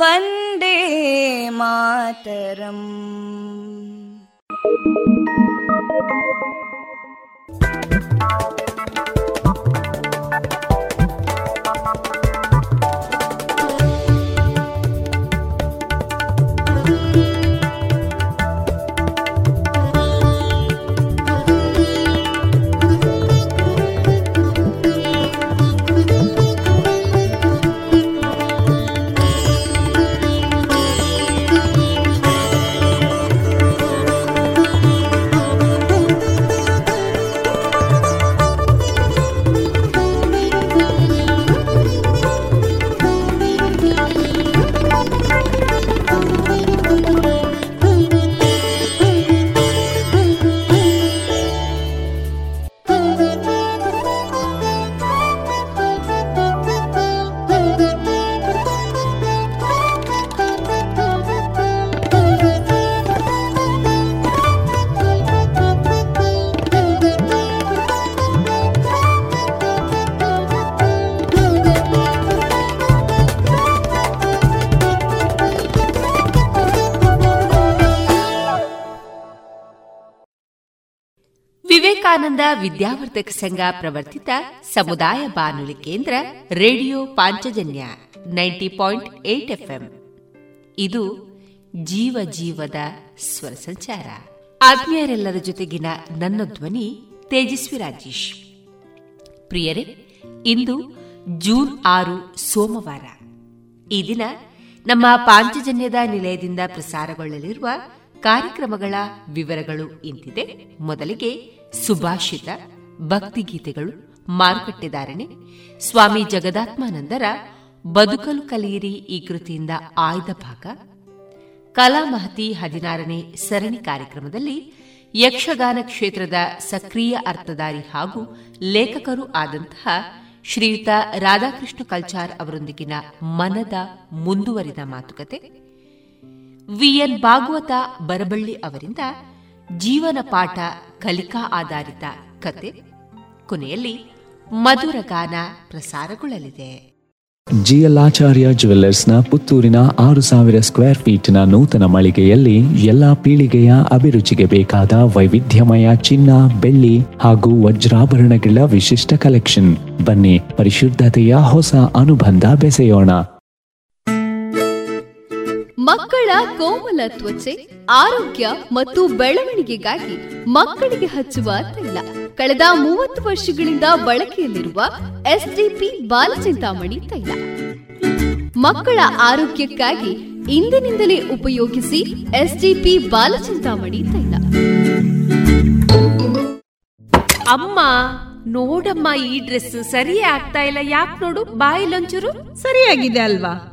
वन्दे मातरम् ವಿವೇಕಾನಂದ ವಿದ್ಯಾವರ್ಧಕ ಸಂಘ ಪ್ರವರ್ತಿತ ಸಮುದಾಯ ಬಾನುಲಿ ಕೇಂದ್ರ radio Panchajanya ninety point eight FM. ಇದು ಜೀವ ಜೀವದ ಸ್ವರ ಸಂಚಾರ. ಆತ್ಮೀಯರೆಲ್ಲರ ಜೊತೆಗಿನ ನನ್ನ ಧ್ವನಿ ತೇಜಸ್ವಿ ರಾಜೇಶ್. ಪ್ರಿಯರೇ, ಇಂದು ಜೂನ್ ಆರು, ಸೋಮವಾರ. ಈ ದಿನ ನಮ್ಮ ಪಾಂಚಜನ್ಯದ ನಿಲಯದಿಂದ ಪ್ರಸಾರಗೊಳ್ಳಲಿರುವ ಕಾರ್ಯಕ್ರಮಗಳ ವಿವರಗಳು ಇಂತಿದೆ. ಮೊದಲಿಗೆ ಸುಭಾಷಿತ ಭಕ್ತಿಗೀತೆಗಳು ಮಾರುಕಟ್ಟೆದಾರಣೆ ಸ್ವಾಮಿ ಜಗದಾತ್ಮಾನಂದರ ಬದುಕಲು ಕಲಿಯಿರಿ ಈ ಕೃತಿಯಿಂದ ಆಯ್ದ ಭಾಗ. ಕಲಾಮಹತಿ ಹದಿನಾರನೇ ಸರಣಿ ಕಾರ್ಯಕ್ರಮದಲ್ಲಿ ಯಕ್ಷಗಾನ ಕ್ಷೇತ್ರದ ಸಕ್ರಿಯ ಅರ್ಥಧಾರಿ ಹಾಗೂ ಲೇಖಕರೂ ಆದಂತಹ ಶ್ರೀಯುತ ರಾಧಾಕೃಷ್ಣ ಕಲ್ಚಾರ್ ಅವರೊಂದಿಗಿನ ಮನದ ಮುಂದುವರಿದ ಮಾತುಕತೆ. ವಿಎನ್ ಭಾಗವತ ಬರಬಳ್ಳಿ ಅವರಿಂದ ಜೀವನ ಪಾಠ ಕಲಿಕಾ ಆಧಾರಿತ ಕತೆ. ಕೊನೆಯಲ್ಲಿ ಮಧುರ ಗಾನ ಪ್ರಸಾರಗೊಳ್ಳಲಿದೆ. ಜಿಯಲಾಚಾರ್ಯ ಜುವೆಲ್ಲರ್ಸ್ನ ಪುತ್ತೂರಿನ ಆರು ಸಾವಿರ ಸ್ಕ್ವೇರ್ ಫೀಟ್ನ ನೂತನ ಮಳಿಗೆಯಲ್ಲಿ ಎಲ್ಲಾ ಪೀಳಿಗೆಯ ಅಭಿರುಚಿಗೆ ಬೇಕಾದ ವೈವಿಧ್ಯಮಯ ಚಿನ್ನ ಬೆಳ್ಳಿ ಹಾಗೂ ವಜ್ರಾಭರಣಗಳ ವಿಶಿಷ್ಟ ಕಲೆಕ್ಷನ್ ಬನ್ನಿ ಪರಿಶುದ್ಧತೆಯ ಹೊಸ ಅನುಬಂಧ ಬೆಸೆಯೋಣ. ಮಕ್ಕಳ ಕೋಮಲ ತ್ವಚೆ ಆರೋಗ್ಯ ಮತ್ತು ಬೆಳವಣಿಗೆಗಾಗಿ ಮಕ್ಕಳಿಗೆ ಹಚ್ಚುವ ತೈಲ. ಕಳೆದ ಮೂವತ್ತು ವರ್ಷಗಳಿಂದ ಬಳಕೆಯಲ್ಲಿರುವ ಎಸ್ಡಿಪಿ ಬಾಲಚಿಂತಾಮಣಿ ತೈಲ. ಮಕ್ಕಳ ಆರೋಗ್ಯಕ್ಕಾಗಿ ಇಂದಿನಿಂದಲೇ ಉಪಯೋಗಿಸಿ ಎಸ್ಡಿಪಿ ಬಾಲಚಿಂತಾಮಣಿ ತೈಲ. ಅಮ್ಮ, ನೋಡಮ್ಮ, ಈ ಡ್ರೆಸ್ ಸರಿಯೇ ಆಗ್ತಾ ಇಲ್ಲ. ಯಾಕೆ ನೋಡು ಬಾಯಿಲೊಂಚೂರು ಸರಿಯಾಗಿದೆ ಅಲ್ವಾ?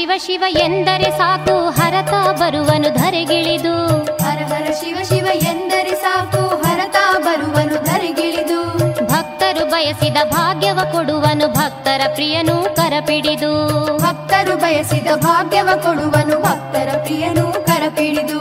ಶಿವ ಶಿವ ಎಂದರೆ ಸಾಕು ಹರತ ಬರುವನು ಧರೆಗಿಳಿದು. ಹರ ಹರ ಶಿವ ಶಿವ ಎಂದರೆ ಸಾಕು ಹರತ ಬರುವನು ಧರೆಗಿಳಿದು. ಭಕ್ತರು ಬಯಸಿದ ಭಾಗ್ಯವ ಕೊಡುವನು ಭಕ್ತರ ಪ್ರಿಯನು ಕರಪಿಡಿದು. ಭಕ್ತರು ಬಯಸಿದ ಭಾಗ್ಯವ ಕೊಡುವನು ಭಕ್ತರ ಪ್ರಿಯನು ಕರಪಿಡಿದು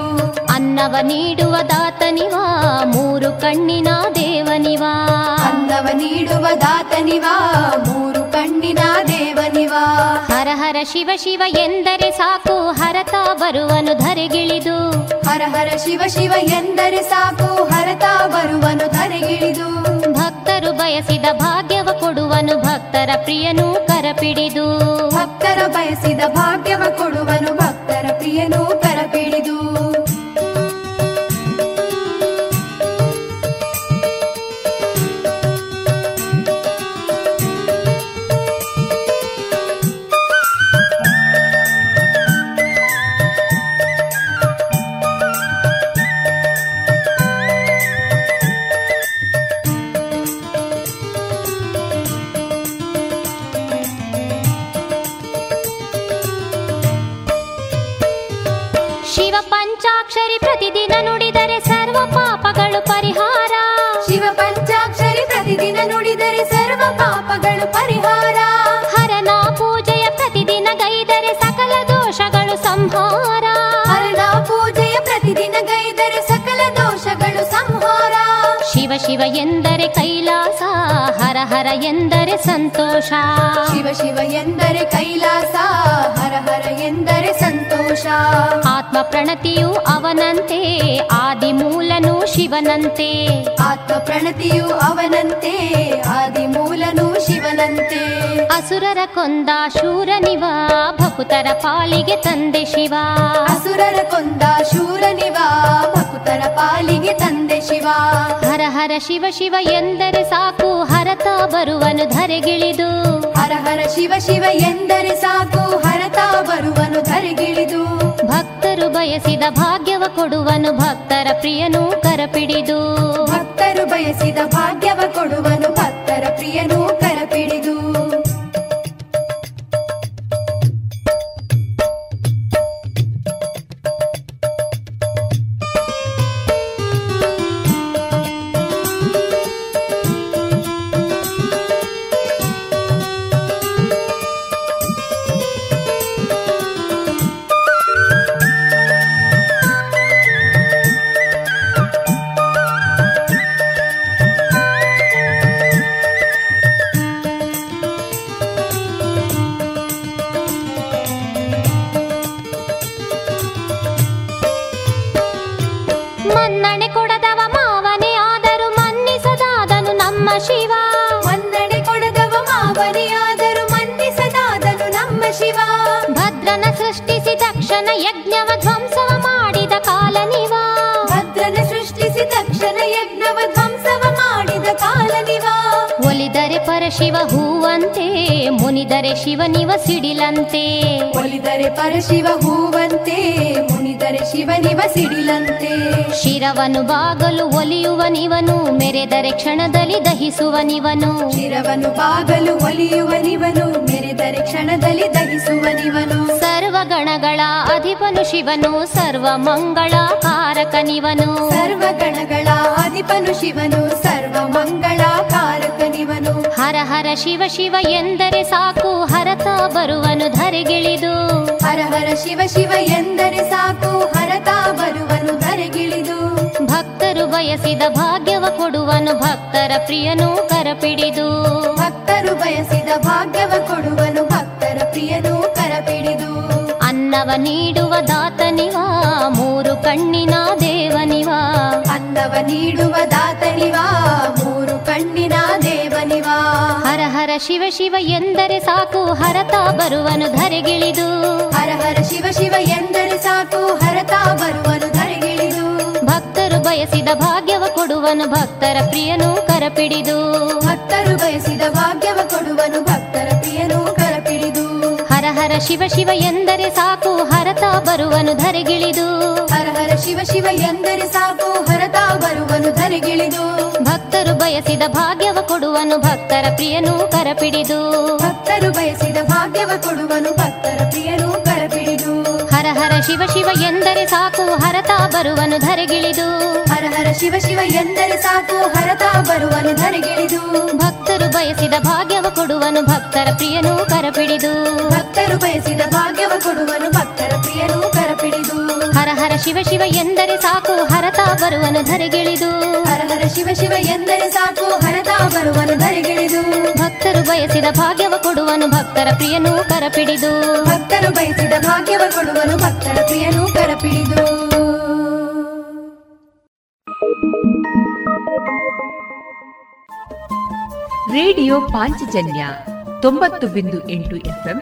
ಅನ್ನವ ನೀಡುವ ದಾತನಿವಾ ಮೂರು ಕಣ್ಣಿನ ದೇವನಿವಾ. ಅನ್ನವ ನೀಡುವ ದಾತನಿವಾ ಮೂರು ಕಣ್ಣಿನ ದೇವನಿವಾ. ಹರ ಹರ ಶಿವ ಶಿವ ಎಂದರೆ ಸಾಕು ಹರತ ಬರುವನು ಧರೆಗಿಳಿದು. ಹರ ಹರ ಶಿವ ಶಿವ ಎಂದರೆ ಸಾಕು ಹರತ ಬರುವನು ಧರೆಗಿಳಿದು. ಭಕ್ತರು ಬಯಸಿದ ಭಾಗ್ಯವ ಕೊಡುವನು ಭಕ್ತರ ಪ್ರಿಯನು ಕರಪಿಡಿದು. ಭಕ್ತರ ಬಯಸಿದ ಭಾಗ್ಯವ ಕೊಡುವನು ಭಕ್ತರ ಪ್ರಿಯನು ಕರಪಿಡಿದು. ಸಂಹಾರ ಹರನ ಪೂಜೆಯ ಪ್ರತಿದಿನ ಗೈದರೆ ಸಕಲ ದೋಷ ಶಿವ ಶಿವ ಎಂದರೆ ಕೈಲಾಸ ಹರ ಹರ ಎಂದರೆ ಸಂತೋಷ. ಶಿವ ಶಿವ ಎಂದರೆ ಕೈಲಾಸ ಹರ ಹರ ಎಂದರೆ ಸಂತೋಷ. ಆತ್ಮ ಪ್ರಣತಿಯು ಅವನಂತೆ ಆದಿ ಮೂಲನು ಶಿವನಂತೆ. ಆತ್ಮ ಪ್ರಣತಿಯು ಅವನಂತೆ ಆದಿ ಮೂಲನು ಶಿವನಂತೆ. ಅಸುರರ ಕೊಂದ ಶೂರನಿವ ಭಕುತರ ಪಾಲಿಗೆ ತಂದೆ ಶಿವ. ಅಸುರರ ಕೊಂದ ಶೂರನಿವ ಭಕುತರ ಪಾಲಿಗೆ ತಂದೆ ಶಿವ. ಹರ ಹರ ಶಿವ ಶಿವ ಎಂದರೆ ಸಾಕು ಹರತ ಬರುವನು ಧರೆಗಿಳಿದು. ಹರ ಹರ ಶಿವ ಶಿವ ಎಂದರೆ ಸಾಕು ಹರತ ಬರುವನು ಧರೆಗಿಳಿದು. ಭಕ್ತರು ಬಯಸಿದ ಭಾಗ್ಯವ ಕೊಡುವನು ಭಕ್ತರ ಪ್ರಿಯನು ಕರಪಿಡಿದು. ಭಕ್ತರು ಬಯಸಿದ ಭಾಗ್ಯವ ಕೊಡುವನು ಭಕ್ತರ ಪ್ರಿಯನು ತಕ್ಷಣ ಯಜ್ಞವ ಧ್ವಂಸವ ಮಾಡಿದ ಕಾಲನಿವ. ಭದ್ರನ ಸೃಷ್ಟಿಸಿ ತಕ್ಷಣ ಯಜ್ಞವ ಧ್ವಂಸವ ಮಾಡಿದ ಕಾಲನಿವ. ಒಲಿದರೆ ಪರಶಿವ ಹೂವಂತೆ ಮುನಿದರೆ ಶಿವನಿವ ಸಿಡಿಲಂತೆ. ಒಲಿದರೆ ಪರಶಿವ ಹೂವಂತೆ ಮುನಿದರೆ ಶಿವನಿವ ಸಿಡಿಲಂತೆ. ಶಿರವನು ಬಾಗಲು ಒಲಿಯುವನಿವನು ಮೆರೆದರೆ ಕ್ಷಣದಲ್ಲಿ ದಹಿಸುವನಿವನು. ಶಿರವನು ಬಾಗಲು ಒಲಿಯುವನಿವನು ಮೆರೆದರೆ ಕ್ಷಣದಲ್ಲಿ ದಹಿಸುವ ನಿವನು ಸರ್ವ ಗಣಗಳ ಅಧಿಪನು ಶಿವನು ಸರ್ವ ಮಂಗಳ ಕಾರಕನಿವನು. ಸರ್ವಗಣಗಳ ಅಧಿಪನು ಶಿವನು ಸರ್ವ ಮಂಗಳ ಕಾರಕನಿವನು. ಹರ ಹರ ಶಿವ ಶಿವ ಎಂದರೆ ಸಾಕು ಹರತ ಬರುವನು ಧರೆಗಿಳಿದು. ಹರ ಹರ ಶಿವ ಶಿವ ಎಂದರೆ ಸಾಕು ಹರತ ಬರುವನು ಭಕ್ತರು ಬಯಸಿದ ಭಾಗ್ಯವ ಕೊಡುವನು ಭಕ್ತರ ಪ್ರಿಯನು ಕರಪಿಡಿದು. ಭಕ್ತರು ಬಯಸಿದ ಭಾಗ್ಯವ ಕೊಡುವನು ಭಕ್ತರ ಪ್ರಿಯನು ಕರಪಿಡಿದು. ಅನ್ನವ ನೀಡುವ ದಾತನಿವ ಮೂರು ಕಣ್ಣಿನ ದೇವನಿವ. ಅನ್ನವ ನೀಡುವ ದಾತನಿವ ಮೂರು ಕಣ್ಣಿನ ದೇವನಿವ. ಹರ ಹರ ಶಿವ ಶಿವ ಎಂದರೆ ಸಾಕು ಹರತ ಬರುವನು ಧರೆಗಿಳಿದು. ಹರ ಹರ ಶಿವ ಶಿವ ಎಂದರೆ ಸಾಕು ಹರತ ಬರುವನು ಧರೆಗಿಳಿದು. ಬಯಸಿದ ಭಾಗ್ಯವ ಕೊಡುವನು ಭಕ್ತರ ಪ್ರಿಯನು ಕರಪಿಡಿದು. ಭಕ್ತರು ಬಯಸಿದ ಭಾಗ್ಯವ ಕೊಡುವನು ಭಕ್ತರ ಪ್ರಿಯನು ಕರಪಿಡಿದು. ಹರ ಹರ ಶಿವ ಶಿವ ಎಂದರೆ ಸಾಕು ಹರತ ಬರುವನು ಧರೆಗಿಳಿದು. ಹರ ಹರ ಶಿವ ಶಿವ ಎಂದರೆ ಸಾಕು ಹರತ ಬರುವನು ಧರೆಗಿಳಿದು. ಭಕ್ತರು ಬಯಸಿದ ಭಾಗ್ಯವ ಕೊಡುವನು ಭಕ್ತರ ಪ್ರಿಯನು ಕರಪಿಡಿದು. ಭಕ್ತರು ಬಯಸಿದ ಭಾಗ್ಯವ ಕೊಡುವನು ಭಕ್ತರ ಪ್ರಿಯನು ಹರ ಶಿವ ಶಿವ ಎಂದರೆ ಸಾಕು ಹರತ ಬರುವನು ಧರೆಗಿಳಿದು. ಹರ ಹರ ಶಿವ ಶಿವ ಎಂದರೆ ಸಾಕು ಹರತ ಬರುವನು ಧರೆಗಿಳಿದು. ಭಕ್ತರು ಬಯಸಿದ ಭಾಗ್ಯವ ಕೊಡುವನು ಭಕ್ತರ ಪ್ರಿಯನು ಕರಪಿಡಿದು. ಭಕ್ತರು ಬಯಸಿದ ಭಾಗ್ಯವ ಕೊಡುವನು ಭಕ್ತರ ಪ್ರಿಯನು ಕರಪಿಡಿದು. ಶಿವ ಶಿವ ಎಂದರೆ ಸಾಕು ಹರತ ಬರುವನು ಧರೆಗಿಳಿದು. ಹರ ಹರ ಶಿವ ಶಿವ ಎಂದರೆ ಸಾಕು ಹರತ ಬರುವನು ಧರೆಗಿಳಿದು. ಭಕ್ತರು ಬಯಸಿದ ಭಾಗ್ಯವ ಕೊಡುವನು ಭಕ್ತರ ಪ್ರಿಯನು ಕರಪಿಡಿದು ಭಕ್ತರು ಬಯಸಿದ ಭಾಗ್ಯವ ಕೊಡುವನು ಭಕ್ತರ ಪ್ರಿಯನು ಕರಪಿಡಿದು ರೇಡಿಯೋ ಪಾಂಚಜನ್ಯ ತೊಂಬತ್ತು ಬಿಂದು ಎಂಟು ಎಫ್ಎಂ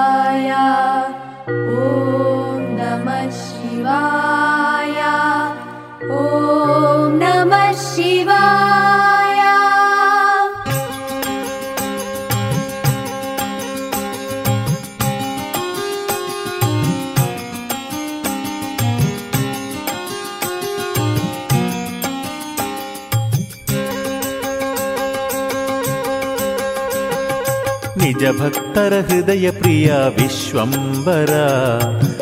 ನಿಜ ಭಕ್ತರ ಹೃದಯ ಪ್ರಿಯ ವಿಶ್ವಂಬರ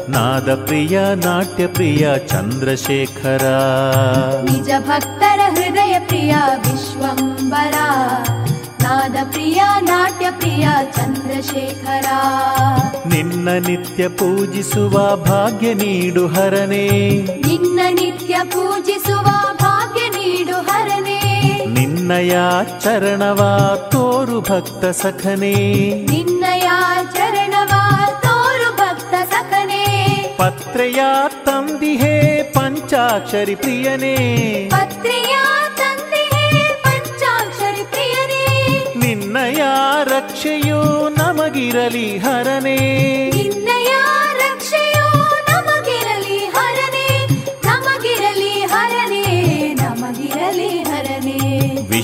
ನಾದ ಪ್ರಿಯ ನಾಟ್ಯ ಪ್ರಿಯ ಚಂದ್ರಶೇಖರ. ನಿಜ ಭಕ್ತರ ಹೃದಯ ಪ್ರಿಯ ವಿಶ್ವಂಬರ ನಾದ ಪ್ರಿಯ ನಾಟ್ಯ ಪ್ರಿಯ ಚಂದ್ರಶೇಖರ. ನಿನ್ನ ನಿತ್ಯ ಪೂಜಿಸುವ ಭಾಗ್ಯ ನೀಡು ಹರನೇ. ನಿನ್ನ ನಿತ್ಯ ಪೂಜಿಸುವ ನಿನ್ನಯ ಚರಣವ ತೋರು ಭಕ್ತ ಸಖನೇ ನಿನ್ನಯ ಚರಣವ ತೋರು ಭಕ್ತ ಸಖನೇ ಪತ್ರೆಯ ತಂದಿಹೇ ಪಂಚಾಕ್ಷರಿ ಪ್ರಿಯನೇ ಪತ್ರಿಯ ತಂದೆಯೇ ಪಂಚಾಕ್ಷರಿ ಪ್ರಿಯನೇ ನಿನ್ನಯ ರಕ್ಷೆಯು ನಮಗಿರಲಿ ಹರನೇ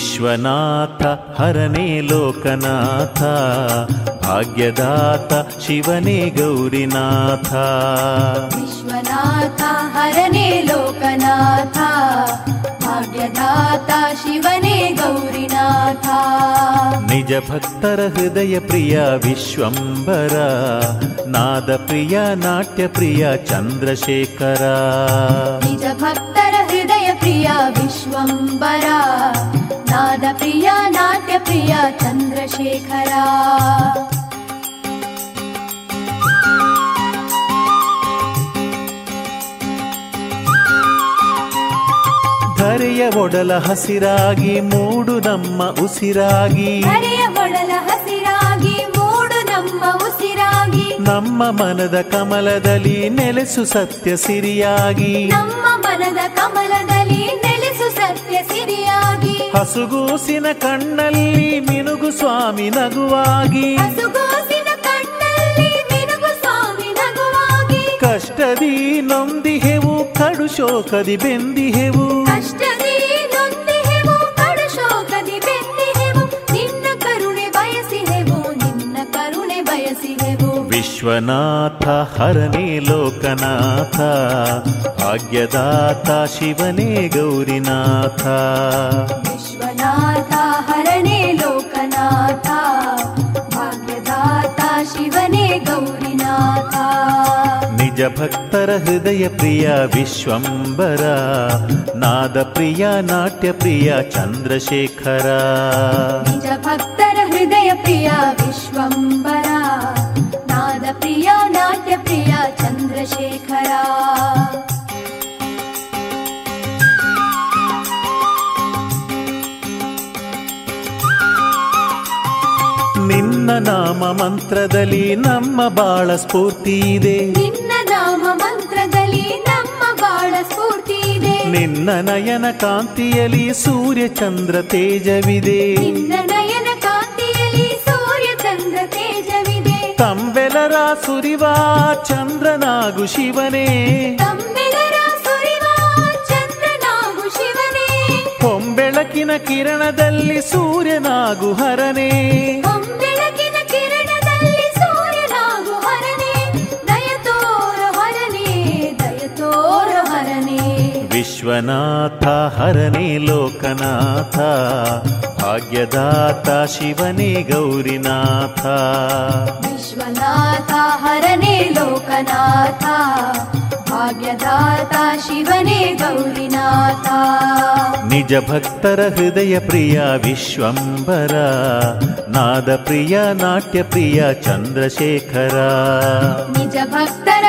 ವಿಶ್ವನಾಥ ಹರನೇ ಲೋಕನಾಥ ಭಾಗ್ಯದಾತ ಶಿವನೇ ಗೌರಿನಾಥ. ವಿಶ್ವನಾಥ ಹರನೇ ಲೋಕನಾಥ ಭಾಗ್ಯದಾತ ಶಿವನೇ ಗೌರಿನಾಥ. ನಿಜ ಭಕ್ತರ ಹೃದಯ ಪ್ರಿಯ ವಿಶ್ವಂಬರ ನಾದ ಪ್ರಿಯ ನಾಟ್ಯ ಪ್ರಿಯ ಚಂದ್ರಶೇಖರ. ನಿಜ ಭಕ್ತರ ಹೃದಯ ಪ್ರಿಯ ವಿಶ್ವಂಬರ ನಾದ ಪ್ರಿಯ ನಾಟ್ಯ ಪ್ರಿಯ ಚಂದ್ರಶೇಖರ. ಧರೆಯ ಒಡಲ ಹಸಿರಾಗಿ ಮೂಡು ನಮ್ಮ ಉಸಿರಾಗಿ. ಹರೆಯ ಒಡಲ ಹಸಿರಾಗಿ ನಮ್ಮ ಉಸಿರಾಗಿ. ನಮ್ಮ ಮನದ ಕಮಲದಲ್ಲಿ ನೆಲೆಸು ಸತ್ಯ ಸಿರಿಯಾಗಿ. ನಮ್ಮ ಮನದ ಕಮಲದಲ್ಲಿ ನೆಲೆಸು ಸತ್ಯ ಸಿರಿಯಾಗಿ. ಹಸುಗೂಸಿನ ಕಣ್ಣಲ್ಲಿ ಮಿನುಗು ಸ್ವಾಮಿ ನಗುವಾಗಿ. ಹಸುಗೋಸಿನ ಕಣ್ಣಲ್ಲಿ ಮಿನುಗು ಸ್ವಾಮಿ ನಗುವಾಗಿ. ಕಷ್ಟದಿ ನೊಂದಿಹೆವು ಕಡು ಶೋಕದಿ ಬೆಂದಿಹೆವು. ಕಷ್ಟದಿ ಬಯಸಿಹೆವು ವಿಶ್ವನಾಥ ಹರನೇ ಲೋಕನಾಥ ಭಾಗ್ಯದಾತ ಶಿವನೇ ಗೌರಿನಾಥ ವಿಶ್ವನಾಥ ಹರನೇ ಲೋಕನಾಥ ಭಾಗ್ಯದಾತ ಶಿವನೇ ಗೌರಿನಾಥ ನಿಜ ಭಕ್ತರ ಹೃದಯ ಪ್ರಿಯ ವಿಶ್ವಂಬರ ನಾದ ಪ್ರಿಯ ನಾಟ್ಯ ಪ್ರಿಯ ಚಂದ್ರಶೇಖರ ನಿಜ ಭಕ್ತರ ಹೃದಯ ಪ್ರಿಯ ನಿನ್ನ ನಾಮ ಮಂತ್ರದಲ್ಲಿ ನಮ್ಮ ಬಾಳ ಸ್ಫೂರ್ತಿ ಇದೆ. ನಿನ್ನ ನಾಮ ಮಂತ್ರದಲ್ಲಿ ನಮ್ಮ ಬಾಳ ಸ್ಫೂರ್ತಿ ಇದೆ. ನಿನ್ನ ನಯನ ಕಾಂತಿಯಲ್ಲಿ ಸೂರ್ಯ ಚಂದ್ರ ತೇಜವಿದೆ. ನಿನ್ನ ತಂಬೆಲರ ಸುರಿವ ಚಂದ್ರನಾಗು ಶಿವನೇ. ಪೊಂಬೆಳಕಿನ ಚಂದ್ರನಾಗು ಶಿವನೇ. ಹೊಂಬೆಳಕಿನ ಕಿರಣದಲ್ಲಿ ಸೂರ್ಯನಾಗು ಹರನೇ. ವಿಶ್ವನಾಥ ಹರನೇ ಲೋಕನಾಥ. ಭಾಗ್ಯದಾತ ಶಿವನೇ ಗೌರಿನಾಥ. ವಿಶ್ವನಾಥ ಹರನೇ ಲೋಕನಾಥ. ಭಾಗ್ಯದಾತ ಶಿವನೇ ಗೌರಿನಾಥ. ನಿಜ ಭಕ್ತರ ಹೃದಯ ಪ್ರಿಯ ವಿಶ್ವಂಬರ ನಾದ ಪ್ರಿಯ ನಾಟ್ಯ ಪ್ರಿಯ ಚಂದ್ರಶೇಖರ. ನಿಜ ಭಕ್ತರ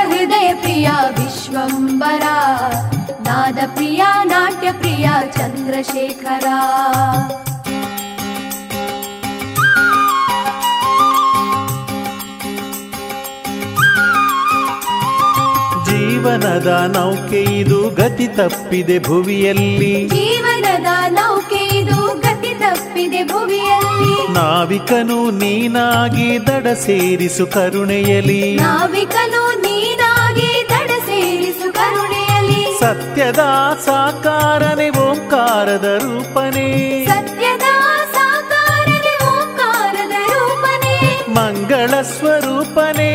ಜೀವನದ ನೌಕೆ ಇದು ಗತಿ ತಪ್ಪಿದೆ ಭುವಿಯಲ್ಲಿ. ಜೀವನದ ನೌಕೆ ಇದು ಗತಿ ತಪ್ಪಿದೆ ಭುವಿಯಲ್ಲಿ. ನಾವಿಕನು ನೀನಾಗಿ ದಡ ಸೇರಿಸು ಕರುಣೆಯಲಿ ನಾವಿಕನು ನೀನಾಗಿ ದಡ ಸೇರಿಸು ಕರುಣೆಯಲ್ಲಿ. ಸತ್ಯದ ಸಾಕಾರನೆ ಓಂಕಾರದ ರೂಪನೆ. ಸತ್ಯದ ಸಾಕಾರನೆ ಓಂಕಾರದ ರೂಪನೆ. ಮಂಗಳ ಸ್ವರೂಪನೇ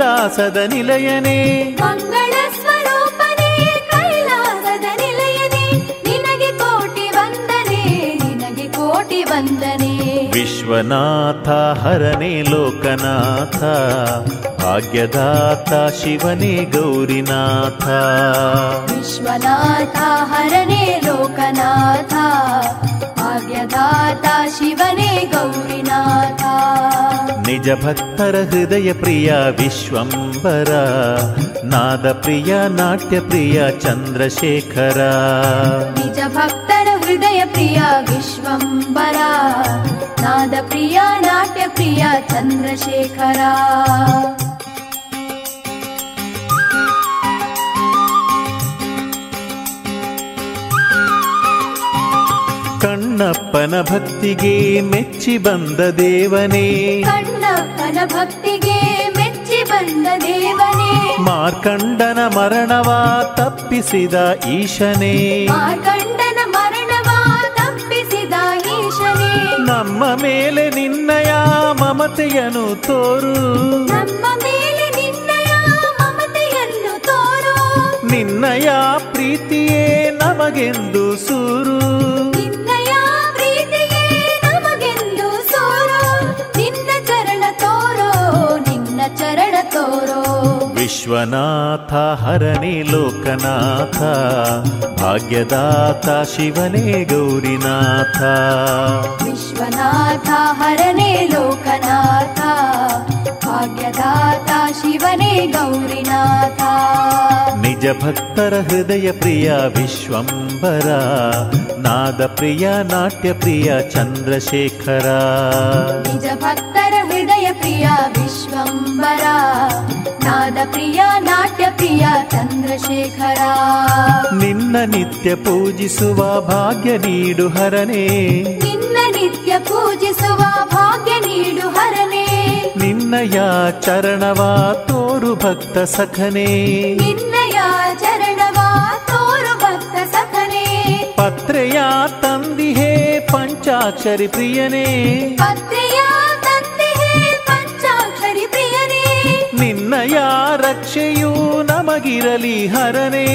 ಕೈಲಾಸದ ನಿಲಯನೇ. ಮಂಗಳ ಸ್ವರೂಪನೇ ಕೈಲಾಸದ ನಿಲಯನೇ. ನಿನಗೆ ಕೋಟಿ ವಂದನೆ ನಿನಗೆ ಕೋಟಿ ವಂದನೆ. ವಿಶ್ವ ವಿಶ್ವನಾಥ ಹರನೇ ಲೋಕನಾಥ ಭಾಗ್ಯದಾತ ಶಿವನೇ ಗೌರಿನಾಥ. ವಿಶ್ವನಾಥ ಹರನೇ ಲೋಕನಾಥ ಭಾಗ್ಯದಾತ ಶಿವನೇ ಗೌರಿನಾಥ. निज भक्तर हृदयप्रिय विश्वम्बरा नादप्रिय नाट्यप्रिय चन्द्रशेखरा। निज भक्तर हृदय प्रिय विश्वम्बरा नादप्रिय नाट्यप्रिय चन्द्रशेखरा। ಕಣ್ಣಪ್ಪನ ಭಕ್ತಿಗೆ ಮೆಚ್ಚಿ ಬಂದ ದೇವನೇ. ಕಣ್ಣಪ್ಪನ ಭಕ್ತಿಗೆ ಮೆಚ್ಚಿ ಬಂದ ದೇವನೇ. ಮಾರ್ಕಂಡನ ಮರಣವ ತಪ್ಪಿಸಿದ ಈಶನೇ. ಮಾರ್ಕಂಡನ ಮರಣವ ತಪ್ಪಿಸಿದ ಈಶನೇ. ನಮ್ಮ ಮೇಲೆ ನಿನ್ನಯ ಮಮತೆಯನು ತೋರು. ನಮ್ಮ ಮೇಲೆ ನಿನ್ನಯ ಮಮತೆಯನ್ನು ತೋರು. ನಿನ್ನಯ ಪ್ರೀತಿಯೇ ನಮಗೆಂದು ಸೂರು. ವಿಶ್ವನಾಥ ಹರನೇ ಲೋಕನಾಥ ಭಾಗ್ಯದಾತ ಶಿವನೇ ಗೌರಿನಾಥ. ವಿಶ್ವನಾಥ ಹರನೇ ಲೋಕನಾಥ ಭಾಗ್ಯದಾತ ಶಿವನೇ ಗೌರಿನಾಥ. ನಿಜ ಭಕ್ತರ ಹೃದಯ ಪ್ರಿಯ ವಿಶ್ವಂಬರ ನಾದ ಪ್ರಿಯ ನಾಟ್ಯ ಪ್ರಿಯ ಚಂದ್ರಶೇಖರ. ನಿಜ ಭಕ್ತರ ಹೃದಯ ಪ್ರಿಯ ವಿಶ್ವಂಬರ ನಾದ ಪ್ರಿಯ ನಾಟ್ಯ ಪ್ರಿಯ ಚಂದ್ರಶೇಖರ. ನಿನ್ನ ನಿತ್ಯ ಪೂಜಿಸುವ ಭಾಗ್ಯ ನೀಡು ಹರನೇ. ನಿನ್ನ ನಿತ್ಯ ಪೂಜಿಸುವ ಭಾಗ್ಯ ನೀಡು ಹರನೇ. ನಿನ್ನಯ ಚರಣವ ತೋರು ಭಕ್ತ ಸಖನೇ. ನಿನ್ನಯ ಚರಣವ ತೋರು ಭಕ್ತ ಸಖನೇ. ಪತ್ರೆಯ ತಂದಿಹೇ ಪಂಚಾಕ್ಷರಿ ಪ್ರಿಯನೇ. ಪತ್ರೆಯ ನಿನ್ನಯ ರಕ್ಷೆಯೂ ನಮಗಿರಲಿ ಹರನೇ.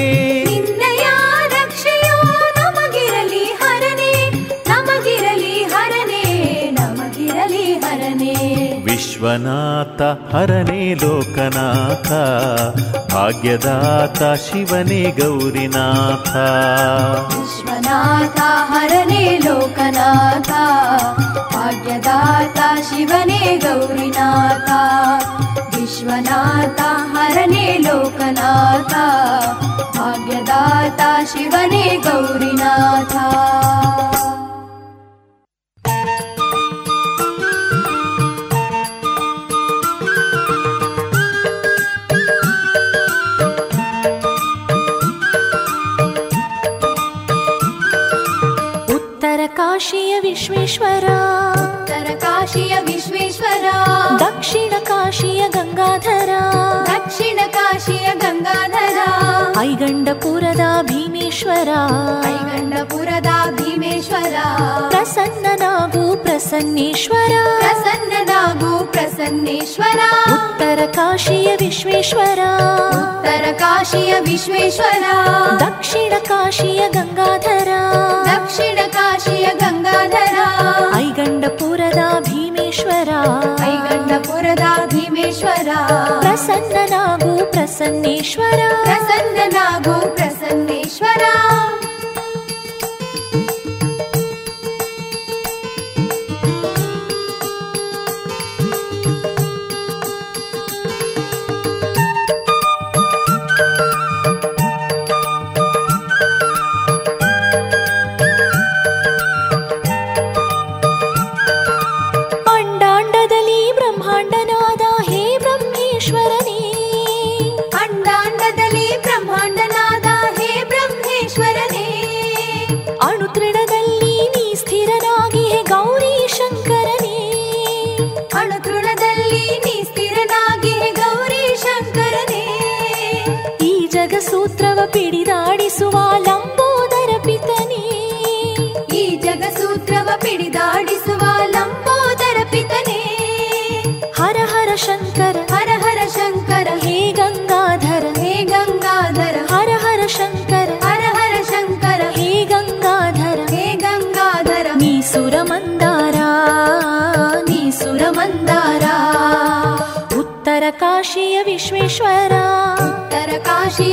विश्वनाथ हरणे लोकनाथ भाग्यदाता शिवने गौरिनाथ विश्वनाथ हरणे लोकनाथ भाग्यदाता शिवने गौरिनाथ विश्वनाथ हरणे लोकनाथ भाग्यदाता शिवने गौरिनाथ काशीय श्वरा उत्तरकाशीय विश्वेश्वरा। दक्षिण काशीय गङ्गाधरा दक्षिण काशीय गङ्गाधरा ऐगण्डपुरदा गण्डपुरद भीमेश्वर ऐ गण्डपुरद भीमश्वर प्रसन्नो प्रसन्नेश्वर प्रसन्न प्रसन्नेश्वर तरकाशीय विश्वेश्वर तरकाशीय विश्वेश्वर दक्षिण काशीय गङ्गाधर दक्षिण काशीय गङ्गाधर ऐ भीमेश्वर। ऐगन्तापुरदा भीमश्वर। प्रसन्ननगु प्रसन्नेश्वर। प्रसन्ननगु प्रसन्नेश्वर।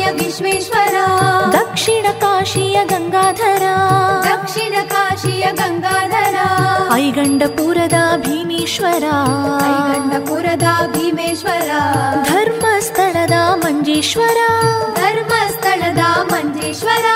काशीय विश्वेश्वरा दक्षिण काशीय गङ्गाधरा दक्षिण काशीय गङ्गाधरा ऐगण्डपुरदा भीमेश्वरा ऐगण्डपुरदा भीमेश्वरा धर्मस्थळदा मञ्जेश्वरा धर्मस्थळदा मञ्जेश्वरा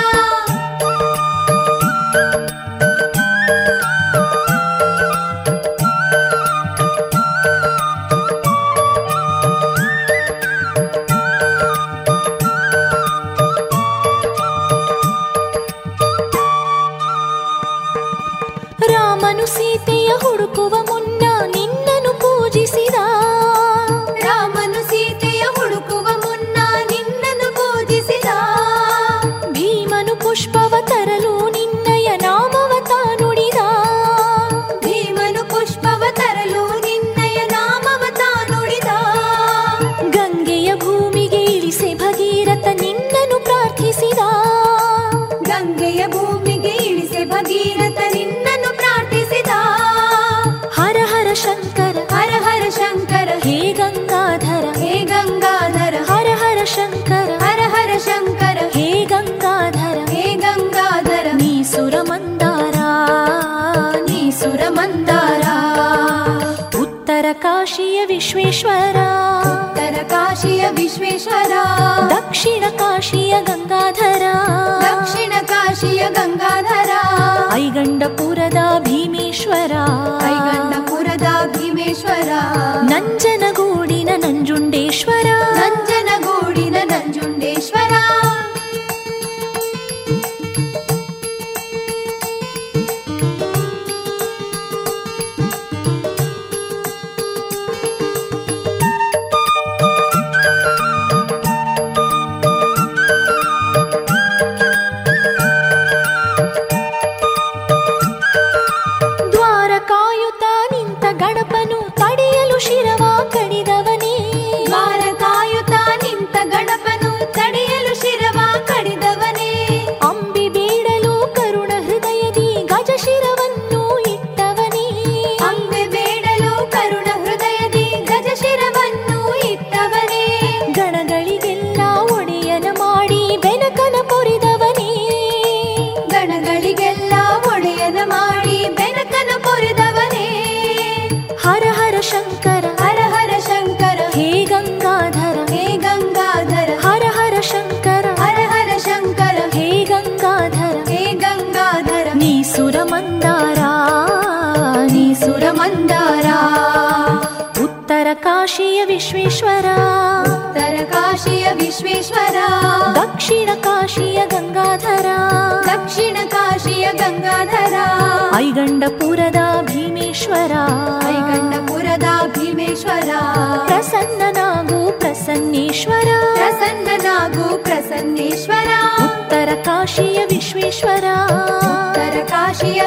ಗಂಗಾಧರ. ಐಗಂಡಪುರದ ಭೀಮೇಶ್ವರ. ಐಗಂಡಪುರದ ಭೀಮೇಶ್ವರ. ನಂಜನ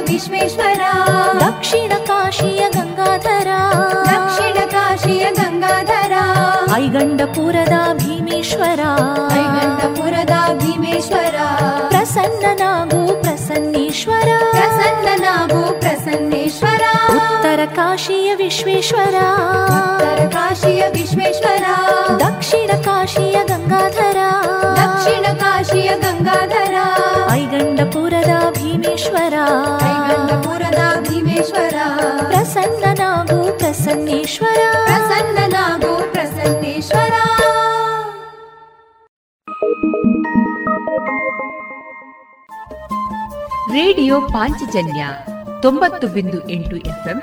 విశ్వేశ్వర దక్షిణ కాశీయ గంగాధర దక్షిణ కాశీయ గంగాధర ఐగండపుರದ భీమేశ్వర భీమేశ్వర ప్రసన్నేశ్వర ప్రసన్నేశ్వర ಉತ್ತರ ಕಾಶಿಯ ವಿಶ್ವೇಶ್ವರ. ಉತ್ತರ ದಕ್ಷಿಣ ಕಾಶಿಯ ಗಂಗಾಧರ. ದಕ್ಷಿಣ ಕಾಶಿಯ ಗಂಗಾಧರ. ಐಗಂಡಪುರದ ಭೀಮೇಶ್ವರ. ಐಗಂಡಪುರದ ಭೀಮೇಶ್ವರ. ಪ್ರಸನ್ನನಾಗೋ ಪ್ರಸನ್ನೇಶ್ವರ. ಪ್ರಸನ್ನನಾಗೋ ಪ್ರಸನ್ನೇಶ್ವರ. ರೇಡಿಯೋ ಪಾಂಚಜನ್ಯ ತೊಂಬತ್ತು ಬಿಂದು ಎಂಟು ಎಫ್ಎಂ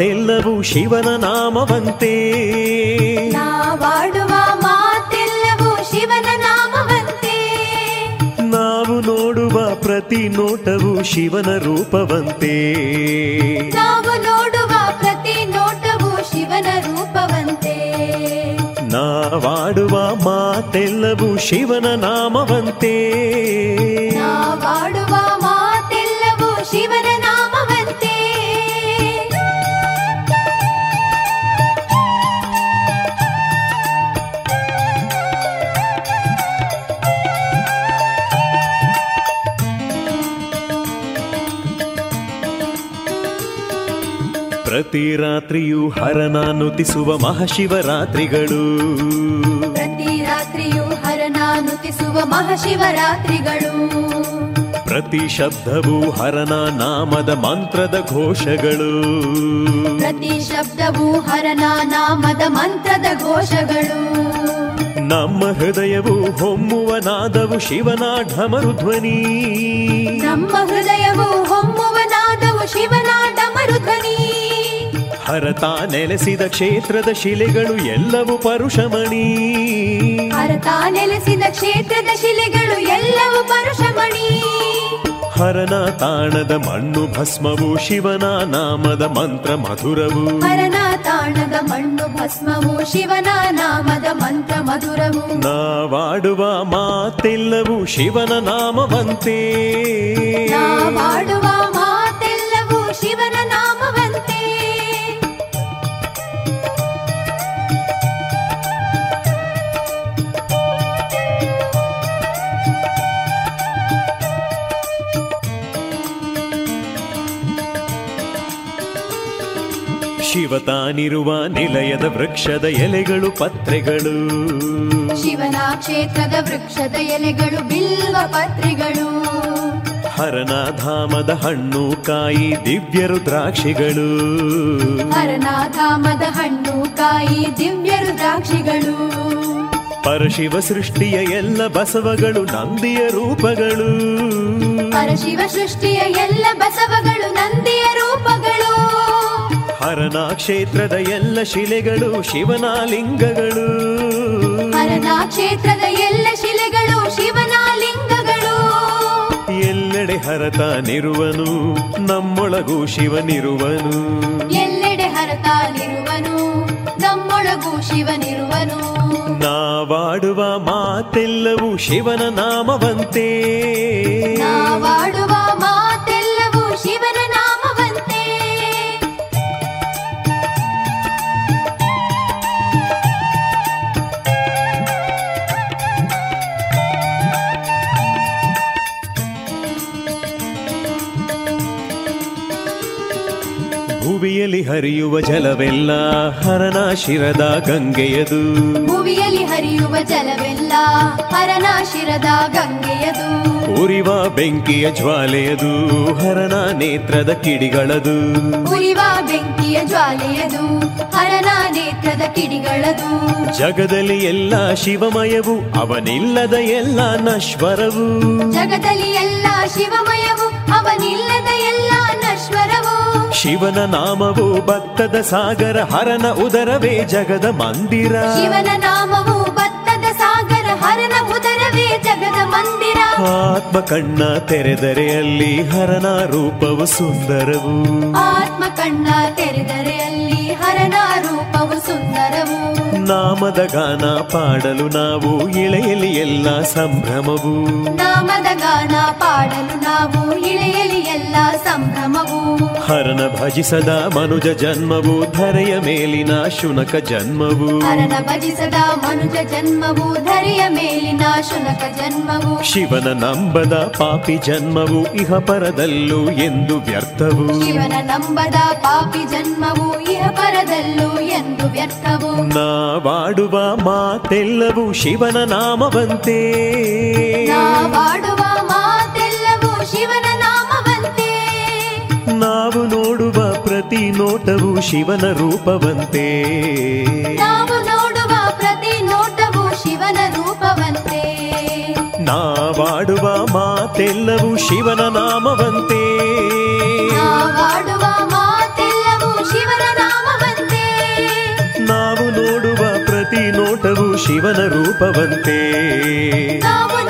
ಮಾತೆಲ್ಲವೂ ಶಿವನ ನಾಮವಂತೆ. ನಾವಾಡುವ ಮಾತೆಲ್ಲವೂ ಶಿವನ ನಾಮವಂತೆ. ನಾವು ನೋಡುವ ಪ್ರತಿ ನೋಟವು ಶಿವನ ರೂಪವಂತೆ. ನಾವು ನೋಡುವ ಪ್ರತಿ ನೋಟವು ಶಿವನ ರೂಪವಂತೆ. ನಾವಾಡುವ ಮಾತೆಲ್ಲವೂ ಶಿವನ ನಾಮವಂತೆ. ನಾವಾಡುವ ಪ್ರತಿ ರಾತ್ರಿಯೂ ಹರನ ನುತಿಸುವ ಮಹಾಶಿವರಾತ್ರಿಗಳು. ಪ್ರತಿ ರಾತ್ರಿಯೂ ಹರನಾನುತಿಸುವ ಮಹಾಶಿವರಾತ್ರಿಗಳು. ಪ್ರತಿ ಶಬ್ದವು ಹರನ ನಾಮದ ಮಂತ್ರದ ಘೋಷಗಳು. ಪ್ರತಿ ಶಬ್ದವು ಹರನ ನಾಮದ ಮಂತ್ರದ ಘೋಷಗಳು. ನಮ್ಮ ಹೃದಯವು ಹೊಮ್ಮುವ ನಾದವು ಶಿವನ ಢಮರು ಧ್ವನಿ. ನಮ್ಮ ಹೃದಯವು ಹೊಮ್ಮುವ ನಾದವು ಶಿವನ ಡಮರು ಧ್ವನಿ. ಹರತ ನೆಲೆಸಿದ ಕ್ಷೇತ್ರದ ಶಿಲೆಗಳು ಎಲ್ಲವೂ ಪರುಷಮಣಿ. ಹರತ ನೆಲೆಸಿದ ಕ್ಷೇತ್ರದ ಶಿಲೆಗಳು ಎಲ್ಲವೂ ಪರುಷಮಣಿ. ಹರನ ತಾಣದ ಮಣ್ಣು ಭಸ್ಮವು ಶಿವನ ನಾಮದ ಮಂತ್ರ ಮಧುರವು. ಹರನ ತಾಣದ ಮಣ್ಣು ಭಸ್ಮವು ಶಿವನ ನಾಮದ ಮಂತ್ರ ಮಧುರವು. ನಾವಾಡುವ ಮಾತೆಲ್ಲವೂ ಶಿವನ ನಾಮವಂತೆ. ನಾವಾಡುವ ಮಾತೆಲ್ಲವೂ ಶಿವನ ನಾಮವಂತೆ. ಶಿವ ತಾನಿರುವ ನಿಲಯದ ವೃಕ್ಷದ ಎಲೆಗಳು ಪತ್ರೆಗಳು. ಶಿವನ ಕ್ಷೇತ್ರದ ವೃಕ್ಷದ ಎಲೆಗಳು ಬಿಲ್ವ ಪತ್ರೆಗಳು. ಹರನ ಧಾಮದ ಹಣ್ಣು ಕಾಯಿ ದಿವ್ಯ ರುದ್ರಾಕ್ಷಿಗಳು. ಹರನ ಧಾಮದ ಹಣ್ಣು ಕಾಯಿ ದಿವ್ಯ ರುದ್ರಾಕ್ಷಿಗಳು. ಪರಶಿವ ಸೃಷ್ಟಿಯ ಎಲ್ಲ ಬಸವಗಳು ನಂದಿಯ ರೂಪಗಳು. ಪರಶಿವ ಸೃಷ್ಟಿಯ ಎಲ್ಲ ಬಸವಗಳು ನಂದಿಯ ಹರನ ಕ್ಷೇತ್ರದ ಎಲ್ಲ ಶಿಲೆಗಳು ಶಿವನ ಲಿಂಗಗಳು ಹರನ ಕ್ಷೇತ್ರದ ಎಲ್ಲ ಶಿಲೆಗಳು ಶಿವನ ಲಿಂಗಗಳು ಎಲ್ಲೆಡೆ ಹರತಾನಿರುವನು ನಮ್ಮೊಳಗೂ ಶಿವನಿರುವನು. ಎಲ್ಲೆಡೆ ಹರತಾನಿರುವನು ನಮ್ಮೊಳಗೂ ಶಿವನಿರುವನು. ನಾವಾಡುವ ಮಾತೆಲ್ಲವೂ ಶಿವನ ನಾಮವಂತೆ. ನಾವಾಡುವ ಮಾತೆಲ್ಲವೂ ಭುವಿಯಲ್ಲಿ ಹರಿಯುವ ಜಲವೆಲ್ಲ ಹರನ ಶಿರದ ಗಂಗೆಯದು. ಭುವಿಯಲ್ಲಿ ಹರಿಯುವ ಜಲವೆಲ್ಲ ಹರನ ಶಿರದ ಗಂಗೆಯದು. ಉರಿವ ಬೆಂಕಿಯ ಜ್ವಾಲೆಯದು ಹರನ ನೇತ್ರದ ಕಿಡಿಗಳದು. ಉರಿವ ಬೆಂಕಿಯ ಜ್ವಾಲೆಯದು ಹರನ ನೇತ್ರದ ಕಿಡಿಗಳದು. ಜಗದಲ್ಲಿ ಎಲ್ಲ ಶಿವಮಯವು ಅವನಿಲ್ಲದ ಎಲ್ಲ ನಶ್ವರವು. ಜಗದಲ್ಲಿ ಎಲ್ಲ ಶಿವಮಯವು ಅವನಿಲ್ಲದ ಎಲ್ಲ ಶಿವನ ನಾಮವು ಭತ್ತದ ಸಾಗರ ಹರನ ಉದರವೇ ಜಗದ ಮಂದಿರ. ಶಿವನ ನಾಮವು ಭತ್ತದ ಸಾಗರ ಹರನ ಉದರವೇ ಜಗದ ಮಂದಿರ. ಆತ್ಮ ಕಣ್ಣ ತೆರೆದರೆ ಅಲ್ಲಿ ಹರನ ರೂಪವು ಸುಂದರವು. ಆತ್ಮ ಕಣ್ಣ ತೆರೆದರೆ ಅಲ್ಲಿ ಹರನ ರೂಪವು ಸುಂದರವು. ನಾಮದ ಗಾನ ಪಾಡಲು ನಾವು ಇಳೆಯಲಿ ಎಲ್ಲ ಸಂಭ್ರಮವು. ನಾಮದ ಗಾನ ಪಾಡಲು ನಾವು ಇಳೆಯಲಿ ಎಲ್ಲ ಸಂಭ್ರಮವು. ಹರನ ಭಜಿಸದ ಮನುಜ ಜನ್ಮವು ಧರೆಯ ಮೇಲಿನ ಶುನಕ ಜನ್ಮವು. ಹರನ ಭಜಿಸದ ಮನುಜ ಜನ್ಮವು ಧರೆಯ ಮೇಲಿನ ಶುನಕ ಜನ್ಮವು. ಶಿವನ ನಂಬದ ಪಾಪಿ ಜನ್ಮವು ಇಹ ಪರದಲ್ಲೂ ಎಂದು ವ್ಯರ್ಥವು. ಶಿವನ ನಂಬದ ಪಾಪಿ ಜನ್ಮವು ಇಹ ಪರದಲ್ಲೂ ಎಂದು ವ್ಯರ್ಥವು. ನಾವಾಡುವ ಮಾತೆಲ್ಲವೂ ಶಿವನ ನಾಮವಂತೆ. ನಾವಾಡುವ ಮಾತೆಲ್ಲವೂ ಶಿವನ ನಾವು ನೋಡುವ ಪ್ರತಿ ನೋಟವು ಶಿವನ ರೂಪವಂತೆ. ನಾವು ನೋಡುವ ಪ್ರತಿ ನೋಟವು ಶಿವನ ರೂಪವಂತೆ. ನಾವಾಡುವ ಮಾತೆಲ್ಲವೂ ಶಿವನ ನಾಮವಂತೆ. ನಾವಾಡುವ ಮಾತೆಲ್ಲವೂ ಶಿವನ ನಾಮವಂತೆ. ನಾವು ನೋಡುವ ಪ್ರತಿ ನೋಟವು ಶಿವನ ರೂಪವಂತೆ. ನಾವು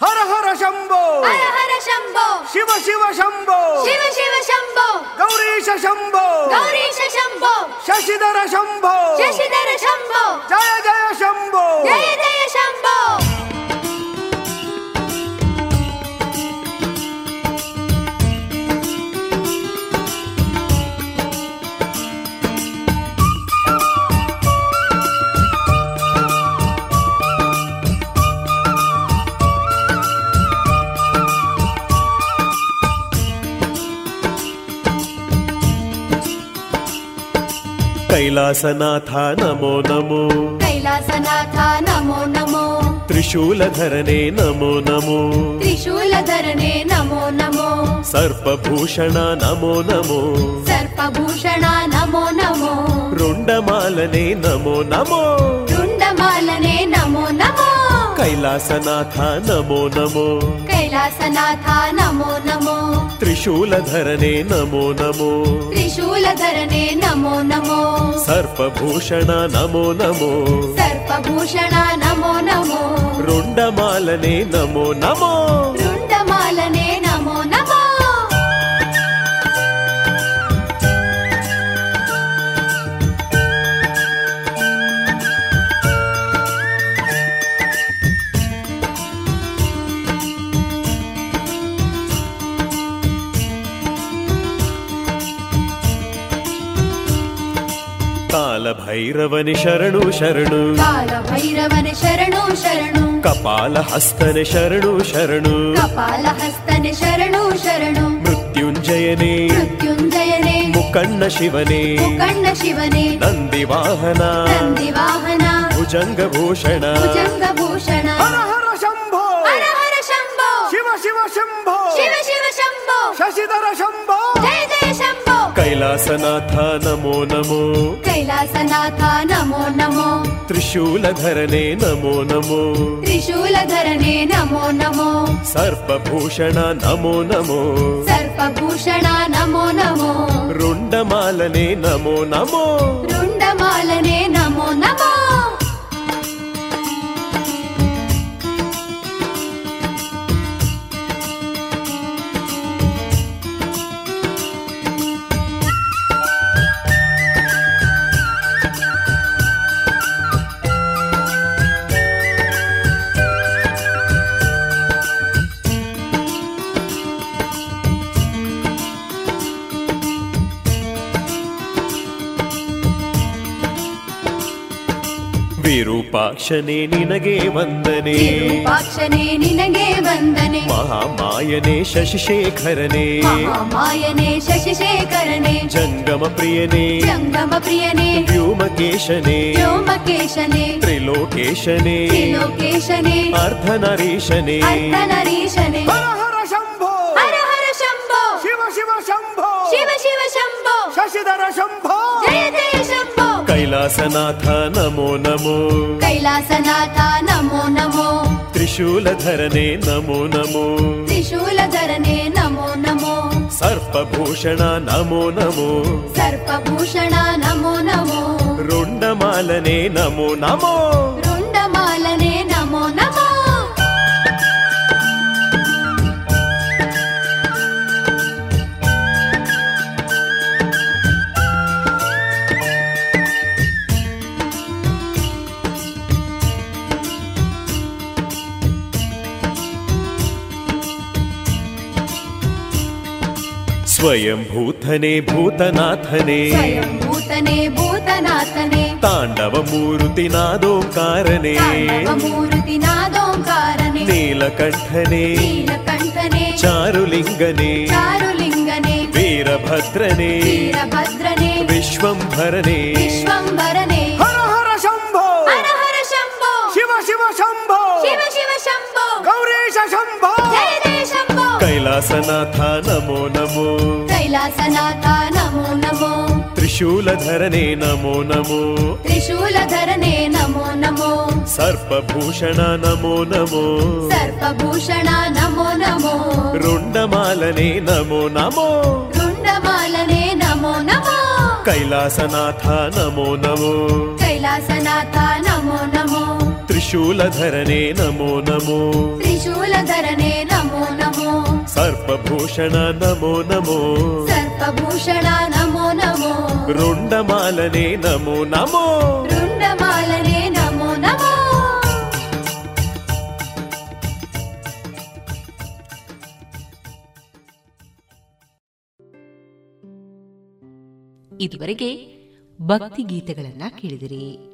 ಹರ ಹರ ಶಂಭೋ ಹರ ಹರ ಶಂಭೋ ಶಿವ ಶಿವ ಶಂಭೋ ಶಿವ ಶಿವ ಶಂಭೋ ಗೌರೀಶ ಶಂಭೋ ಗೌರೀಶ ಶಂಭೋ ಶಶಿಧರ ಶಂಭೋ ಶಶಿಧರ ಶಂಭೋ ಜಯ ಜಯ ಶಂಭೋ ಜಯ ಜಯ ಶಂಭೋ ಕೈಲಾಸನಾಥ ನಮೋ ನಮೋ ಕೈಲಾಸನಾಥ ನಮೋ ನಮೋ ತ್ರಿಶೂಲಧರನೆ ನಮೋ ನಮೋ ತ್ರಿಶೂಲಧರನೆ ನಮೋ ನಮೋ ಸರ್ಪಭೂಷಣ ನಮೋ ನಮೋ ಸರ್ಪಭೂಷಣ ನಮೋ ನಮೋ ರುಂಡಮಾಲನೆ ನಮೋ ನಮೋ ರುಂಡಮಾಲನೆ ನಮೋ ನಮೋ ಕೈಲಾಸನಾಥ ನಮೋ ನಮೋ ಕೈಲಾಸನಾಥ ನಮೋ ನಮೋ ತ್ರಿಶೂಲಧರನೆ ನಮೋ ನಮೋ ತ್ರಿಶೂಲಧರನೆ ನಮೋ ನಮೋ ಸರ್ಪಭೂಷಣ ನಮೋ ನಮೋ ಸರ್ಪಭೂಷಣ ನಮೋ ನಮೋ ರುಂಡಮಾಲನೆ ನಮೋ ನಮೋ ಕಾಲ ಭೈರವನೆ ಶರಣು ಶರಣು ಕಾಲ ಭೈರವನ ಶರಣು ಶರಣು ಕಪಾಲ ಹಸ್ತನೆ ಶರಣು ಶರಣು ಕಪಾಲ ಹಸ್ತನೆ ಶರಣು ಶರಣು ಮೃತ್ಯುಂಜಯನೇ ಮೃತ್ಯುಂಜಯನೇ ಮುಕಣ್ಣ ಶಿವನೇ ಮುಕಣ್ಣ ಶಿವನೇ ನಂದಿ ವಾಹನ ನಂದಿ ವಾಹನ ಭುಜಂಗ ಭೂಷಣ ಭುಜಂಗ ಭೂಷಣ ಹರ ಹರ ಶಂಭೋ ಹರ ಹರ ಶಂಭೋ ಶಿವ ಶಿವ ಶಂಭೋ ಶಿವ ಶಂಭೋ ಕೈಲಾಸನಾಥ ನಮೋ ನಮೋ ಕೈಲಾಸನಾಥ ನಮೋ ನಮೋ ತ್ರಿಶೂಲಧರನೆ ನಮೋ ನಮೋ ತ್ರಿಶೂಲಧರನೆ ನಮೋ ನಮೋ ಸರ್ಪಭೂಷಣ ನಮೋ ನಮೋ ಸರ್ಪಭೂಷಣ ನಮೋ ನಮೋ ರುಂಡಮಾಲನೆ ನಮೋ ನಮೋ ರುಂಡಮಾಲನೆ ನಮೋ ವಿರೂಪಾಕ್ಷನೇ ನಿನಗೆ ವಂದನೆ. ವಿರೂಪಾಕ್ಷನೇ ನಿನಗೆ ವಂದನೆ. ಮಹಾಮಾಯನೇ ಶಶಿಶೇಖರನೇ. ಮಹಾಮಾಯನೇ ಶಶಿಶೇಖರನೇ. ಜಂಗಮ ಪ್ರಿಯನೇ. ಜಂಗಮ ಪ್ರಿಯನೇ. ವ್ಯೋಮಕೇಶನೇ. ವ್ಯೋಮಕೇಶನೇ. ತ್ರಿಲೋಕೇಶನೇ. ತ್ರಿಲೋಕೇಶನೇ. ಅರ್ಧನರೀಶನೇ. ಅರ್ಧನರೀಶನೇ. ಶಿವ ಶಿವ ಶಂಭೋ. ಶಿವ ಶಿವ ಶಂಭೋ. ಶಶಿಧರ ಶಂಭೋ. ಜಯ ಜಯ ಶಂಭೋ ಕೈಲಾಸನಾಥ ನಮೋ ನಮೋ ಕೈಲಾಸನಾಥ ನಮೋ ನಮೋ ತ್ರಿಶೂಲಧರನೆ ನಮೋ ನಮೋ ತ್ರಿಶೂಲಧರನೆ ನಮೋ ನಮೋ ಸರ್ಪಭೂಷಣ ನಮೋ ನಮೋ ಸರ್ಪಭೂಷಣ ನಮೋ ನಮೋ ರುಂಡಮಾಲನೆ ನಮೋ स्वयं भूतने भूतनाथने। भूतने भूतनाथने। ताण्डवमूर्तिनादोङ्कारणे नीलकण्ठने। चारुलिङ्गने। चारुलिङ्गने। वीरभद्रणे वीरभद्रणि विश्वंभरणे विश्वंभरणे ಶಂಭೋ ಕೈಲಾಸನಾಥ ನಮೋ ನಮೋ ಕೈಲಾಸನಾಥ ನಮೋ ನಮೋ ತ್ರಿಶೂಲಧರನೇ ನಮೋ ನಮೋ ತ್ರಿಶೂಲಧರನೇ ನಮೋ ನಮೋ ಸರ್ಪಭೂಷಣ ನಮೋ ನಮೋ ಸರ್ಪಭೂಷಣ ನಮೋ ನಮೋ ರುಂಡಮಾಲನೆ ನಮೋ ನಮೋ ರುಂಡಮಾಲನೆ ನಮೋ ನಮೋ ಕೈಲಾಸನಾಥ ನಮೋ ನಮೋ ಕೈಲಾಸನಾಥ ನಮೋ ನಮೋ ತ್ರಿಶೂಲಧರನೇ ನಮೋ ನಮೋ ತ್ರಿಶೂಲಧರನೇ ನಮೋ ನಮೋ ಸರ್ಪಭೂಷಣ ನಮೋ ನಮೋ. ಸರ್ಪಭೂಷಣ ನಮೋ ನಮೋ. ರುಂಡಮಾಲನೆ ನಮೋ ನಮೋ. ರುಂಡಮಾಲನೆ ನಮೋ ನಮೋ. ಇದುವರೆಗೆ ಭಕ್ತಿ ಗೀತೆಗಳನ್ನ ಕೇಳಿದಿರಿ.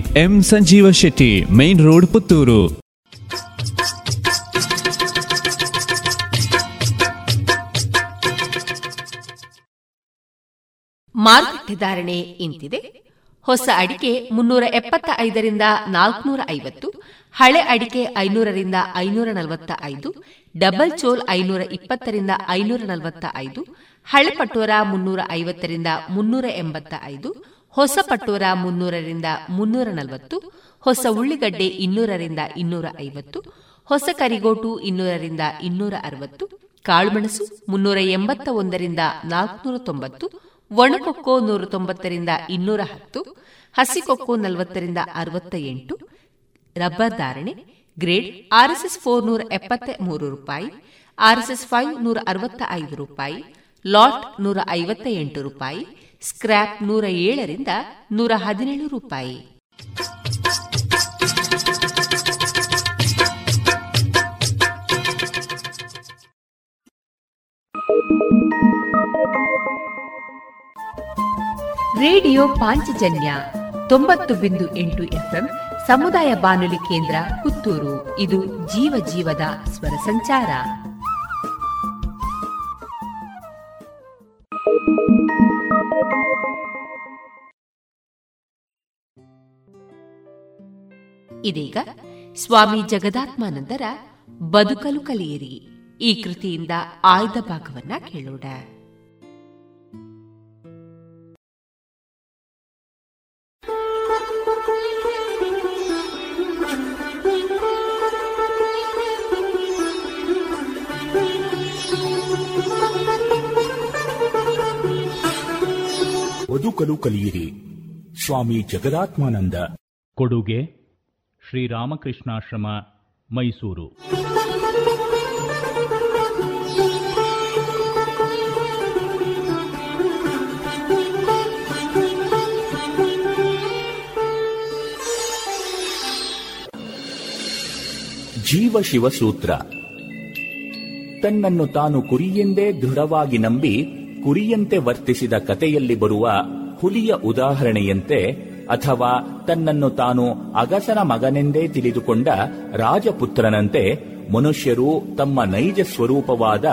M Sanjeeva Shetty, main road Puttur. ಮಾರುಕಟ್ಟೆ ಧಾರಣೆ ಇಂತಿದೆ. ಹೊಸ ಅಡಿಕೆ ಮುನ್ನೂರ ಎಪ್ಪತ್ತ ಐದರಿಂದ ನಾಲ್ಕನೂರ ಐವತ್ತು, ಹಳೆ ಅಡಿಕೆ ಐನೂರರಿಂದ ಐನೂರ ನಲವತ್ತ ಐದು ಡಬಲ್ ಚೋಲ್ ಐನೂರ ಇಪ್ಪತ್ತರಿಂದ ಐನೂರ ನಲವತ್ತ ಐದು ಹಳೆ ಪಟೋರ ಮುನ್ನೂರ ಐವತ್ತರಿಂದ ಮುನ್ನೂರ ಎಂಬತ್ತ ಐದು ಹೊಸ ಪಟೋರ ಮುನ್ನೂರರಿಂದ ಮುನ್ನೂರ ನಲವತ್ತು ಹೊಸ ಉಳ್ಳಿಗಡ್ಡೆ ಇನ್ನೂರರಿಂದ ಇನ್ನೂರ ಐವತ್ತು ಹೊಸ ಕರಿಗೋಟು ಇನ್ನೂರರಿಂದ ಇನ್ನೂರ ಅರವತ್ತು ಕಾಳುಮೆಣಸು ಮುನ್ನೂರ ಎಂಬತ್ತ ಒಂದರಿಂದ ನಾಲ್ಕುನೂರ ತೊಂಬತ್ತು ಒಣಕೊಕ್ಕೋ ನೂರ ತೊಂಬತ್ತರಿಂದ ಇನ್ನೂರ ಹತ್ತು ಹಸಿಕೊಕ್ಕೋ ನಲವತ್ತರಿಂದ ಅರವತ್ತ ಎಂಟು ರಬ್ಬರ್ ಧಾರಣೆ, ಗ್ರೇಡ್ ಆರ್ಎಸ್ಎಸ್ ಫೋರ್ ನೂರ ಎಪ್ಪತ್ತ ಮೂರು ರೂಪಾಯಿ, ಆರ್ಎಸ್ಎಸ್ ಫೈವ್ ನೂರ ಅರವತ್ತ ಐದು ರೂಪಾಯಿ, ಲಾಟ್ ನೂರ ಐವತ್ತ ಎಂಟು ರೂಪಾಯಿ ಸ್ಕ್ರ್ಯಾಪ್ ನೂರ ಏಳರಿಂದ ನೂರ ಹದಿನೇಳು ರೂಪಾಯಿ. ರೇಡಿಯೋ ಪಾಂಚಜನ್ಯ ತೊಂಬತ್ತು ಬಿಂದು ಎಂಟು ಎಫ್ಎಂ ಸಮುದಾಯ ಬಾನುಲಿ ಕೇಂದ್ರ ಪುತ್ತೂರು. ಇದು ಜೀವ ಜೀವದ ಸ್ವರ ಸಂಚಾರ. ಇದೀಗ ಸ್ವಾಮಿ ಜಗದಾತ್ಮಾನಂದರ ಬದುಕಲು ಕಲಿಯಿರಿ. ಈ ಕೃತಿಯಿಂದ ಆಯ್ದ ಭಾಗವನ್ನ ಕೇಳೋಣ. ಬದುಕಲು ಕಲಿಯಿರಿ ಸ್ವಾಮಿ ಜಗದಾತ್ಮಾನಂದ. ಕೊಡುಗೆ ಶ್ರೀರಾಮಕೃಷ್ಣಾಶ್ರಮ ಮೈಸೂರು. ಜೀವ ಶಿವಸೂತ್ರ. ತನ್ನನ್ನು ತಾನು ಕುರಿಯೆಂದೇ ದೃಢವಾಗಿ ನಂಬಿ ಕುರಿಯಂತೆ ವರ್ತಿಸಿದ ಕತೆಯಲ್ಲಿ ಬರುವ ಹುಲಿಯ ಉದಾಹರಣೆಯಂತೆ ಅಥವಾ ತನ್ನನ್ನು ತಾನು ಅಗಸನ ಮಗನೆಂದೇ ತಿಳಿದುಕೊಂಡ ರಾಜಪುತ್ರನಂತೆ ಮನುಷ್ಯರು ತಮ್ಮ ನೈಜ ಸ್ವರೂಪವಾದ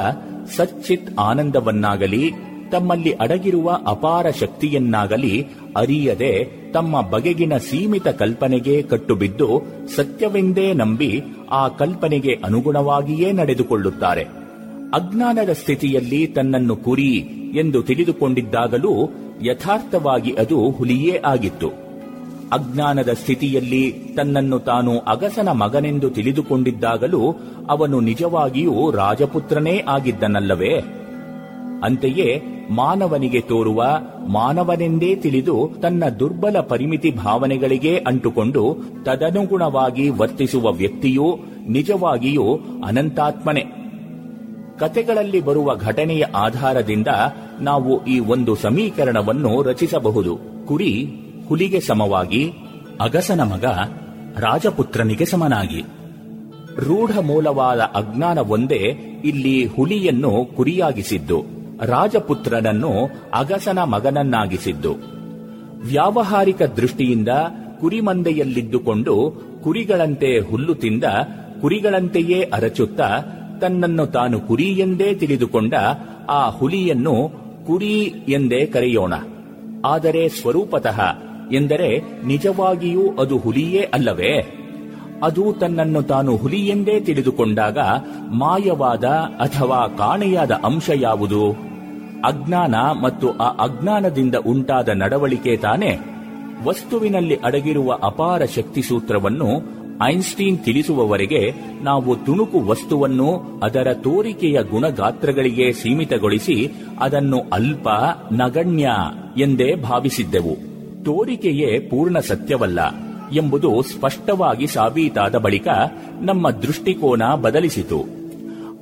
ಸಚ್ಚಿತ್ ಆನಂದವನ್ನಾಗಲಿ, ತಮ್ಮಲ್ಲಿ ಅಡಗಿರುವ ಅಪಾರ ಶಕ್ತಿಯನ್ನಾಗಲಿ ಅರಿಯದೆ ತಮ್ಮ ಬಗೆಗಿನ ಸೀಮಿತ ಕಲ್ಪನೆಗೆ ಕಟ್ಟುಬಿದ್ದು ಸತ್ಯವೆಂದೇ ನಂಬಿ ಆ ಕಲ್ಪನೆಗೆ ಅನುಗುಣವಾಗಿಯೇ ನಡೆದುಕೊಳ್ಳುತ್ತಾರೆ. ಅಜ್ಞಾನದ ಸ್ಥಿತಿಯಲ್ಲಿ ತನ್ನನ್ನು ಕುರಿ ಎಂದು ತಿಳಿದುಕೊಂಡಿದ್ದಾಗಲೂ ಯಥಾರ್ಥವಾಗಿ ಅದು ಹುಲಿಯೇ ಆಗಿತ್ತು. ಅಜ್ಞಾನದ ಸ್ಥಿತಿಯಲ್ಲಿ ತನ್ನನ್ನು ತಾನು ಅಗಸನ ಮಗನೆಂದು ತಿಳಿದುಕೊಂಡಿದ್ದಾಗಲೂ ಅವನು ನಿಜವಾಗಿಯೂ ರಾಜಪುತ್ರನೇ ಆಗಿದ್ದನಲ್ಲವೇ? ಅಂತೆಯೇ ಮಾನವನಿಗೆ ತೋರುವ ಮಾನವನೆಂದೇ ತಿಳಿದು ತನ್ನ ದುರ್ಬಲ ಪರಿಮಿತಿ ಭಾವನೆಗಳಿಗೆ ಅಂಟುಕೊಂಡು ತದನುಗುಣವಾಗಿ ವರ್ತಿಸುವ ವ್ಯಕ್ತಿಯೂ ನಿಜವಾಗಿಯೂ ಅನಂತಾತ್ಮನೆ. ಕತೆಗಳಲ್ಲಿ ಬರುವ ಘಟನೆಯ ಆಧಾರದಿಂದ ನಾವು ಈ ಒಂದು ಸಮೀಕರಣವನ್ನು ರಚಿಸಬಹುದು. ಕುರಿ ಹುಲಿಗೆ ಸಮವಾಗಿ, ಅಗಸನ ಮಗ ರಾಜಪುತ್ರನಿಗೆ ಸಮನಾಗಿ. ರೂಢ ಮೂಲವಾದ ಅಜ್ಞಾನ ಒಂದೇ ಇಲ್ಲಿ ಹುಲಿಯನ್ನು ಕುರಿಯಾಗಿಸಿದ್ದು, ರಾಜಪುತ್ರನನ್ನು ಅಗಸನ ಮಗನನ್ನಾಗಿಸಿದ್ದು. ವ್ಯಾವಹಾರಿಕ ದೃಷ್ಟಿಯಿಂದ ಕುರಿಮಂದೆಯಲ್ಲಿದ್ದುಕೊಂಡು ಕುರಿಗಳಂತೆ ಹುಲ್ಲು ತಿಂದ ಕುರಿಗಳಂತೆಯೇ ಅರಚುತ್ತಾ ತನ್ನನ್ನು ತಾನು ಕುರಿ ಎಂದೇ ತಿಳಿದುಕೊಂಡ ಆ ಹುಲಿಯನ್ನು ಕುರಿ ಎಂದೇ ಕರೆಯೋಣ. ಆದರೆ ಸ್ವರೂಪತಃ ಎಂದರೆ ನಿಜವಾಗಿಯೂ ಅದು ಹುಲಿಯೇ ಅಲ್ಲವೇ? ಅದು ತನ್ನನ್ನು ತಾನು ಹುಲಿ ಎಂದೇ ತಿಳಿದುಕೊಂಡಾಗ ಮಾಯವಾದ ಅಥವಾ ಕಾಣೆಯಾದ ಅಂಶ ಯಾವುದು? ಅಜ್ಞಾನ ಮತ್ತು ಆ ಅಜ್ಞಾನದಿಂದ ಉಂಟಾದ ನಡವಳಿಕೆ ತಾನೇ? ವಸ್ತುವಿನಲ್ಲಿ ಅಡಗಿರುವ ಅಪಾರ ಶಕ್ತಿ ಸೂತ್ರವನ್ನು ಐನ್ಸ್ಟೀನ್ ತಿಳಿಸುವವರೆಗೆ ನಾವು ತುಣುಕು ವಸ್ತುವನ್ನು ಅದರ ತೋರಿಕೆಯ ಗುಣಗಾತ್ರಗಳಿಗೆ ಸೀಮಿತಗೊಳಿಸಿ ಅದನ್ನು ಅಲ್ಪ ನಗಣ್ಯ ಎಂದೇ ಭಾವಿಸಿದ್ದೆವು. ತೋರಿಕೆಯೇ ಪೂರ್ಣ ಸತ್ಯವಲ್ಲ ಎಂಬುದು ಸ್ಪಷ್ಟವಾಗಿ ಸಾಬೀತಾದ ಬಳಿಕ ನಮ್ಮ ದೃಷ್ಟಿಕೋನ ಬದಲಿಸಿತು.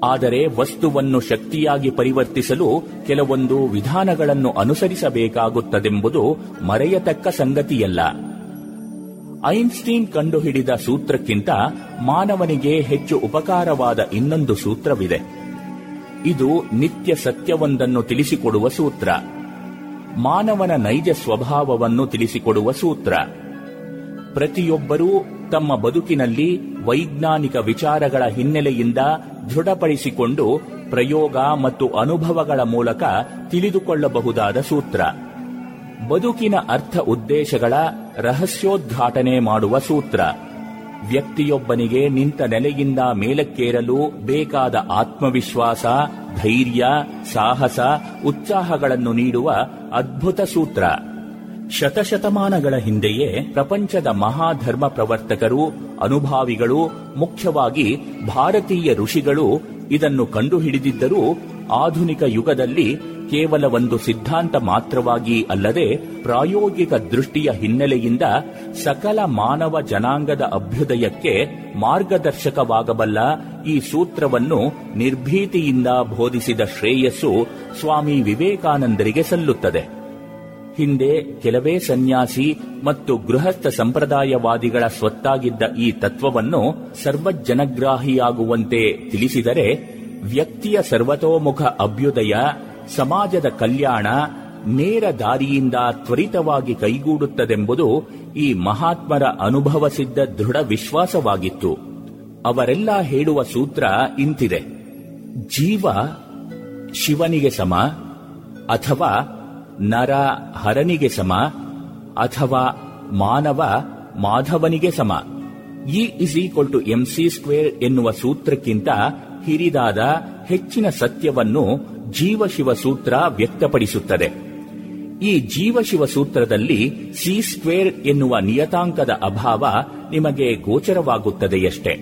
ಆದರೆ ವಸ್ತುವನ್ನು ಶಕ್ತಿಯಾಗಿ ಪರಿವರ್ತಿಸಲು ಕೆಲವೊಂದು ವಿಧಾನಗಳನ್ನು ಅನುಸರಿಸಬೇಕಾಗುತ್ತದೆಂಬುದು ಮರೆಯತಕ್ಕ ಸಂಗತಿಯಲ್ಲ. ಐನ್ಸ್ಟೀನ್ ಕಂಡುಹಿಡಿದ ಸೂತ್ರಕ್ಕಿಂತ ಮಾನವನಿಗೆ ಹೆಚ್ಚು ಉಪಕಾರವಾದ ಇನ್ನೊಂದು ಸೂತ್ರವಿದೆ. ಇದು ನಿತ್ಯ ಸತ್ಯವೊಂದನ್ನು ತಿಳಿಸಿಕೊಡುವ ಸೂತ್ರ. ಮಾನವನ ನೈಜ ಸ್ವಭಾವವನ್ನು ತಿಳಿಸಿಕೊಡುವ ಸೂತ್ರ. ಪ್ರತಿಯೊಬ್ಬರೂ ತಮ್ಮ ಬದುಕಿನಲ್ಲಿ ವೈಜ್ಞಾನಿಕ ವಿಚಾರಗಳ ಹಿನ್ನೆಲೆಯಿಂದ ದೃಢಪಡಿಸಿಕೊಂಡು ಪ್ರಯೋಗ ಮತ್ತು ಅನುಭವಗಳ ಮೂಲಕ ತಿಳಿದುಕೊಳ್ಳಬಹುದಾದ ಸೂತ್ರ. ಬದುಕಿನ ಅರ್ಥ ಉದ್ದೇಶಗಳ ರಹಸ್ಯೋದ್ಘಾಟನೆ ಮಾಡುವ ಸೂತ್ರ. ವ್ಯಕ್ತಿಯೊಬ್ಬನಿಗೆ ನಿಂತ ನೆಲೆಯಿಂದ ಮೇಲಕ್ಕೇರಲು ಬೇಕಾದ ಆತ್ಮವಿಶ್ವಾಸ, ಧೈರ್ಯ, ಸಾಹಸ, ಉತ್ಸಾಹಗಳನ್ನು ನೀಡುವ ಅದ್ಭುತ ಸೂತ್ರ. ಶತಶತಮಾನಗಳ ಹಿಂದೆಯೇ ಪ್ರಪಂಚದ ಮಹಾಧರ್ಮ ಪ್ರವರ್ತಕರು, ಅನುಭಾವಿಗಳು, ಮುಖ್ಯವಾಗಿ ಭಾರತೀಯ ಋಷಿಗಳು ಇದನ್ನು ಕಂಡುಹಿಡಿದಿದ್ದರೂ ಆಧುನಿಕ ಯುಗದಲ್ಲಿ ಕೇವಲ ಒಂದು ಸಿದ್ಧಾಂತ ಮಾತ್ರವಾಗಿ ಅಲ್ಲದೆ ಪ್ರಾಯೋಗಿಕ ದೃಷ್ಟಿಯ ಹಿನ್ನೆಲೆಯಿಂದ ಸಕಲ ಮಾನವ ಜನಾಂಗದ ಅಭ್ಯುದಯಕ್ಕೆ ಮಾರ್ಗದರ್ಶಕವಾಗಬಲ್ಲ ಈ ಸೂತ್ರವನ್ನು ನಿರ್ಭೀತಿಯಿಂದ ಬೋಧಿಸಿದ ಶ್ರೇಯಸ್ಸು ಸ್ವಾಮಿ ವಿವೇಕಾನಂದರಿಗೆ ಸಲ್ಲುತ್ತದೆ. ಹಿಂದೆ ಕೆಲವೇ ಸನ್ಯಾಸಿ ಮತ್ತು ಗೃಹಸ್ಥ ಸಂಪ್ರದಾಯವಾದಿಗಳ ಸ್ವತ್ತಾಗಿದ್ದ ಈ ತತ್ವವನ್ನು ಸರ್ವಜನಗ್ರಾಹಿಯಾಗುವಂತೆ ತಿಳಿಸಿದರೆ ವ್ಯಕ್ತಿಯ ಸರ್ವತೋಮುಖ ಅಭ್ಯುದಯ ಸಮಾಜದ ಕಲ್ಯಾಣ ನೇರ ದಾರಿಯಿಂದ ತ್ವರಿತವಾಗಿ ಕೈಗೂಡುತ್ತದೆಂಬುದು ಈ ಮಹಾತ್ಮರ ಅನುಭವಸಿದ್ದ ದೃಢ ವಿಶ್ವಾಸವಾಗಿತ್ತು. ಅವರೆಲ್ಲ ಹೇಳುವ ಸೂತ್ರ ಇಂತಿದೆ. ಜೀವ ಶಿವನಿಗೆ ಸಮ ಅಥವಾ ನರ ಹರನಿಗೆ ಸಮ ಅಥವಾ ಮಾನವ ಮಾಧವನಿಗೆ ಸಮ. E is equal to m c square ಎನ್ನುವ ಸೂತ್ರಕ್ಕಿಂತ ಹಿರಿದಾದ ಹೆಚ್ಚಿನ ಸತ್ಯವನ್ನು ಜೀವಶಿವ ಸೂತ್ರ ವ್ಯಕ್ತಪಡಿಸುತ್ತದೆ. ಈ ಜೀವಶಿವ ಸೂತ್ರದಲ್ಲಿ ಸಿ ಸ್ಕ್ವೇರ್ ಎನ್ನುವ ನಿಯತಾಂಕದ ಅಭಾವ ನಿಮಗೆ ಗೋಚರವಾಗುತ್ತದೆಯಷ್ಟೇ.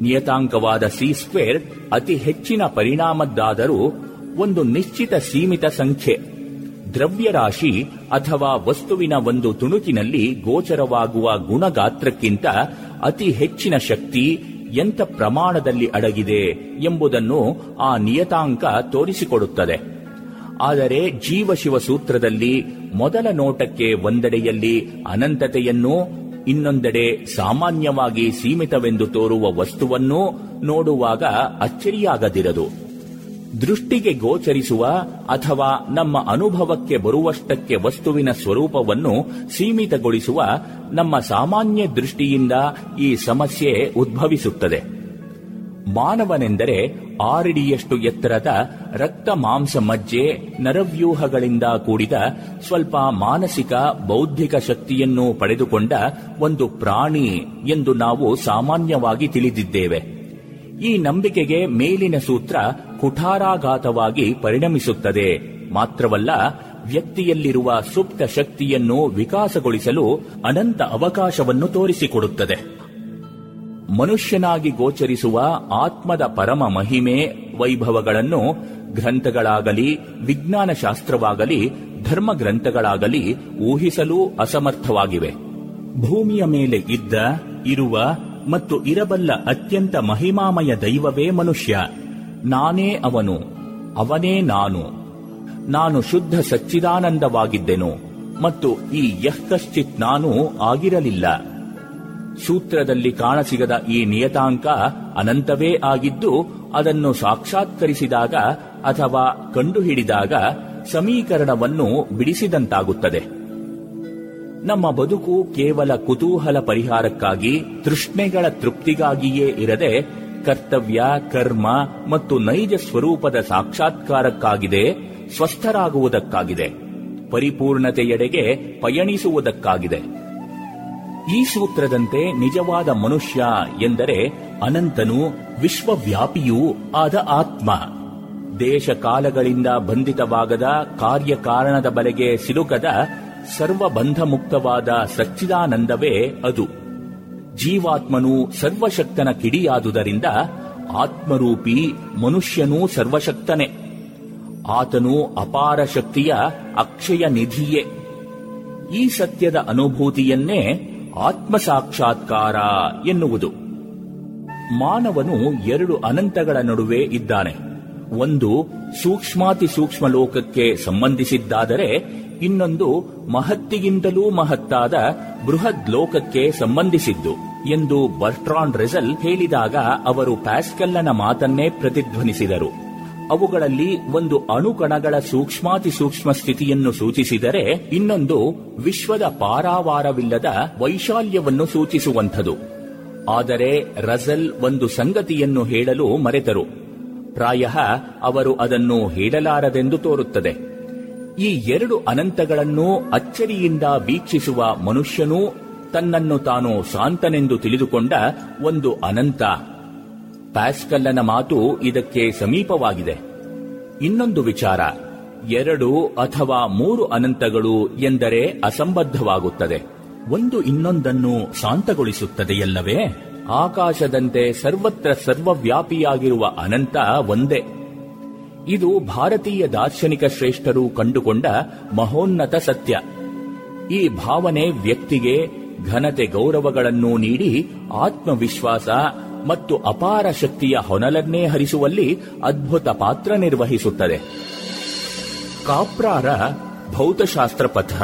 ನಿಯತಾಂಕವಾದ ಸಿ ಸ್ಕ್ವೇರ್ ಅತಿ ಹೆಚ್ಚಿನ ಪರಿಣಾಮದ್ದಾದರೂ ಒಂದು ನಿಶ್ಚಿತ ಸೀಮಿತ ಸಂಖ್ಯೆ, ದ್ರವ್ಯರಾಶಿ ಅಥವಾ ವಸ್ತುವಿನ ಒಂದು ತುಣುಕಿನಲ್ಲಿ ಗೋಚರವಾಗುವ ಗುಣಗಾತ್ರಕ್ಕಿಂತ ಅತಿ ಹೆಚ್ಚಿನ ಶಕ್ತಿ ಎಂಥ ಪ್ರಮಾಣದಲ್ಲಿ ಅಡಗಿದೆ ಎಂಬುದನ್ನು ಆ ನಿಯತಾಂಕ ತೋರಿಸಿಕೊಡುತ್ತದೆ. ಆದರೆ ಜೀವಶಿವ ಸೂತ್ರದಲ್ಲಿ ಮೊದಲ ನೋಟಕ್ಕೆ ಒಂದೆಡೆಯಲ್ಲಿ ಅನಂತತೆಯನ್ನು, ಇನ್ನೊಂದೆಡೆ ಸಾಮಾನ್ಯವಾಗಿ ಸೀಮಿತವೆಂದು ತೋರುವ ವಸ್ತುವನ್ನೂ ನೋಡುವಾಗ ಅಚ್ಚರಿಯಾಗದಿರದು. ದೃಷ್ಟಿಗೆ ಗೋಚರಿಸುವ ಅಥವಾ ನಮ್ಮ ಅನುಭವಕ್ಕೆ ಬರುವಷ್ಟಕ್ಕೆ ವಸ್ತುವಿನ ಸ್ವರೂಪವನ್ನು ಸೀಮಿತಗೊಳಿಸುವ ನಮ್ಮ ಸಾಮಾನ್ಯ ದೃಷ್ಟಿಯಿಂದ ಈ ಸಮಸ್ಯೆ ಉದ್ಭವಿಸುತ್ತದೆ. ಮಾನವನೆಂದರೆ ಆರಡಿಯಷ್ಟು ಎತ್ತರದ ರಕ್ತ ಮಾಂಸ ಮಜ್ಜೆ ನರವ್ಯೂಹಗಳಿಂದ ಕೂಡಿದ ಸ್ವಲ್ಪ ಮಾನಸಿಕ ಬೌದ್ಧಿಕ ಶಕ್ತಿಯನ್ನು ಪಡೆದುಕೊಂಡ ಒಂದು ಪ್ರಾಣಿ ಎಂದು ನಾವು ಸಾಮಾನ್ಯವಾಗಿ ತಿಳಿದಿದ್ದೇವೆ. ಈ ನಂಬಿಕೆಗೆ ಮೇಲಿನ ಸೂತ್ರ ಕುಠಾರಾಘಾತವಾಗಿ ಪರಿಣಮಿಸುತ್ತದೆ. ಮಾತ್ರವಲ್ಲ, ವ್ಯಕ್ತಿಯಲ್ಲಿರುವ ಸುಪ್ತ ಶಕ್ತಿಯನ್ನು ವಿಕಾಸಗೊಳಿಸಲು ಅನಂತ ಅವಕಾಶವನ್ನು ತೋರಿಸಿಕೊಡುತ್ತದೆ. ಮನುಷ್ಯನಾಗಿ ಗೋಚರಿಸುವ ಆತ್ಮದ ಪರಮ ಮಹಿಮೆ ವೈಭವಗಳನ್ನು ಗ್ರಂಥಗಳಾಗಲಿ ವಿಜ್ಞಾನ ಶಾಸ್ತ್ರವಾಗಲಿ ಧರ್ಮ ಗ್ರಂಥಗಳಾಗಲಿ ಊಹಿಸಲು ಅಸಮರ್ಥವಾಗಿವೆ. ಭೂಮಿಯ ಮೇಲೆ ಇದ್ದ, ಇರುವ ಮತ್ತು ಇರಬಲ್ಲ ಅತ್ಯಂತ ಮಹಿಮಾಮಯ ದೈವವೇ ಮನುಷ್ಯ. ನಾನೇ ಅವನು, ಅವನೇ ನಾನು. ನಾನು ಶುದ್ಧ ಸಚ್ಚಿದಾನಂದವಾಗಿದ್ದೆನು ಮತ್ತು ಈ ಯಃಕಶ್ಚಿತ್ ನಾನು ಆಗಿರಲಿಲ್ಲ. ಸೂತ್ರದಲ್ಲಿ ಕಾಣಸಿಗದ ಈ ನಿಯತಾಂಕ ಅನಂತವೇ ಆಗಿದ್ದು, ಅದನ್ನು ಸಾಕ್ಷಾತ್ಕರಿಸಿದಾಗ ಅಥವಾ ಕಂಡುಹಿಡಿದಾಗ ಸಮೀಕರಣವನ್ನು ಬಿಡಿಸಿದಂತಾಗುತ್ತದೆ. ನಮ್ಮ ಬದುಕು ಕೇವಲ ಕುತೂಹಲ ಪರಿಹಾರಕ್ಕಾಗಿ, ತೃಷ್ಣೆಗಳ ತೃಪ್ತಿಗಾಗಿಯೇ ಇರದೆ, ಕರ್ತವ್ಯ, ಕರ್ಮ ಮತ್ತು ನೈಜ ಸ್ವರೂಪದ ಸಾಕ್ಷಾತ್ಕಾರಕ್ಕಾಗಿದೆ, ಸ್ವಸ್ಥರಾಗುವುದಕ್ಕಾಗಿದೆ, ಪರಿಪೂರ್ಣತೆಯೆಡೆಗೆ ಪಯಣಿಸುವುದಕ್ಕಾಗಿದೆ. ಈ ಸೂತ್ರದಂತೆ ನಿಜವಾದ ಮನುಷ್ಯ ಎಂದರೆ ಅನಂತನು, ವಿಶ್ವವ್ಯಾಪಿಯೂ ಆದ ಆತ್ಮ. ದೇಶ ಕಾಲಗಳಿಂದ ಬಂಧಿತವಾಗದ ಕಾರ್ಯಕಾರಣದ ಬಲೆಗೆ ಸಿಲುಕದ ಸರ್ವಬಂಧ ಮುಕ್ತವಾದ ಸಚ್ಚಿದಾನಂದವೇ ಅದು. ಜೀವಾತ್ಮನು ಸರ್ವಶಕ್ತನ ಕಿಡಿಯಾದುದರಿಂದ ಆತ್ಮರೂಪಿ ಮನುಷ್ಯನೂ ಸರ್ವಶಕ್ತನೇ. ಆತನು ಅಪಾರ ಶಕ್ತಿಯ ಅಕ್ಷಯ ನಿಧಿಯೇ. ಈ ಸತ್ಯದ ಅನುಭೂತಿಯನ್ನೇ ಆತ್ಮಸಾಕ್ಷಾತ್ಕಾರ ಎನ್ನುವುದು. ಮಾನವನು ಎರಡು ಅನಂತಗಳ ನಡುವೆ ಇದ್ದಾನೆ. ಒಂದು ಸೂಕ್ಷ್ಮಾತಿ ಸೂಕ್ಷ್ಮ ಲೋಕಕ್ಕೆ ಸಂಬಂಧಿಸಿದ್ದಾದರೆ ಇನ್ನೊಂದು ಮಹತ್ತಿಗಿಂತಲೂ ಮಹತ್ತಾದ ಬೃಹದ್ ಲೋಕಕ್ಕೆ ಸಂಬಂಧಿಸಿದ್ದು ಎಂದು ಬರ್ಟ್ರಾನ್ ರೆಸಲ್ ಹೇಳಿದಾಗ ಅವರು ಪ್ಯಾಸ್ಕಲ್ಲನ ಮಾತನ್ನೇ ಪ್ರತಿಧ್ವನಿಸಿದರು. ಅವುಗಳಲ್ಲಿ ಒಂದು ಅಣುಕಣಗಳ ಸೂಕ್ಷ್ಮಾತಿ ಸೂಕ್ಷ್ಮ ಸ್ಥಿತಿಯನ್ನು ಸೂಚಿಸಿದರೆ ಇನ್ನೊಂದು ವಿಶ್ವದ ಪಾರಾವಾರವಿಲ್ಲದ ವೈಶಾಲ್ಯವನ್ನು ಸೂಚಿಸುವಂಥದು. ಆದರೆ ರಜಲ್ ಒಂದು ಸಂಗತಿಯನ್ನು ಹೇಳಲು ಮರೆತರು. ಪ್ರಾಯ ಅವರು ಅದನ್ನು ಹೇಳಲಾರದೆಂದು ತೋರುತ್ತದೆ. ಈ ಎರಡು ಅನಂತಗಳನ್ನು ಅಚ್ಚರಿಯಿಂದ ವೀಕ್ಷಿಸುವ ಮನುಷ್ಯನೂ ತನ್ನನ್ನು ತಾನು ಶಾಂತನೆಂದು ತಿಳಿದುಕೊಂಡ ಒಂದು ಅನಂತ. ಪ್ಯಾಸ್ಕಲ್ಲನ ಮಾತು ಇದಕ್ಕೆ ಸಮೀಪವಾಗಿದೆ. ಇನ್ನೊಂದು ವಿಚಾರ, ಎರಡು ಅಥವಾ ಮೂರು ಅನಂತಗಳು ಎಂದರೆ ಅಸಂಬದ್ಧವಾಗುತ್ತದೆ. ಒಂದು ಇನ್ನೊಂದನ್ನು ಶಾಂತಗೊಳಿಸುತ್ತದೆಯಲ್ಲವೇ? ಆಕಾಶದಂತೆ ಸರ್ವತ್ರ ಸರ್ವವ್ಯಾಪಿಯಾಗಿರುವ ಅನಂತ ಒಂದೇ. ಇದು ಭಾರತೀಯ ದಾರ್ಶನಿಕ ಶ್ರೇಷ್ಠರು ಕಂಡುಕೊಂಡ ಮಹೋನ್ನತ ಸತ್ಯ. ಈ ಭಾವನೆ ವ್ಯಕ್ತಿಗೆ ಘನತೆ ಗೌರವಗಳನ್ನು ನೀಡಿ ಆತ್ಮವಿಶ್ವಾಸ ಮತ್ತು ಅಪಾರ ಶಕ್ತಿಯ ಹೊನಲನ್ನೇ ಹರಿಸುವಲ್ಲಿ ಅದ್ಭುತ ಪಾತ್ರ ನಿರ್ವಹಿಸುತ್ತದೆ. ಕಾಪ್ರಾರ ಭೌತಶಾಸ್ತ್ರ ಪಥ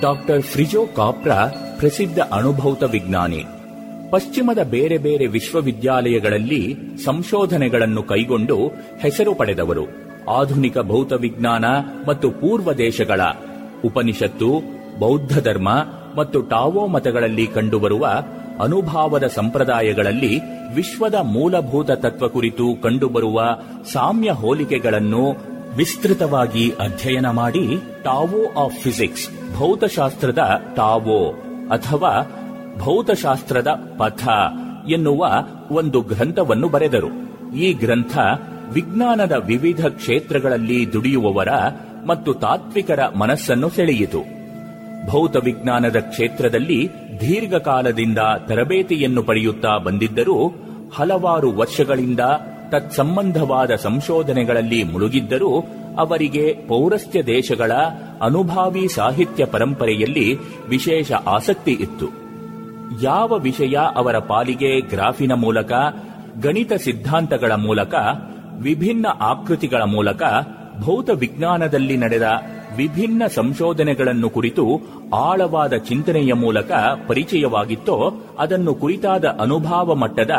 ಡಾಕ್ಟರ್ ಫ್ರಿಜೋ ಕಾಪ್ರಾ ಪ್ರಸಿದ್ಧ ಅಣುಭೌತ ವಿಜ್ಞಾನಿ. ಪಶ್ಚಿಮದ ಬೇರೆ ಬೇರೆ ವಿಶ್ವವಿದ್ಯಾಲಯಗಳಲ್ಲಿ ಸಂಶೋಧನೆಗಳನ್ನು ಕೈಗೊಂಡು ಹೆಸರು ಪಡೆದವರು. ಆಧುನಿಕ ಭೌತವಿಜ್ಞಾನ ಮತ್ತು ಪೂರ್ವ ದೇಶಗಳ ಉಪನಿಷತ್ತು, ಬೌದ್ಧ ಧರ್ಮ ಮತ್ತು ಟಾವೋ ಮತಗಳಲ್ಲಿ ಕಂಡುಬರುವ ಅನುಭಾವದ ಸಂಪ್ರದಾಯಗಳಲ್ಲಿ ವಿಶ್ವದ ಮೂಲಭೂತ ತತ್ವ ಕುರಿತು ಕಂಡುಬರುವ ಸಾಮ್ಯ ಹೋಲಿಕೆಗಳನ್ನು ವಿಸ್ತೃತವಾಗಿ ಅಧ್ಯಯನ ಮಾಡಿ ಟಾವೋ ಆಫ್ ಫಿಸಿಕ್ಸ್, ಭೌತಶಾಸ್ತ್ರದ ಟಾವೋ ಅಥವಾ ಭೌತಶಾಸ್ತ್ರದ ಪಥ ಎನ್ನುವ ಒಂದು ಗ್ರಂಥವನ್ನು ಬರೆದರು. ಈ ಗ್ರಂಥ ವಿಜ್ಞಾನದ ವಿವಿಧ ಕ್ಷೇತ್ರಗಳಲ್ಲಿ ದುಡಿಯುವವರ ಮತ್ತು ತಾತ್ವಿಕರ ಮನಸ್ಸನ್ನು ಸೆಳೆಯಿತು. ಭೌತ ವಿಜ್ಞಾನದ ಕ್ಷೇತ್ರದಲ್ಲಿ ದೀರ್ಘಕಾಲದಿಂದ ತರಬೇತಿಯನ್ನು ಪಡೆಯುತ್ತಾ ಬಂದಿದ್ದರೂ ಹಲವಾರು ವರ್ಷಗಳಿಂದ ತತ್ಸಂಬಂಧವಾದ ಸಂಶೋಧನೆಗಳಲ್ಲಿ ಮುಳುಗಿದ್ದರೂ ಅವರಿಗೆ ಪೌರಸ್ತ್ಯ ದೇಶಗಳ ಅನುಭಾವಿ ಸಾಹಿತ್ಯ ಪರಂಪರೆಯಲ್ಲಿ ವಿಶೇಷ ಆಸಕ್ತಿ ಇತ್ತು. ಯಾವ ವಿಷಯ ಅವರ ಪಾಲಿಗೆ ಗ್ರಾಫಿನ ಮೂಲಕ, ಗಣಿತ ಸಿದ್ಧಾಂತಗಳ ಮೂಲಕ, ವಿಭಿನ್ನ ಆಕೃತಿಗಳ ಮೂಲಕ, ಭೌತ ವಿಜ್ಞಾನದಲ್ಲಿ ನಡೆದ ವಿಭಿನ್ನ ಸಂಶೋಧನೆಗಳನ್ನು ಕುರಿತು ಆಳವಾದ ಚಿಂತನೆಯ ಮೂಲಕ ಪರಿಚಯವಾಗಿತ್ತೋ, ಅದನ್ನು ಕುರಿತಾದ ಅನುಭವ ಮಟ್ಟದ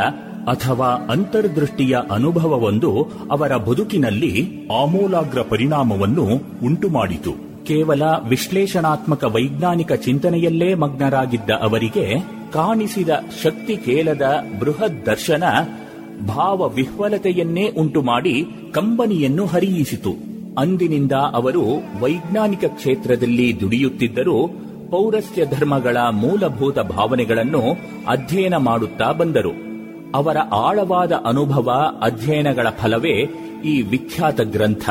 ಅಥವಾ ಅಂತರ್ದೃಷ್ಟಿಯ ಅನುಭವವೊಂದು ಅವರ ಬದುಕಿನಲ್ಲಿ ಆಮೂಲಾಗ್ರ ಪರಿಣಾಮವನ್ನು ಉಂಟುಮಾಡಿತು. ಕೇವಲ ವಿಶ್ಲೇಷಣಾತ್ಮಕ ವೈಜ್ಞಾನಿಕ ಚಿಂತನೆಯಲ್ಲೇ ಮಗ್ನರಾಗಿದ್ದ ಅವರಿಗೆ ಕಾಣಿಸಿದ ಶಕ್ತಿ ಕೇಳದ ಬೃಹತ್ ದರ್ಶನ ಭಾವ ವಿಹ್ವಲತೆಯನ್ನೇ ಉಂಟುಮಾಡಿ ಕಂಬನಿಯನ್ನು ಹರಿಯಿಸಿತು. ಅಂದಿನಿಂದ ಅವರು ವೈಜ್ಞಾನಿಕ ಕ್ಷೇತ್ರದಲ್ಲಿ ದುಡಿಯುತ್ತಿದ್ದರೂ ಪೌರಸ್ತ್ಯ ಧರ್ಮಗಳ ಮೂಲಭೂತ ಭಾವನೆಗಳನ್ನು ಅಧ್ಯಯನ ಮಾಡುತ್ತಾ ಬಂದರು. ಅವರ ಆಳವಾದ ಅನುಭವ ಅಧ್ಯಯನಗಳ ಫಲವೇ ಈ ವಿಖ್ಯಾತ ಗ್ರಂಥ.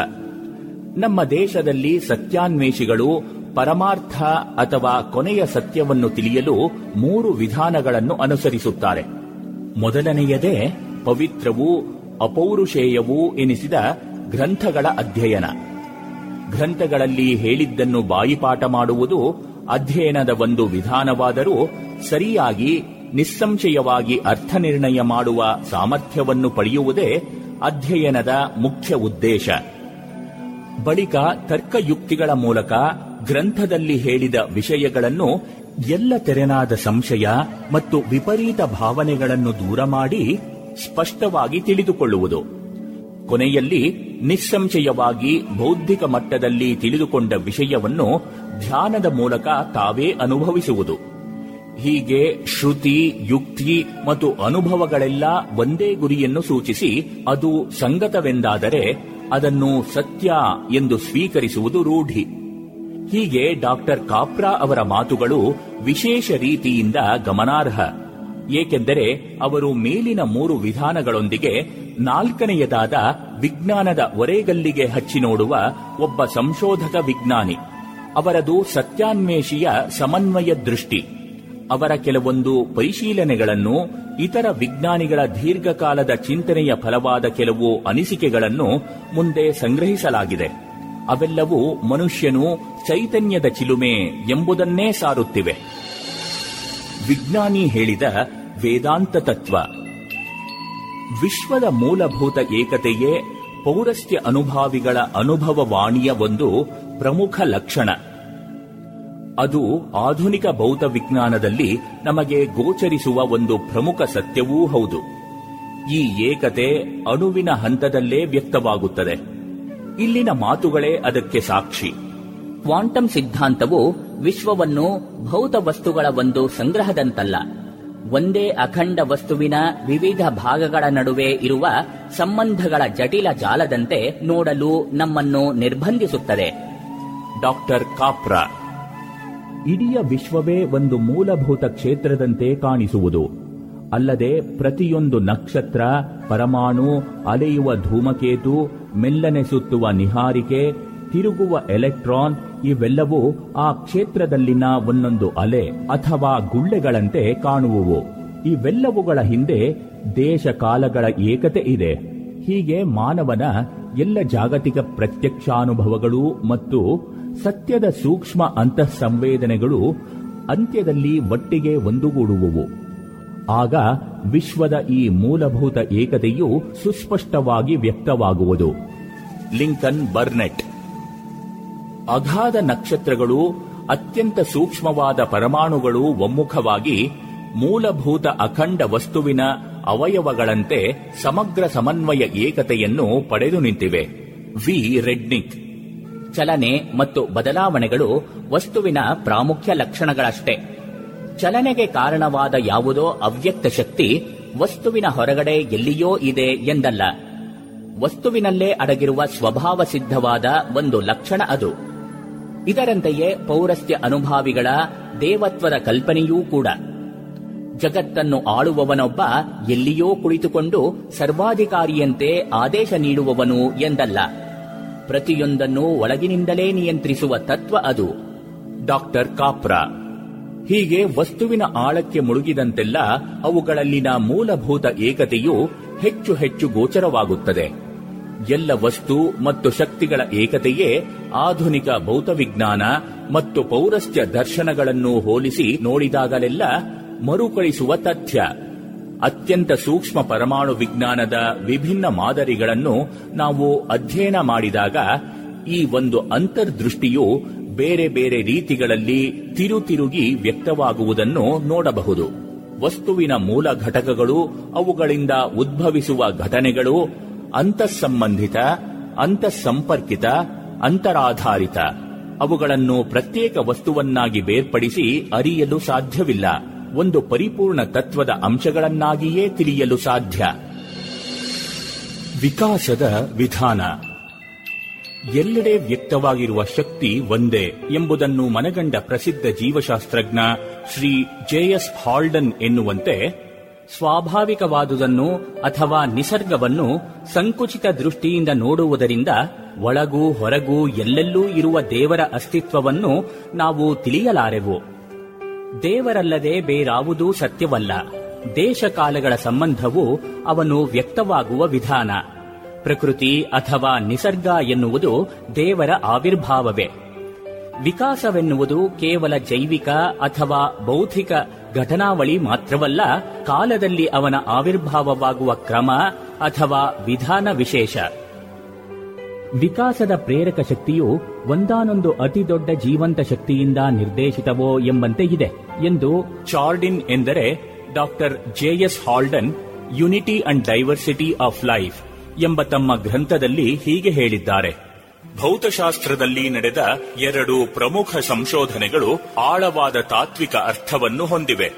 ನಮ್ಮ ದೇಶದಲ್ಲಿ ಸತ್ಯಾನ್ವೇಷಿಗಳು ಪರಮಾರ್ಥ ಅಥವಾ ಕೊನೆಯ ಸತ್ಯವನ್ನು ತಿಳಿಯಲು ಮೂರು ವಿಧಾನಗಳನ್ನು ಅನುಸರಿಸುತ್ತಾರೆ. ಮೊದಲನೆಯದೇ ಪವಿತ್ರವೂ, ಅಪೌರುಷೇಯವೂ ಎನಿಸಿದ ಗ್ರಂಥಗಳ ಅಧ್ಯಯನ. ಗ್ರಂಥಗಳಲ್ಲಿ ಹೇಳಿದ್ದನ್ನು ಬಾಯಿಪಾಠ ಮಾಡುವುದು ಅಧ್ಯಯನದ ಒಂದು ವಿಧಾನವಾದರೂ ಸರಿಯಾಗಿ, ನಿಸ್ಸಂಶಯವಾಗಿ ಅರ್ಥ ನಿರ್ಣಯ ಮಾಡುವ ಸಾಮರ್ಥ್ಯವನ್ನು ಪಡೆಯುವುದೇ ಅಧ್ಯಯನದ ಮುಖ್ಯ ಉದ್ದೇಶ. ಬಳಿಕ ತರ್ಕಯುಕ್ತಿಗಳ ಮೂಲಕ ಗ್ರಂಥದಲ್ಲಿ ಹೇಳಿದ ವಿಷಯಗಳನ್ನು ಎಲ್ಲ ತೆರೆನಾದ ಸಂಶಯ ಮತ್ತು ವಿಪರೀತ ಭಾವನೆಗಳನ್ನು ದೂರ ಮಾಡಿ ಸ್ಪಷ್ಟವಾಗಿ ತಿಳಿದುಕೊಳ್ಳುವುದು. ಕೊನೆಯಲ್ಲಿ ನಿಸ್ಸಂಶಯವಾಗಿ ಬೌದ್ಧಿಕ ಮಟ್ಟದಲ್ಲಿ ತಿಳಿದುಕೊಂಡ ವಿಷಯವನ್ನು ಧ್ಯಾನದ ಮೂಲಕ ತಾವೇ ಅನುಭವಿಸುವುದು. ಹೀಗೆ ಶ್ರುತಿ, ಯುಕ್ತಿ ಮತ್ತು ಅನುಭವಗಳೆಲ್ಲ ಒಂದೇ ಗುರಿಯನ್ನು ಸೂಚಿಸಿ ಅದು ಸಂಗತವೆಂದಾದರೆ ಅದನ್ನು ಸತ್ಯ ಎಂದು ಸ್ವೀಕರಿಸುವುದು ರೂಢಿ. ಹೀಗೆ ಡಾಕ್ಟರ್ ಕಾಪ್ರಾ ಅವರ ಮಾತುಗಳು ವಿಶೇಷ ರೀತಿಯಿಂದ ಗಮನಾರ್ಹ. ಏಕೆಂದರೆ ಅವರು ಮೇಲಿನ ಮೂರು ವಿಧಾನಗಳೊಂದಿಗೆ ನಾಲ್ಕನೆಯದಾದ ವಿಜ್ಞಾನದ ಒರೆಗಲ್ಲಿಗೆ ಹಚ್ಚಿ ನೋಡುವ ಒಬ್ಬ ಸಂಶೋಧಕ ವಿಜ್ಞಾನಿ. ಅವರದು ಸತ್ಯಾನ್ವೇಷಿಯ ಸಮನ್ವಯ ದೃಷ್ಟಿ. ಅವರ ಕೆಲವೊಂದು ಪರಿಶೀಲನೆಗಳನ್ನು ಇತರ ವಿಜ್ಞಾನಿಗಳ ದೀರ್ಘಕಾಲದ ಚಿಂತನೆಯ ಫಲವಾದ ಕೆಲವು ಅನಿಸಿಕೆಗಳನ್ನು ಮುಂದೆ ಸಂಗ್ರಹಿಸಲಾಗಿದೆ. ಅವೆಲ್ಲವೂ ಮನುಷ್ಯನು ಚೈತನ್ಯದ ಚಿಲುಮೆ ಎಂಬುದನ್ನೇ ಸಾರುತ್ತಿವೆ. ವಿಜ್ಞಾನಿ ಹೇಳಿದ ವೇದಾಂತ ತತ್ವ. ವಿಶ್ವದ ಮೂಲಭೂತ ಏಕತೆಯೇ ಪೌರಸ್ತ್ಯ ಅನುಭಾವಿಗಳ ಅನುಭವವಾಣಿಯ ಒಂದು ಪ್ರಮುಖ ಲಕ್ಷಣ. ಅದು ಆಧುನಿಕ ಭೌತ ವಿಜ್ಞಾನದಲ್ಲಿ ನಮಗೆ ಗೋಚರಿಸುವ ಒಂದು ಪ್ರಮುಖ ಸತ್ಯವೂ ಹೌದು. ಈ ಏಕತೆ ಅಣುವಿನ ಹಂತದಲ್ಲೇ ವ್ಯಕ್ತವಾಗುತ್ತದೆ. ಇಲ್ಲಿನ ಮಾತುಗಳೇ ಅದಕ್ಕೆ ಸಾಕ್ಷಿ. ಕ್ವಾಂಟಮ್ ಸಿದ್ಧಾಂತವು ವಿಶ್ವವನ್ನು ಭೌತ ವಸ್ತುಗಳ ಒಂದು ಸಂಗ್ರಹದಂತಲ್ಲ. ಒಂದೇ ಅಖಂಡ ವಸ್ತುವಿನ ವಿವಿಧ ಭಾಗಗಳ ನಡುವೆ ಇರುವ ಸಂಬಂಧಗಳ ಜಟಿಲ ಜಾಲದಂತೆ ನೋಡಲು ನಮ್ಮನ್ನು ನಿರ್ಬಂಧಿಸುತ್ತದೆ. Doctor Capra. ಇಡೀ ವಿಶ್ವವೇ ಒಂದು ಮೂಲಭೂತ ಕ್ಷೇತ್ರದಂತೆ ಕಾಣಿಸುವುದು. ಅಲ್ಲದೆ ಪ್ರತಿಯೊಂದು ನಕ್ಷತ್ರ, ಪರಮಾಣು, ಅಲೆಯುವ ಧೂಮಕೇತು, ಮೆಲ್ಲನೆ ಸುತ್ತುವ ನಿಹಾರಿಕೆ, ತಿರುಗುವ ಎಲೆಕ್ಟ್ರಾನ್ ಇವೆಲ್ಲವೂ ಆ ಕ್ಷೇತ್ರದಲ್ಲಿನ ಒಂದೊಂದು ಅಲೆ ಅಥವಾ ಗುಳ್ಳೆಗಳಂತೆ ಕಾಣುವುವು. ಇವೆಲ್ಲವುಗಳ ಹಿಂದೆ ದೇಶ ಕಾಲಗಳ ಏಕತೆ ಇದೆ. ಹೀಗೆ ಮಾನವನ ಎಲ್ಲ ಜಾಗತಿಕ ಪ್ರತ್ಯಕ್ಷಾನುಭವಗಳು ಮತ್ತು ಸತ್ಯದ ಸೂಕ್ಷ್ಮ ಅಂತಃಸಂವೇದನೆಗಳು ಅಂತ್ಯದಲ್ಲಿ ಒಟ್ಟಿಗೆ ಒಂದುಗೂಡುವುವು. ಆಗ ವಿಶ್ವದ ಈ ಮೂಲಭೂತ ಏಕತೆಯು ಸುಸ್ಪಷ್ಟವಾಗಿ ವ್ಯಕ್ತವಾಗುವುದು. Lincoln Burnett. ಅಗಾಧ ನಕ್ಷತ್ರಗಳು, ಅತ್ಯಂತ ಸೂಕ್ಷ್ಮವಾದ ಪರಮಾಣುಗಳು ಒಮ್ಮುಖವಾಗಿ ಮೂಲಭೂತ ಅಖಂಡ ವಸ್ತುವಿನ ಅವಯವಗಳಂತೆ ಸಮಗ್ರ ಸಮನ್ವಯ ಏಕತೆಯನ್ನು ಪಡೆದು ನಿಂತಿವೆ. ವಿ. ರೆಡ್ನಿಕ್. ಚಲನೆ ಮತ್ತು ಬದಲಾವಣೆಗಳು ವಸ್ತುವಿನ ಪ್ರಾಮುಖ್ಯ ಲಕ್ಷಣಗಳಷ್ಟೇ. ಚಲನೆಗೆ ಕಾರಣವಾದ ಯಾವುದೋ ಅವ್ಯಕ್ತ ಶಕ್ತಿ ವಸ್ತುವಿನ ಹೊರಗಡೆ ಎಲ್ಲಿಯೋ ಇದೆ ಎಂದಲ್ಲ. ವಸ್ತುವಿನಲ್ಲೇ ಅಡಗಿರುವ ಸ್ವಭಾವ ಸಿದ್ಧವಾದ ಒಂದು ಲಕ್ಷಣ ಅದು. ಇದರಂತೆಯೇ ಪೌರಸ್ತ್ಯ ಅನುಭಾವಿಗಳ ದೇವತ್ವದ ಕಲ್ಪನೆಯೂ ಕೂಡ. ಜಗತ್ತನ್ನು ಆಳುವವನೊಬ್ಬ ಎಲ್ಲಿಯೋ ಕುಳಿತುಕೊಂಡು ಸರ್ವಾಧಿಕಾರಿಯಂತೆ ಆದೇಶ ನೀಡುವವನು ಎಂದಲ್ಲ. ಪ್ರತಿಯೊಂದನ್ನು ಒಳಗಿನಿಂದಲೇ ನಿಯಂತ್ರಿಸುವ ತತ್ವ ಅದು. Doctor Capra. ಹೀಗೆ ವಸ್ತುವಿನ ಆಳಕ್ಕೆ ಮುಳುಗಿದಂತೆಲ್ಲ ಅವುಗಳಲ್ಲಿನ ಮೂಲಭೂತ ಏಕತೆಯು ಹೆಚ್ಚು ಹೆಚ್ಚು ಗೋಚರವಾಗುತ್ತದೆ. ಎಲ್ಲ ವಸ್ತು ಮತ್ತು ಶಕ್ತಿಗಳ ಏಕತೆಯೇ ಆಧುನಿಕ ಭೌತವಿಜ್ಞಾನ ಮತ್ತು ಪೌರಸ್ತ್ಯ ದರ್ಶನಗಳನ್ನು ಹೋಲಿಸಿ ನೋಡಿದಾಗಲೆಲ್ಲ ಮರುಕಳಿಸುವ ತಥ್ಯ. ಅತ್ಯಂತ ಸೂಕ್ಷ್ಮ ಪರಮಾಣು ವಿಜ್ಞಾನದ ವಿಭಿನ್ನ ಮಾದರಿಗಳನ್ನು ನಾವು ಅಧ್ಯಯನ ಮಾಡಿದಾಗ ಈ ಒಂದು ಅಂತರ್ದೃಷ್ಟಿಯು ಬೇರೆ ಬೇರೆ ರೀತಿಗಳಲ್ಲಿ ತಿರುತಿರುಗಿ ವ್ಯಕ್ತವಾಗುವುದನ್ನು ನೋಡಬಹುದು. ವಸ್ತುವಿನ ಮೂಲ ಘಟಕಗಳು ಅವುಗಳಿಂದ ಉದ್ಭವಿಸುವ ಘಟನೆಗಳು ಅಂತಸ್ಸಂಬಂಧಿತ ಅಂತಸ್ಸಂಪರ್ಕಿತ ಅಂತರಾಧಾರಿತ. ಅವುಗಳನ್ನು ಪ್ರತ್ಯೇಕ ವಸ್ತುವನ್ನಾಗಿ ಬೇರ್ಪಡಿಸಿ ಅರಿಯಲು ಸಾಧ್ಯವಿಲ್ಲ. ಒಂದು ಪರಿಪೂರ್ಣ ತತ್ವದ ಅಂಶಗಳನ್ನಾಗಿಯೇ ತಿಳಿಯಲು ಸಾಧ್ಯ. ವಿಕಾಸದ ವಿಧಾನ. ಎಲ್ಲೆಡೆ ವ್ಯಕ್ತವಾಗಿರುವ ಶಕ್ತಿ ಒಂದೇ ಎಂಬುದನ್ನು ಮನಗಂಡ ಪ್ರಸಿದ್ಧ ಜೀವಶಾಸ್ತ್ರಜ್ಞ ಶ್ರೀ ಜೆಎಸ್ ಹಾಲ್ಡನ್ ಎನ್ನುವಂತೆ ಸ್ವಾಭಾವಿಕವಾದುದನ್ನು ಅಥವಾ ನಿಸರ್ಗವನ್ನು ಸಂಕುಚಿತ ದೃಷ್ಟಿಯಿಂದ ನೋಡುವುದರಿಂದ ಒಳಗೂ ಹೊರಗೂ ಎಲ್ಲೆಲ್ಲೂ ಇರುವ ದೇವರ ಅಸ್ತಿತ್ವವನ್ನು ನಾವು ತಿಳಿಯಲಾರೆವು. ದೇವರಲ್ಲದೆ ಬೇರಾವುದೂ ಸತ್ಯವಲ್ಲ. ದೇಶಕಾಲಗಳ ಸಂಬಂಧವು ಅವನು ವ್ಯಕ್ತವಾಗುವ ವಿಧಾನ. ಪ್ರಕೃತಿ ಅಥವಾ ನಿಸರ್ಗ ಎನ್ನುವುದು ದೇವರ ಆವಿರ್ಭಾವವೇ. ವಿಕಾಸವೆನ್ನುವುದು ಕೇವಲ ಜೈವಿಕ ಅಥವಾ ಬೌದ್ಧಿಕ ಘಟನಾವಳಿ ಮಾತ್ರವಲ್ಲ, ಕಾಲದಲ್ಲಿ ಅವನ ಆವಿರ್ಭಾವವಾಗುವ ಕ್ರಮ ಅಥವಾ ವಿಧಾನ ವಿಶೇಷ. ವಿಕಾಸದ ಪ್ರೇರಕ ಶಕ್ತಿಯು ಒಂದಾನೊಂದು ಅತಿದೊಡ್ಡ ಜೀವಂತ ಶಕ್ತಿಯಿಂದ ನಿರ್ದೇಶಿತವೋ ಎಂಬಂತೆ ಇದೆ ಎಂದು ಚಾರ್ಡಿನ್ ಎಂದರೆ doctor J S Haldane unity and diversity of life ಎಂಬ ತಮ್ಮ ಗ್ರಂಥದಲ್ಲಿ ಹೀಗೆ ಹೇಳಿದ್ದಾರೆ. ಭೌತಶಾಸ್ತ್ರದಲ್ಲಿ ನಡೆದ ಎರಡು ಪ್ರಮುಖ ಸಂಶೋಧನೆಗಳು ಆಳವಾದ ತಾತ್ವಿಕ ಅರ್ಥವನ್ನು ಹೊಂದಿವೆ.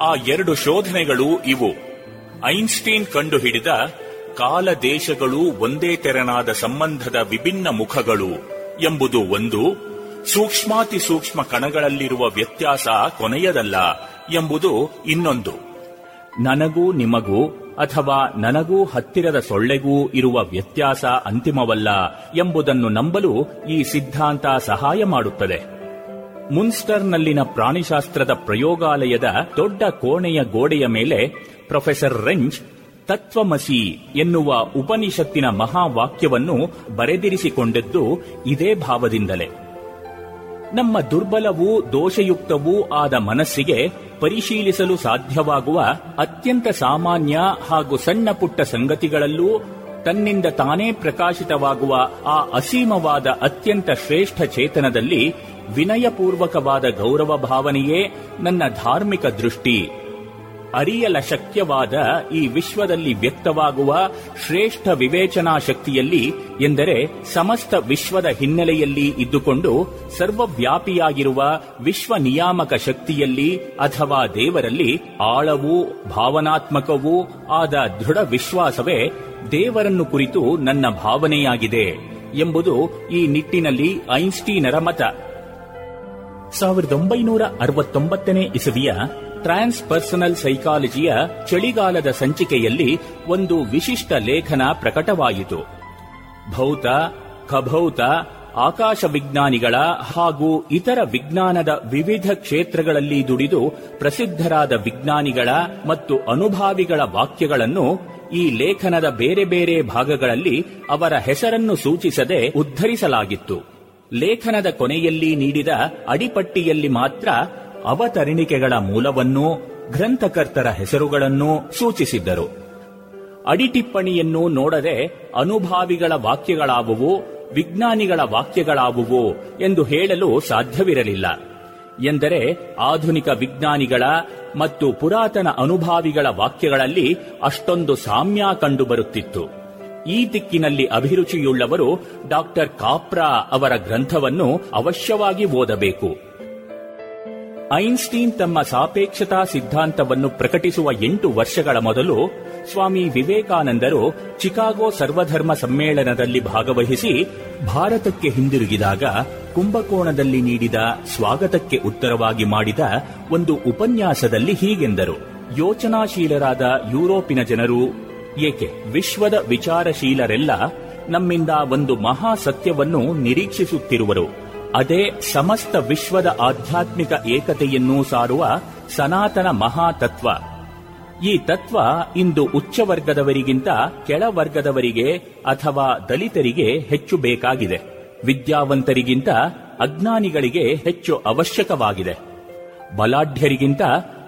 ಆ ಎರಡು ಶೋಧನೆಗಳು ಇವು. ಐನ್ಸ್ಟೀನ್ ಕಂಡುಹಿಡಿದ ಕಾಲ ದೇಶಗಳು ಒಂದೇ ತೆರನಾದ ಸಂಬಂಧದ ವಿಭಿನ್ನ ಮುಖಗಳು ಎಂಬುದು ಒಂದು ಸೂಕ್ಷ್ಮಾತಿ ಸೂಕ್ಷ್ಮ ಕಣಗಳಲ್ಲಿರುವ ವ್ಯತ್ಯಾಸ ಕೊನೆಯದಲ್ಲ ಎಂಬುದು ಇನ್ನೊಂದು. ನನಗೂ ನಿಮಗೂ ಅಥವಾ ನನಗೂ ಹತ್ತಿರದ ಸೊಳ್ಳೆಗೂ ಇರುವ ವ್ಯತ್ಯಾಸ ಅಂತಿಮವಲ್ಲ ಎಂಬುದನ್ನು ನಂಬಲು ಈ ಸಿದ್ಧಾಂತ ಸಹಾಯ ಮಾಡುತ್ತದೆ. ಮುನ್ಸ್ಟರ್ನಲ್ಲಿನ ಪ್ರಾಣಿಶಾಸ್ತ್ರದ ಪ್ರಯೋಗಾಲಯದ ದೊಡ್ಡ ಕೋಣೆಯ ಗೋಡೆಯ ಮೇಲೆ ಪ್ರೊಫೆಸರ್ ರೆಂಚ್ ತತ್ವಮಸಿ ಎನ್ನುವ ಉಪನಿಷತ್ತಿನ ಮಹಾವಾಕ್ಯವನ್ನು ಬರೆದಿರಿಸಿಕೊಂಡದ್ದು ಇದೇ ಭಾವದಿಂದಲೇ. ನಮ್ಮ ದುರ್ಬಲವೂ ದೋಷಯುಕ್ತವೂ ಆದ ಮನಸ್ಸಿಗೆ ಪರಿಶೀಲಿಸಲು ಸಾಧ್ಯವಾಗುವ ಅತ್ಯಂತ ಸಾಮಾನ್ಯ ಹಾಗೂ ಸಣ್ಣ ಪುಟ್ಟ ಸಂಗತಿಗಳಲ್ಲೂ ತನ್ನಿಂದ ತಾನೇ ಪ್ರಕಾಶಿತವಾಗುವ ಆ ಅಸೀಮವಾದ ಅತ್ಯಂತ ಶ್ರೇಷ್ಠ ಚೇತನದಲ್ಲಿ ವಿನಯಪೂರ್ವಕವಾದ ಗೌರವ ಭಾವನೆಯೇ ನನ್ನ ಧಾರ್ಮಿಕ ದೃಷ್ಟಿ. ಅರಿಯಲ ಶಕ್ಯವಾದ ಈ ವಿಶ್ವದಲ್ಲಿ ವ್ಯಕ್ತವಾಗುವ ಶ್ರೇಷ್ಠ ವಿವೇಚನಾ ಶಕ್ತಿಯಲ್ಲಿ ಎಂದರೆ ಸಮಸ್ತ ವಿಶ್ವದ ಹಿನ್ನೆಲೆಯಲ್ಲಿ ಇದ್ದುಕೊಂಡು ಸರ್ವವ್ಯಾಪಿಯಾಗಿರುವ ವಿಶ್ವ ನಿಯಾಮಕ ಶಕ್ತಿಯಲ್ಲಿ ಅಥವಾ ದೇವರಲ್ಲಿ ಆಳವೂ ಭಾವನಾತ್ಮಕವೂ ಆದ ದೃಢ ವಿಶ್ವಾಸವೇ ದೇವರನ್ನು ಕುರಿತು ನನ್ನ ಭಾವನೆಯಾಗಿದೆ ಎಂಬುದು ಈ ನಿಟ್ಟಿನಲ್ಲಿ ಐನ್ಸ್ಟೀನರ ಮತ. ಸಾವಿರದ ಒಂಬೈನೂರ ಅರವತ್ತೊಂಬತ್ತನೇ ಇಸವಿಯ ಟ್ರಾನ್ಸ್ ಪರ್ಸನಲ್ ಸೈಕಾಲಜಿಯ ಚಳಿಗಾಲದ ಸಂಚಿಕೆಯಲ್ಲಿ ಒಂದು ವಿಶಿಷ್ಟ ಲೇಖನ ಪ್ರಕಟವಾಯಿತು. ಭೌತ ಖಭೌತ ಆಕಾಶ ವಿಜ್ಞಾನಿಗಳ ಹಾಗೂ ಇತರ ವಿಜ್ಞಾನದ ವಿವಿಧ ಕ್ಷೇತ್ರಗಳಲ್ಲಿ ದುಡಿದು ಪ್ರಸಿದ್ಧರಾದ ವಿಜ್ಞಾನಿಗಳ ಮತ್ತು ಅನುಭಾವಿಗಳ ವಾಕ್ಯಗಳನ್ನು ಈ ಲೇಖನದ ಬೇರೆ ಬೇರೆ ಭಾಗಗಳಲ್ಲಿ ಅವರ ಹೆಸರನ್ನು ಸೂಚಿಸದೆ ಉದ್ಧರಿಸಲಾಗಿತ್ತು. ಲೇಖನದ ಕೊನೆಯಲ್ಲಿ ನೀಡಿದ ಅಡಿಪಟ್ಟಿಯಲ್ಲಿ ಮಾತ್ರ ಅವತರಣಿಕೆಗಳ ಮೂಲವನ್ನೂ ಗ್ರಂಥಕರ್ತರ ಹೆಸರುಗಳನ್ನು ಸೂಚಿಸಿದ್ದರು. ಅಡಿಟಿಪ್ಪಣಿಯನ್ನು ನೋಡದೆ ಅನುಭಾವಿಗಳ ವಾಕ್ಯಗಳಾವುವು ವಿಜ್ಞಾನಿಗಳ ವಾಕ್ಯಗಳಾವುವು ಎಂದು ಹೇಳಲು ಸಾಧ್ಯವಿರಲಿಲ್ಲ. ಎಂದರೆ ಆಧುನಿಕ ವಿಜ್ಞಾನಿಗಳ ಮತ್ತು ಪುರಾತನ ಅನುಭಾವಿಗಳ ವಾಕ್ಯಗಳಲ್ಲಿ ಅಷ್ಟೊಂದು ಸಾಮ್ಯ ಕಂಡುಬರುತ್ತಿತ್ತು. ಈ ದಿಕ್ಕಿನಲ್ಲಿ ಅಭಿರುಚಿಯುಳ್ಳವರು ಡಾಕ್ಟರ್ ಕಾಪ್ರಾ ಅವರ ಗ್ರಂಥವನ್ನು ಅವಶ್ಯವಾಗಿ ಓದಬೇಕು. ಐನ್ಸ್ಟೀನ್ ತಮ್ಮ ಸಾಪೇಕ್ಷತಾ ಸಿದ್ಧಾಂತವನ್ನು ಪ್ರಕಟಿಸುವ ಎಂಟು ವರ್ಷಗಳ ಮೊದಲು ಸ್ವಾಮಿ ವಿವೇಕಾನಂದರು ಚಿಕಾಗೋ ಸರ್ವಧರ್ಮ ಸಮ್ಮೇಳನದಲ್ಲಿ ಭಾಗವಹಿಸಿ ಭಾರತಕ್ಕೆ ಹಿಂದಿರುಗಿದಾಗ ಕುಂಭಕೋಣದಲ್ಲಿ ನೀಡಿದ ಸ್ವಾಗತಕ್ಕೆ ಉತ್ತರವಾಗಿ ಮಾಡಿದ ಒಂದು ಉಪನ್ಯಾಸದಲ್ಲಿ ಹೀಗೆಂದರು. ಯೋಚನಾಶೀಲರಾದ ಯುರೋಪಿನ ಜನರು, ಏಕೆ ವಿಶ್ವದ ವಿಚಾರಶೀಲರೆಲ್ಲ ನಮ್ಮಿಂದ ಒಂದು ಮಹಾ ಸತ್ಯವನ್ನು ನಿರೀಕ್ಷಿಸುತ್ತಿರುವರು. ಅದೇ ಸಮಸ್ತ ವಿಶ್ವದ ಆಧ್ಯಾತ್ಮಿಕ ಏಕತೆಯನ್ನು ಸಾರುವ ಸನಾತನ ಮಹಾತತ್ವ. ಈ ತತ್ವ ಇಂದು ಉಚ್ಚವರ್ಗದವರಿಗಿಂತ ಕೆಳವರ್ಗದವರಿಗೆ ಅಥವಾ ದಲಿತರಿಗೆ ಹೆಚ್ಚು ಬೇಕಾಗಿದೆ. ವಿದ್ಯಾವಂತರಿಗಿಂತ ಅಜ್ಞಾನಿಗಳಿಗೆ ಹೆಚ್ಚು ಅವಶ್ಯಕವಾಗಿದೆ. ಬಲಾಢ್ಯರಿಗಿಂತ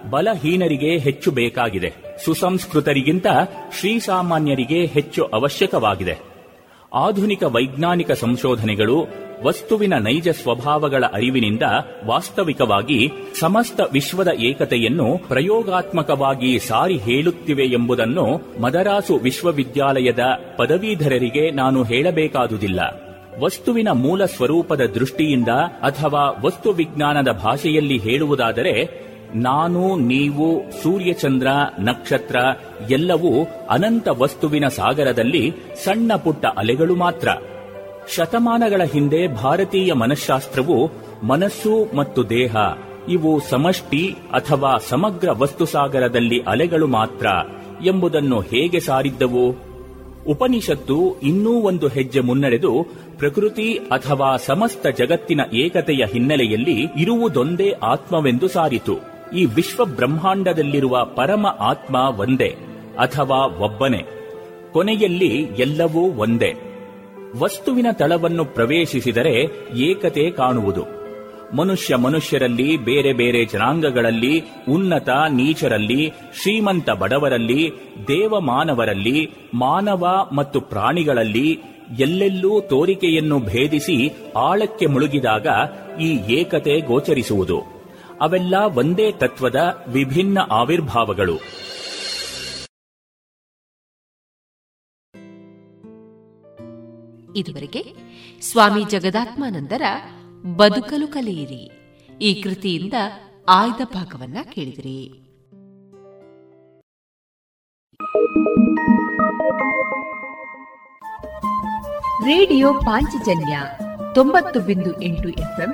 ಬಲಹೀನರಿಗೆ ಹೆಚ್ಚು ಬೇಕಾಗಿದೆ. ಸುಸಂಸ್ಕೃತರಿಗಿಂತ ಶ್ರೀಸಾಮಾನ್ಯರಿಗೆ ಹೆಚ್ಚು ಅವಶ್ಯಕವಾಗಿದೆ. ಆಧುನಿಕ ವೈಜ್ಞಾನಿಕ ಸಂಶೋಧನೆಗಳು ವಸ್ತುವಿನ ನೈಜ ಸ್ವಭಾವಗಳ ಅರಿವಿನಿಂದ ವಾಸ್ತವಿಕವಾಗಿ ಸಮಸ್ತ ವಿಶ್ವದ ಏಕತೆಯನ್ನು ಪ್ರಯೋಗಾತ್ಮಕವಾಗಿ ಸಾರಿ ಹೇಳುತ್ತಿವೆ ಎಂಬುದನ್ನು ಮದರಾಸು ವಿಶ್ವವಿದ್ಯಾಲಯದ ಪದವೀಧರರಿಗೆ ನಾನು ಹೇಳಬೇಕಾದುದಿಲ್ಲ. ವಸ್ತುವಿನ ಮೂಲ ಸ್ವರೂಪದ ದೃಷ್ಟಿಯಿಂದ ಅಥವಾ ವಸ್ತು ವಿಜ್ಞಾನದ ಭಾಷೆಯಲ್ಲಿ ಹೇಳುವುದಾದರೆ ನಾನು, ನೀವು, ಸೂರ್ಯಚಂದ್ರ, ನಕ್ಷತ್ರ ಎಲ್ಲವೂ ಅನಂತ ವಸ್ತುವಿನ ಸಾಗರದಲ್ಲಿ ಸಣ್ಣ ಪುಟ್ಟ ಅಲೆಗಳು ಮಾತ್ರ. ಶತಮಾನಗಳ ಹಿಂದೆ ಭಾರತೀಯ ಮನಃಶಾಸ್ತ್ರವು ಮನಸ್ಸು ಮತ್ತು ದೇಹ, ಇವು ಸಮಷ್ಟಿ ಅಥವಾ ಸಮಗ್ರ ವಸ್ತುಸಾಗರದಲ್ಲಿ ಅಲೆಗಳು ಮಾತ್ರ ಎಂಬುದನ್ನು ಹೇಗೆ ಸಾರಿದ್ದವು? ಉಪನಿಷತ್ತು ಇನ್ನೂ ಒಂದು ಹೆಜ್ಜೆ ಮುನ್ನಡೆದು ಪ್ರಕೃತಿ ಅಥವಾ ಸಮಸ್ತ ಜಗತ್ತಿನ ಏಕತೆಯ ಹಿನ್ನೆಲೆಯಲ್ಲಿ ಇರುವುದೊಂದೇ ಆತ್ಮವೆಂದು ಸಾರಿತು. ಈ ವಿಶ್ವ ಬ್ರಹ್ಮಾಂಡದಲ್ಲಿರುವ ಪರಮ ಆತ್ಮ ಒಂದೇ ಅಥವಾ ಒಬ್ಬನೇ. ಕೊನೆಯಲ್ಲಿ ಎಲ್ಲವೂ ಒಂದೇ. ವಸ್ತುವಿನ ತಳವನ್ನು ಪ್ರವೇಶಿಸಿದರೆ ಏಕತೆ ಕಾಣುವುದು. ಮನುಷ್ಯ ಮನುಷ್ಯರಲ್ಲಿ, ಬೇರೆ ಬೇರೆ ಜನಾಂಗಗಳಲ್ಲಿ, ಉನ್ನತ ನೀಚರಲ್ಲಿ, ಶ್ರೀಮಂತ ಬಡವರಲ್ಲಿ ದೇವಮಾನವರಲ್ಲಿ ಮಾನವ ಮತ್ತು ಪ್ರಾಣಿಗಳಲ್ಲಿ ಎಲ್ಲೆಲ್ಲೂ ತೋರಿಕೆಯನ್ನು ಭೇದಿಸಿ ಆಳಕ್ಕೆ ಮುಳುಗಿದಾಗ ಈ ಏಕತೆ ಗೋಚರಿಸುವುದು. ಅವೆಲ್ಲ ಒಂದೇ ತತ್ವದ ವಿಭಿನ್ನ ಆವಿರ್ಭಾವಗಳು. ಇದುವರೆಗೆ ಸ್ವಾಮಿ ಜಗದಾತ್ಮಾನಂದರ ಬದುಕಲು ಕಲಿಯಿರಿ. ಈ ಕೃತಿಯಿಂದ ಆಯ್ದ ಭಾಗವನ್ನ ಕೇಳಿದಿರಿ. ರೇಡಿಯೋ ಪಾಂಚಜನ್ಯ ತೊಂಬತ್ತು ಬಿಂದು ಎಂಟು ಎಫ್ಎಂ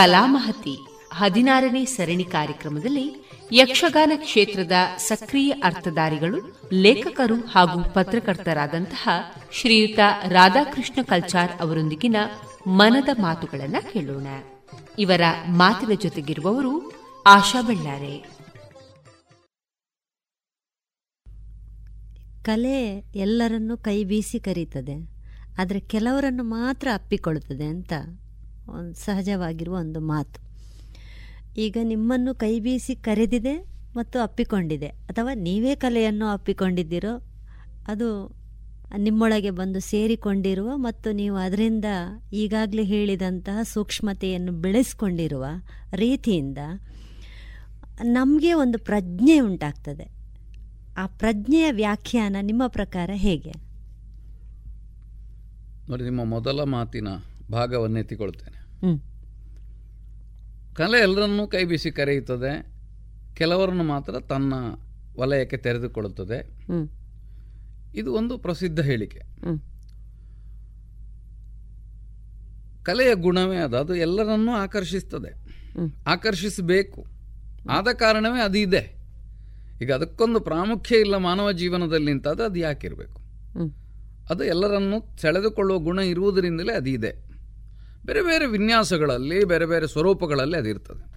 ಕಲಾಮಹತಿ ಹದಿನಾರನೇ ಸರಣಿ ಕಾರ್ಯಕ್ರಮದಲ್ಲಿ ಯಕ್ಷಗಾನ ಕ್ಷೇತ್ರದ ಸಕ್ರಿಯ ಅರ್ಥಧಾರಿಗಳು, ಲೇಖಕರು ಹಾಗೂ ಪತ್ರಕರ್ತರಾದಂತಹ ಶ್ರೀಯುತ ರಾಧಾಕೃಷ್ಣ ಕಲ್ಚಾರ್ ಅವರೊಂದಿಗಿನ ಮನದ ಮಾತುಗಳನ್ನು ಕೇಳೋಣ. ಇವರ ಮಾತಿನ ಜೊತೆಗಿರುವವರು ಆಶಾ ಬಳ್ಳಾರೆ. ಕಲೆ ಎಲ್ಲರನ್ನೂ ಕೈ ಬೀಸಿ ಕರೀತದೆ, ಆದರೆ ಕೆಲವರನ್ನು ಮಾತ್ರ ಅಪ್ಪಿಕೊಳ್ಳುತ್ತದೆ ಅಂತ ಸಹಜವಾಗಿರುವ ಒಂದು ಮಾತು. ಈಗ ನಿಮ್ಮನ್ನು ಕೈ ಬೀಸಿ ಕರೆದಿದೆ ಮತ್ತು ಅಪ್ಪಿಕೊಂಡಿದೆ. ಅಥವಾ ನೀವೇ ಕಲೆಯನ್ನು ಅಪ್ಪಿಕೊಂಡಿದ್ದೀರೋ, ಅದು ನಿಮ್ಮೊಳಗೆ ಬಂದು ಸೇರಿಕೊಂಡಿರುವ ಮತ್ತು ನೀವು ಅದರಿಂದ ಈಗಾಗಲೇ ಹೇಳಿದಂತಹ ಸೂಕ್ಷ್ಮತೆಯನ್ನು ಬೆಳೆಸ್ಕೊಂಡಿರುವ ರೀತಿಯಿಂದ ನಮಗೆ ಒಂದು ಪ್ರಜ್ಞೆ ಉಂಟಾಗ್ತದೆ. ಆ ಪ್ರಜ್ಞೆಯ ವ್ಯಾಖ್ಯಾನ ನಿಮ್ಮ ಪ್ರಕಾರ ಹೇಗೆ? ನೋಡಿ, ನಿಮ್ಮ ಮೊದಲ ಮಾತಿನ ಭಾಗವನ್ನೆತ್ತಿಕೊಳ್ತೇನೆ. ಕಲೆ ಎಲ್ಲರನ್ನೂ ಕೈ ಬೀಸಿ ಕರೆಯುತ್ತದೆ. ಕೆಲವರನ್ನು ಮಾತ್ರ ತನ್ನ ವಲಯಕ್ಕೆ ತೆರೆದುಕೊಳ್ಳುತ್ತದೆ. ಇದು ಒಂದು ಪ್ರಸಿದ್ಧ ಹೇಳಿಕೆ. ಕಲೆಯ ಗುಣವೇ ಅದು. ಅದು ಎಲ್ಲರನ್ನೂ ಆಕರ್ಷಿಸ್ತದೆ. ಆಕರ್ಷಿಸಬೇಕು. ಆದ ಕಾರಣವೇ ಅದು ಇದೆ. ಈಗ ಅದಕ್ಕೊಂದು ಪ್ರಾಮುಖ್ಯ ಇಲ್ಲ ಮಾನವ ಜೀವನದಲ್ಲಿ ಅಂತಾದ್ರೆ ಅದು ಯಾಕಿರಬೇಕು? ಅದು ಎಲ್ಲರನ್ನೂ ಸೆಳೆದುಕೊಳ್ಳುವ ಗುಣ ಇರುವುದರಿಂದಲೇ ಅದು ಇದೆ. ಬೇರೆ ಬೇರೆ ವಿನ್ಯಾಸಗಳಲ್ಲಿ ಬೇರೆ ಬೇರೆ ಸ್ವರೂಪಗಳಲ್ಲಿ ಅದಿರ್ತದೆ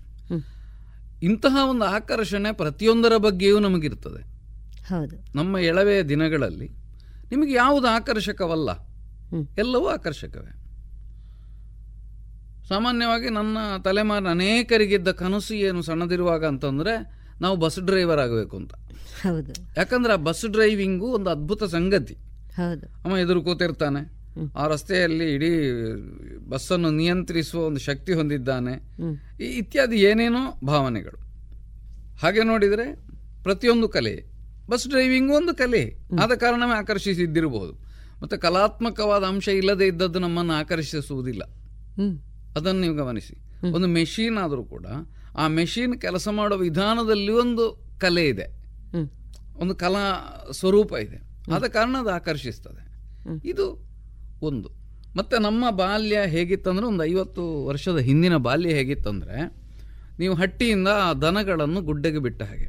ಇಂತಹ ಒಂದು ಆಕರ್ಷಣೆ ಪ್ರತಿಯೊಂದರ ಬಗ್ಗೆಯೂ ನಮಗಿರ್ತದೆ. ಹೌದು. ನಮ್ಮ ಎಳವೆಯ ದಿನಗಳಲ್ಲಿ ನಿಮಗೆ ಯಾವುದು ಆಕರ್ಷಕವಲ್ಲ? ಎಲ್ಲವೂ ಆಕರ್ಷಕವೇ. ಸಾಮಾನ್ಯವಾಗಿ ನನ್ನ ತಲೆಮಾರಿನ ಅನೇಕರಿಗಿದ್ದ ಕನಸು ಏನು ಸಣ್ಣದಿರುವಾಗ ಅಂತಂದ್ರೆ ನಾವು ಬಸ್ ಡ್ರೈವರ್ ಆಗಬೇಕು ಅಂತ. ಹೌದು. ಯಾಕಂದ್ರೆ ಆ ಬಸ್ ಡ್ರೈವಿಂಗು ಒಂದು ಅದ್ಭುತ ಸಂಗತಿ. ಅವ ಎದುರು ಕೂತಿರ್ತಾನೆ. ಆ ರಸ್ತೆಯಲ್ಲಿ ಇಡೀ ಬಸ್ಸನ್ನು ನಿಯಂತ್ರಿಸುವ ಒಂದು ಶಕ್ತಿ ಹೊಂದಿದ್ದಾನೆ. ಇತ್ಯಾದಿ ಏನೇನೋ ಭಾವನೆಗಳು. ಹಾಗೆ ನೋಡಿದರೆ ಪ್ರತಿಯೊಂದು ಕಲೆ ಬಸ್ ಡ್ರೈವಿಂಗ್ ಒಂದು ಕಲೆ. ಆದ ಕಾರಣವೇ ಆಕರ್ಷಿಸಿದ್ದಿರಬಹುದು. ಮತ್ತೆ ಕಲಾತ್ಮಕವಾದ ಅಂಶ ಇಲ್ಲದೆ ಇದ್ದದ್ದು ನಮ್ಮನ್ನು ಆಕರ್ಷಿಸುವುದಿಲ್ಲ. ಅದನ್ನು ನೀವು ಗಮನಿಸಿ. ಒಂದು ಮೆಷಿನ್ ಆದರೂ ಕೂಡ ಆ ಮೆಷಿನ್ ಕೆಲಸ ಮಾಡುವ ವಿಧಾನದಲ್ಲಿ ಒಂದು ಕಲೆ ಇದೆ. ಒಂದು ಕಲಾ ಸ್ವರೂಪ ಇದೆ. ಆದ ಕಾರಣ ಅದು ಆಕರ್ಷಿಸ್ತದೆ. ಇದು ಒಂದು. ಮತ್ತು ನಮ್ಮ ಬಾಲ್ಯ ಹೇಗಿತ್ತಂದ್ರೆ ಒಂದು ಐವತ್ತು ವರ್ಷದ ಹಿಂದಿನ ಬಾಲ್ಯ ಹೇಗಿತ್ತಂದರೆ ನೀವು ಹಟ್ಟಿಯಿಂದ ಆ ದನಗಳನ್ನು ಗುಡ್ಡೆಗೆ ಬಿಟ್ಟ ಹಾಗೆ.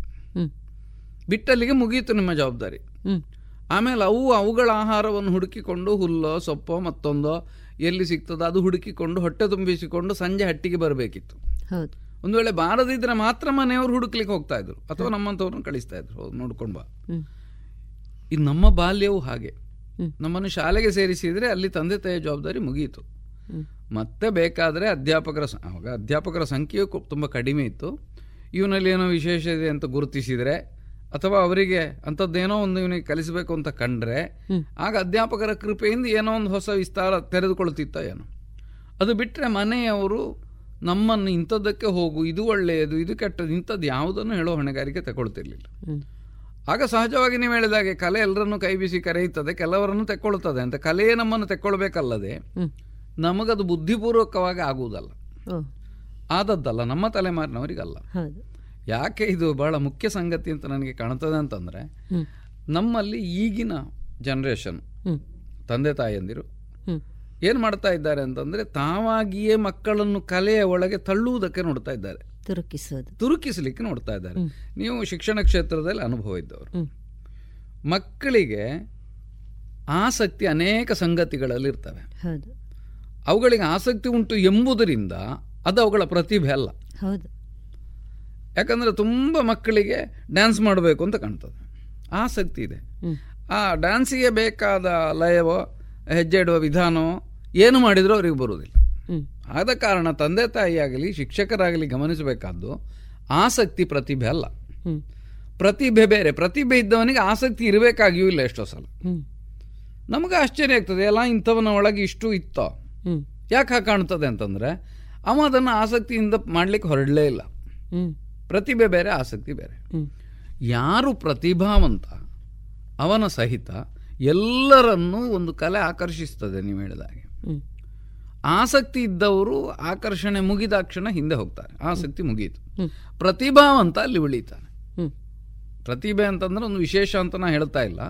ಬಿಟ್ಟಲ್ಲಿಗೆ ಮುಗಿಯಿತು ನಿಮ್ಮ ಜವಾಬ್ದಾರಿ. ಆಮೇಲೆ ಅವು ಅವುಗಳ ಆಹಾರವನ್ನು ಹುಡುಕಿಕೊಂಡು ಹುಲ್ಲೋ ಸೊಪ್ಪೋ ಮತ್ತೊಂದೋ ಎಲ್ಲಿ ಸಿಗ್ತದೋ ಅದು ಹುಡುಕಿಕೊಂಡು ಹೊಟ್ಟೆ ತುಂಬಿಸಿಕೊಂಡು ಸಂಜೆ ಹಟ್ಟಿಗೆ ಬರಬೇಕಿತ್ತು. ಒಂದು ವೇಳೆ ಬಾರದಿದ್ರೆ ಮಾತ್ರ ಮನೆಯವರು ಹುಡುಕ್ಲಿಕ್ಕೆ ಹೋಗ್ತಾ ಇದ್ರು. ಅಥವಾ ನಮ್ಮಂಥವ್ರನ್ನ ಕಳಿಸ್ತಾ ಇದ್ರು. ನೋಡ್ಕೊಂಡು ಬಾ. ಇದು ನಮ್ಮ ಬಾಲ್ಯವು ಹಾಗೆ. ನಮ್ಮನ್ನು ಶಾಲೆಗೆ ಸೇರಿಸಿದ್ರೆ ಅಲ್ಲಿ ತಂದೆ ತಾಯಿಯ ಜವಾಬ್ದಾರಿ ಮುಗಿಯಿತು ಮತ್ತೆ ಬೇಕಾದರೆ ಅಧ್ಯಾಪಕರ ಆವಾಗ ಅಧ್ಯಾಪಕರ ಸಂಖ್ಯೆಯು ತುಂಬ ಕಡಿಮೆ ಇತ್ತು. ಇವನಲ್ಲಿ ಏನೋ ವಿಶೇಷ ಇದೆ ಅಂತ ಗುರುತಿಸಿದರೆ ಅಥವಾ ಅವರಿಗೆ ಅಂಥದ್ದೇನೋ ಒಂದು ಇವನಿಗೆ ಕಲಿಸಬೇಕು ಅಂತ ಕಂಡ್ರೆ ಆಗ ಅಧ್ಯಾಪಕರ ಕೃಪೆಯಿಂದ ಏನೋ ಒಂದು ಹೊಸ ವಿಸ್ತಾರ ತೆರೆದುಕೊಳ್ತಿತ್ತ ಏನೋ. ಅದು ಬಿಟ್ಟರೆ ಮನೆಯವರು ನಮ್ಮನ್ನು ಇಂಥದ್ದಕ್ಕೆ ಹೋಗು ಇದು ಒಳ್ಳೆಯದು ಇದು ಕೆಟ್ಟದ್ದು ಇಂಥದ್ದು ಯಾವುದನ್ನು ಹೇಳೋ ಹೊಣೆಗಾರಿಕೆ ತಗೊಳ್ತಿರ್ಲಿಲ್ಲ. ಆಗ ಸಹಜವಾಗಿ ನೀವು ಹೇಳಿದಾಗೆ ಕಲೆ ಎಲ್ಲರನ್ನು ಕೈ ಬೀಸಿ ಕರೆಯುತ್ತದೆ ಕೆಲವರನ್ನು ತೆಕ್ಕೊಳ್ಳುತ್ತದೆ ಅಂತ. ಕಲೆಯೇ ನಮ್ಮನ್ನು ತೆಕ್ಕೊಳ್ಬೇಕಲ್ಲದೆ ನಮಗದು ಬುದ್ಧಿಪೂರ್ವಕವಾಗಿ ಆಗುವುದಲ್ಲ. ಆದದ್ದಲ್ಲ ನಮ್ಮ ತಲೆಮಾರಿನವರಿಗಲ್ಲ. ಯಾಕೆ ಇದು ಬಹಳ ಮುಖ್ಯ ಸಂಗತಿ ಅಂತ ನನಗೆ ಕಾಣ್ತದೆ ಅಂತಂದರೆ ನಮ್ಮಲ್ಲಿ ಈಗಿನ ಜನ್ರೇಷನ್ ತಂದೆ ತಾಯಿಯಂದಿರು. ಏನು ಮಾಡ್ತಾ ಇದ್ದಾರೆ ಅಂತಂದರೆ ತಾವಾಗಿಯೇ ಮಕ್ಕಳನ್ನು ಕಲೆಯ ಒಳಗೆ ತಳ್ಳುವುದಕ್ಕೆ ನೋಡ್ತಾ ಇದ್ದಾರೆ. ತುರುಕಿಸೋದು ತುರುಕಿಸಲಿಕ್ಕೆ ನೋಡ್ತಾ ಇದ್ದಾರೆ. ನೀವು ಶಿಕ್ಷಣ ಕ್ಷೇತ್ರದಲ್ಲಿ ಅನುಭವ ಇದ್ದವರು. ಮಕ್ಕಳಿಗೆ ಆಸಕ್ತಿ ಅನೇಕ ಸಂಗತಿಗಳಲ್ಲಿ ಇರ್ತವೆ. ಅವುಗಳಿಗೆ ಆಸಕ್ತಿ ಉಂಟು ಎಂಬುದರಿಂದ ಅದು ಅವುಗಳ ಪ್ರತಿಭೆ ಅಲ್ಲ. ಹೌದು. ಯಾಕಂದರೆ ತುಂಬ ಮಕ್ಕಳಿಗೆ ಡ್ಯಾನ್ಸ್ ಮಾಡಬೇಕು ಅಂತ ಕಾಣ್ತದೆ. ಆಸಕ್ತಿ ಇದೆ. ಆ ಡ್ಯಾನ್ಸಿಗೆ ಬೇಕಾದ ಲಯವೋ ಹೆಜ್ಜೆ ಇಡುವ ವಿಧಾನವೋ ಏನು ಮಾಡಿದರೂ ಅವರಿಗೆ ಬರುವುದಿಲ್ಲ. ಆದ ಕಾರಣ ತಂದೆ ತಾಯಿಯಾಗಲಿ ಶಿಕ್ಷಕರಾಗಲಿ ಗಮನಿಸಬೇಕಾದ್ದು ಆಸಕ್ತಿ ಪ್ರತಿಭೆ ಅಲ್ಲ. ಪ್ರತಿಭೆ ಬೇರೆ. ಪ್ರತಿಭೆ ಇದ್ದವನಿಗೆ ಆಸಕ್ತಿ ಇರಬೇಕಾಗಿಯೂ ಇಲ್ಲ ಎಷ್ಟೋ ಸಲ. ನಮಗೆ ಆಶ್ಚರ್ಯ ಆಗ್ತದೆ ಎಲ್ಲ ಇಂಥವನ ಒಳಗೆ ಇಷ್ಟು ಇತ್ತೋ. ಯಾಕೆ ಕಾಣ್ತದೆ ಅಂತಂದರೆ ಅವ ಅದನ್ನು ಆಸಕ್ತಿಯಿಂದ ಮಾಡಲಿಕ್ಕೆ ಹೊರಡಲೇ ಇಲ್ಲ. ಪ್ರತಿಭೆ ಬೇರೆ ಆಸಕ್ತಿ ಬೇರೆ. ಯಾರು ಪ್ರತಿಭಾವಂತ ಅವನ ಸಹಿತ ಎಲ್ಲರನ್ನೂ ಒಂದು ಕಲೆ ಆಕರ್ಷಿಸ್ತದೆ ನೀವು ಹೇಳಿದ ಹಾಗೆ. ಆಸಕ್ತಿ ಇದ್ದವರು ಆಕರ್ಷಣೆ ಮುಗಿದಾಕ್ಷಣ ಹಿಂದೆ ಹೋಗ್ತಾರೆ. ಆಸಕ್ತಿ ಮುಗಿಯಿತು. ಪ್ರತಿಭಾ ಪ್ರತಿಭಾವಂತ ಅಲ್ಲಿ ಉಳಿತಾನೆ. ಪ್ರತಿಭೆ ಅಂತಂದ್ರೆ ಒಂದು ವಿಶೇಷ ಅಂತ ನಾ ಹೇಳ್ತಾ ಇಲ್ಲ.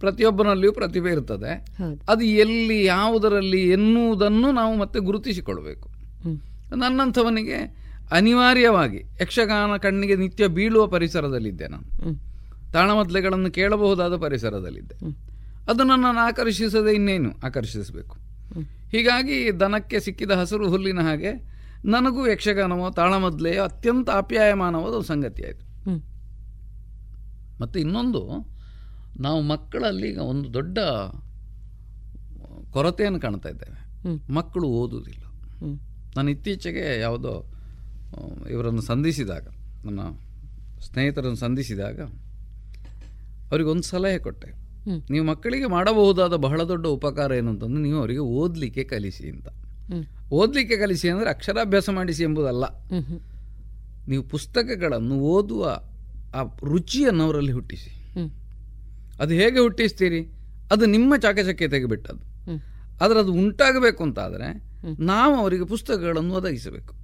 ಪ್ರತಿಯೊಬ್ಬನಲ್ಲಿಯೂ ಪ್ರತಿಭೆ ಇರ್ತದೆ. ಅದು ಎಲ್ಲಿ ಯಾವುದರಲ್ಲಿ ಎನ್ನುವುದನ್ನು ನಾವು ಮತ್ತೆ ಗುರುತಿಸಿಕೊಳ್ಬೇಕು. ನನ್ನಂಥವನಿಗೆ ಅನಿವಾರ್ಯವಾಗಿ ಯಕ್ಷಗಾನ ಕಣ್ಣಿಗೆ ನಿತ್ಯ ಬೀಳುವ ಪರಿಸರದಲ್ಲಿದ್ದೆ ನಾನು. ತಾಳಮದ್ಲೆಗಳನ್ನು ಕೇಳಬಹುದಾದ ಪರಿಸರದಲ್ಲಿದ್ದೆ. ಅದು ನನ್ನನ್ನು ಆಕರ್ಷಿಸದೆ ಇನ್ನೇನು ಆಕರ್ಷಿಸಬೇಕು? ಹೀಗಾಗಿ ದನಕ್ಕೆ ಸಿಕ್ಕಿದ ಹಸಿರು ಹುಲ್ಲಿನ ಹಾಗೆ ನನಗೂ ಯಕ್ಷಗಾನವೋ ತಾಳಮದ್ಲೆಯೋ ಅತ್ಯಂತ ಅಪ್ಯಾಯಮಾನವಾದ ಒಂದು ಸಂಗತಿ ಆಯಿತು. ಮತ್ತು ಇನ್ನೊಂದು ನಾವು ಮಕ್ಕಳಲ್ಲಿ ಈಗ ಒಂದು ದೊಡ್ಡ ಕೊರತೆಯನ್ನು ಕಾಣ್ತಾ ಇದ್ದೇವೆ. ಮಕ್ಕಳು ಓದುವುದಿಲ್ಲ. ನಾನು ಇತ್ತೀಚೆಗೆ ಯಾವುದೋ ಇವರನ್ನು ಸಂಧಿಸಿದಾಗ ನನ್ನ ಸ್ನೇಹಿತರನ್ನು ಸಂಧಿಸಿದಾಗ ಅವರಿಗೊಂದು ಸಲಹೆ ಕೊಟ್ಟೆ. ನೀವು ಮಕ್ಕಳಿಗೆ ಮಾಡಬಹುದಾದ ಬಹಳ ದೊಡ್ಡ ಉಪಕಾರ ಏನು ಅಂತಂದ್ರೆ ನೀವು ಅವರಿಗೆ ಓದಲಿಕ್ಕೆ ಕಲಿಸಿ ಅಂತ. ಓದಲಿಕ್ಕೆ ಕಲಿಸಿ ಅಂದರೆ ಅಕ್ಷರಾಭ್ಯಾಸ ಮಾಡಿಸಿ ಎಂಬುದಲ್ಲ. ನೀವು ಪುಸ್ತಕಗಳನ್ನು ಓದುವ ಆ ರುಚಿಯನ್ನು ಅವರಲ್ಲಿ ಹುಟ್ಟಿಸಿ. ಅದು ಹೇಗೆ ಹುಟ್ಟಿಸ್ತೀರಿ? ಅದು ನಿಮ್ಮ ಚಾಕಚಕ್ಯತೆಗೆ ಬಿಟ್ಟದ್ದು. ಆದರೆ ಅದು ಉಂಟಾಗಬೇಕು ಅಂತಾದರೆ ನಾವು ಅವರಿಗೆ ಪುಸ್ತಕಗಳನ್ನು ಒದಗಿಸಬೇಕು.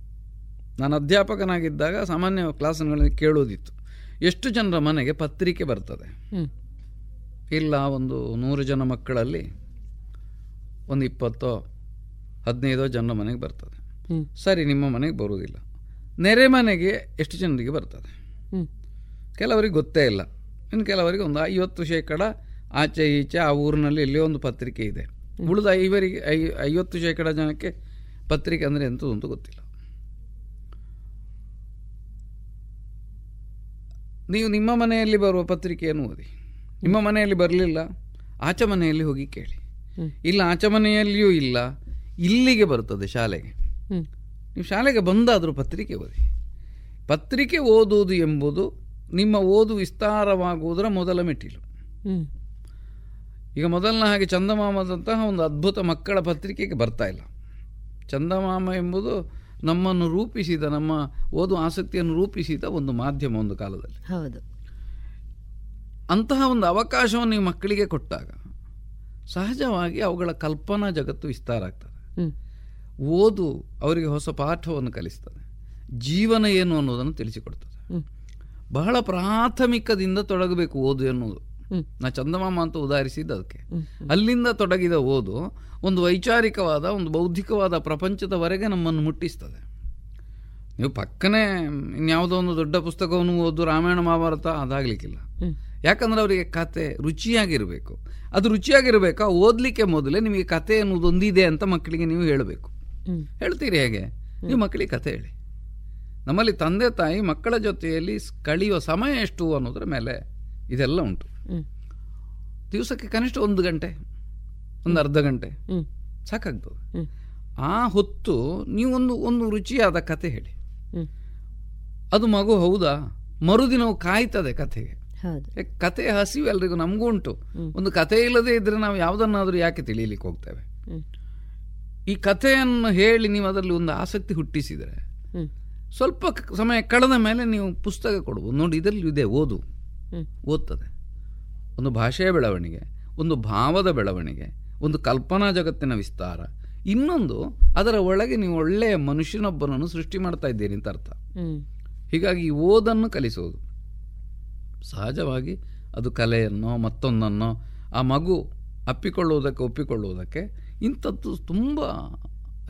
ನಾನು ಅಧ್ಯಾಪಕನಾಗಿದ್ದಾಗ ಸಾಮಾನ್ಯ ಕ್ಲಾಸ್ಗಳಲ್ಲಿ ಕೇಳೋದಿತ್ತು. ಎಷ್ಟು ಜನರ ಮನೆಗೆ ಪತ್ರಿಕೆ ಬರ್ತದೆ. ಇಲ್ಲ ಒಂದು ನೂರು ಜನ ಮಕ್ಕಳಲ್ಲಿ ಒಂದು ಇಪ್ಪತ್ತೋ ಹದಿನೈದೋ ಜನ ಮನೆಗೆ ಬರ್ತದೆ. ಸರಿ ನಿಮ್ಮ ಮನೆಗೆ ಬರುವುದಿಲ್ಲ. ನೆರೆ ಮನೆಗೆ ಎಷ್ಟು ಜನರಿಗೆ ಬರ್ತದೆ. ಕೆಲವರಿಗೆ ಗೊತ್ತೇ ಇಲ್ಲ. ಇನ್ನು ಕೆಲವರಿಗೆ ಒಂದು ಐವತ್ತು ಶೇಕಡ ಆಚೆ ಈಚೆ ಆ ಊರಿನಲ್ಲಿ ಇಲ್ಲಿ ಒಂದು ಪತ್ರಿಕೆ ಇದೆ. ಉಳಿದ ಐವರಿಗೆ ಐ ಐವತ್ತು ಶೇಕಡ ಜನಕ್ಕೆ ಪತ್ರಿಕೆ ಅಂದರೆ ಎಂಥದ್ದು ಅಂತೂ ಗೊತ್ತಿಲ್ಲ. ನೀವು ನಿಮ್ಮ ಮನೆಯಲ್ಲಿ ಬರುವ ಪತ್ರಿಕೆಯನ್ನು ಓದಿ. ನಿಮ್ಮ ಮನೆಯಲ್ಲಿ ಬರಲಿಲ್ಲ ಆಚೆ ಮನೆಯಲ್ಲಿ ಹೋಗಿ ಕೇಳಿ. ಇಲ್ಲ ಆಚೆ ಮನೆಯಲ್ಲಿಯೂ ಇಲ್ಲ ಇಲ್ಲಿಗೆ ಬರ್ತದೆ ಶಾಲೆಗೆ. ನೀವು ಶಾಲೆಗೆ ಬಂದಾದರೂ ಪತ್ರಿಕೆ ಓದಿ. ಪತ್ರಿಕೆ ಓದುವುದು ಎಂಬುದು ನಿಮ್ಮ ಓದು ವಿಸ್ತಾರವಾಗುವುದರ ಮೊದಲ ಮೆಟ್ಟಿಲು. ಈಗ ಮೊದಲನ ಹಾಗೆ ಚಂದಮಾಮದಂತಹ ಒಂದು ಅದ್ಭುತ ಮಕ್ಕಳ ಪತ್ರಿಕೆಗೆ ಬರ್ತಾ ಇಲ್ಲ. ಚಂದಮಾಮ ಎಂಬುದು ನಮ್ಮನ್ನು ರೂಪಿಸಿದ ನಮ್ಮ ಓದು ಆಸಕ್ತಿಯನ್ನು ರೂಪಿಸಿದ ಒಂದು ಮಾಧ್ಯಮ ಒಂದು ಕಾಲದಲ್ಲಿ. ಹೌದು. ಅಂತಹ ಒಂದು ಅವಕಾಶವನ್ನು ನೀವು ಮಕ್ಕಳಿಗೆ ಕೊಟ್ಟಾಗ ಸಹಜವಾಗಿ ಅವುಗಳ ಕಲ್ಪನಾ ಜಗತ್ತು ವಿಸ್ತಾರ ಆಗ್ತದೆ. ಓದು ಅವರಿಗೆ ಹೊಸ ಪಾಠವನ್ನು ಕಲಿಸ್ತದೆ. ಜೀವನ ಏನು ಅನ್ನೋದನ್ನು ತಿಳಿಸಿಕೊಡ್ತದೆ. ಬಹಳ ಪ್ರಾಥಮಿಕದಿಂದ ತೊಡಗಬೇಕು ಓದು ಎನ್ನುವುದು. ನಾ ಚಂದಮಾಮ ಅಂತ ಉದಾಹರಿಸಿದ್ದು ಅದಕ್ಕೆ. ಅಲ್ಲಿಂದ ತೊಡಗಿದ ಓದು ಒಂದು ವೈಚಾರಿಕವಾದ ಒಂದು ಬೌದ್ಧಿಕವಾದ ಪ್ರಪಂಚದವರೆಗೆ ನಮ್ಮನ್ನು ಮುಟ್ಟಿಸ್ತದೆ. ನೀವು ಪಕ್ಕನೆ ಇನ್ಯಾವುದೋ ಒಂದು ದೊಡ್ಡ ಪುಸ್ತಕವನ್ನು ಓದು ರಾಮಾಯಣ ಮಹಾಭಾರತ ಅದಾಗಲಿಕ್ಕಿಲ್ಲ. ಯಾಕಂದ್ರೆ ಅವರಿಗೆ ಕತೆ ರುಚಿಯಾಗಿರಬೇಕು. ಅದು ರುಚಿಯಾಗಿರಬೇಕಾ? ಓದಲಿಕ್ಕೆ ಮೊದಲೇ ನಿಮಗೆ ಕತೆ ಅನ್ನೋದೊಂದಿದೆ ಅಂತ ಮಕ್ಕಳಿಗೆ ನೀವು ಹೇಳಬೇಕು. ಹೇಳ್ತೀರಿ ಹೇಗೆ? ನೀವು ಮಕ್ಕಳಿಗೆ ಕತೆ ಹೇಳಿ. ನಮ್ಮಲ್ಲಿ ತಂದೆ ತಾಯಿ ಮಕ್ಕಳ ಜೊತೆಯಲ್ಲಿ ಕಳೆಯುವ ಸಮಯ ಎಷ್ಟು ಅನ್ನೋದ್ರ ಮೇಲೆ ಇದೆಲ್ಲ ಉಂಟು. ದಿವಸಕ್ಕೆ ಕನಿಷ್ಠ ಒಂದು ಗಂಟೆ ಒಂದು ಅರ್ಧ ಗಂಟೆ. ಸಾಕಾಗ್ತದೆ ಆ ಹೊತ್ತು ನೀವು ಒಂದು ಒಂದು ರುಚಿಯಾದ ಕತೆ ಹೇಳಿ. ಅದು ಮಗು ಹೌದಾ? ಮರುದಿನವು ಕಾಯ್ತದೆ ಕಥೆಗೆ. ಕತೆ ಹಸಿವು ಎಲ್ರಿಗೂ ನಮಗೂ ಉಂಟು. ಒಂದು ಕತೆ ಇಲ್ಲದೆ ಇದ್ರೆ ನಾವು ಯಾವುದನ್ನಾದ್ರೂ ಯಾಕೆ ತಿಳಿಯಲಿಕ್ಕೆ ಹೋಗ್ತೇವೆ. ಈ ಕಥೆಯನ್ನು ಹೇಳಿ ನೀವು ಅದರಲ್ಲಿ ಒಂದು ಆಸಕ್ತಿ ಹುಟ್ಟಿಸಿದರೆ ಸ್ವಲ್ಪ ಸಮಯ ಕಳೆದ ಮೇಲೆ ನೀವು ಪುಸ್ತಕ ಕೊಡ್ಬೋದು. ನೋಡಿ ಇದರಲ್ಲಿ ಇದೆ ಓದು. ಓದ್ತದೆ. ಒಂದು ಭಾಷೆಯ ಬೆಳವಣಿಗೆ ಒಂದು ಭಾವದ ಬೆಳವಣಿಗೆ ಒಂದು ಕಲ್ಪನಾ ಜಗತ್ತಿನ ವಿಸ್ತಾರ. ಇನ್ನೊಂದು ಅದರ ಒಳಗೆ ನೀವು ಒಳ್ಳೆಯ ಮನುಷ್ಯನೊಬ್ಬನನ್ನು ಸೃಷ್ಟಿ ಮಾಡ್ತಾ ಇದ್ದೀರಿ ಅಂತ ಅರ್ಥ. ಹೀಗಾಗಿ ಓದನ್ನು ಕಲಿಸೋದು. ಸಹಜವಾಗಿ ಅದು ಕಲೆಯನ್ನೋ ಮತ್ತೊಂದನ್ನೋ ಆ ಮಗು ಅಪ್ಪಿಕೊಳ್ಳುವುದಕ್ಕೆ ಒಪ್ಪಿಕೊಳ್ಳುವುದಕ್ಕೆ ಇಂಥದ್ದು ತುಂಬ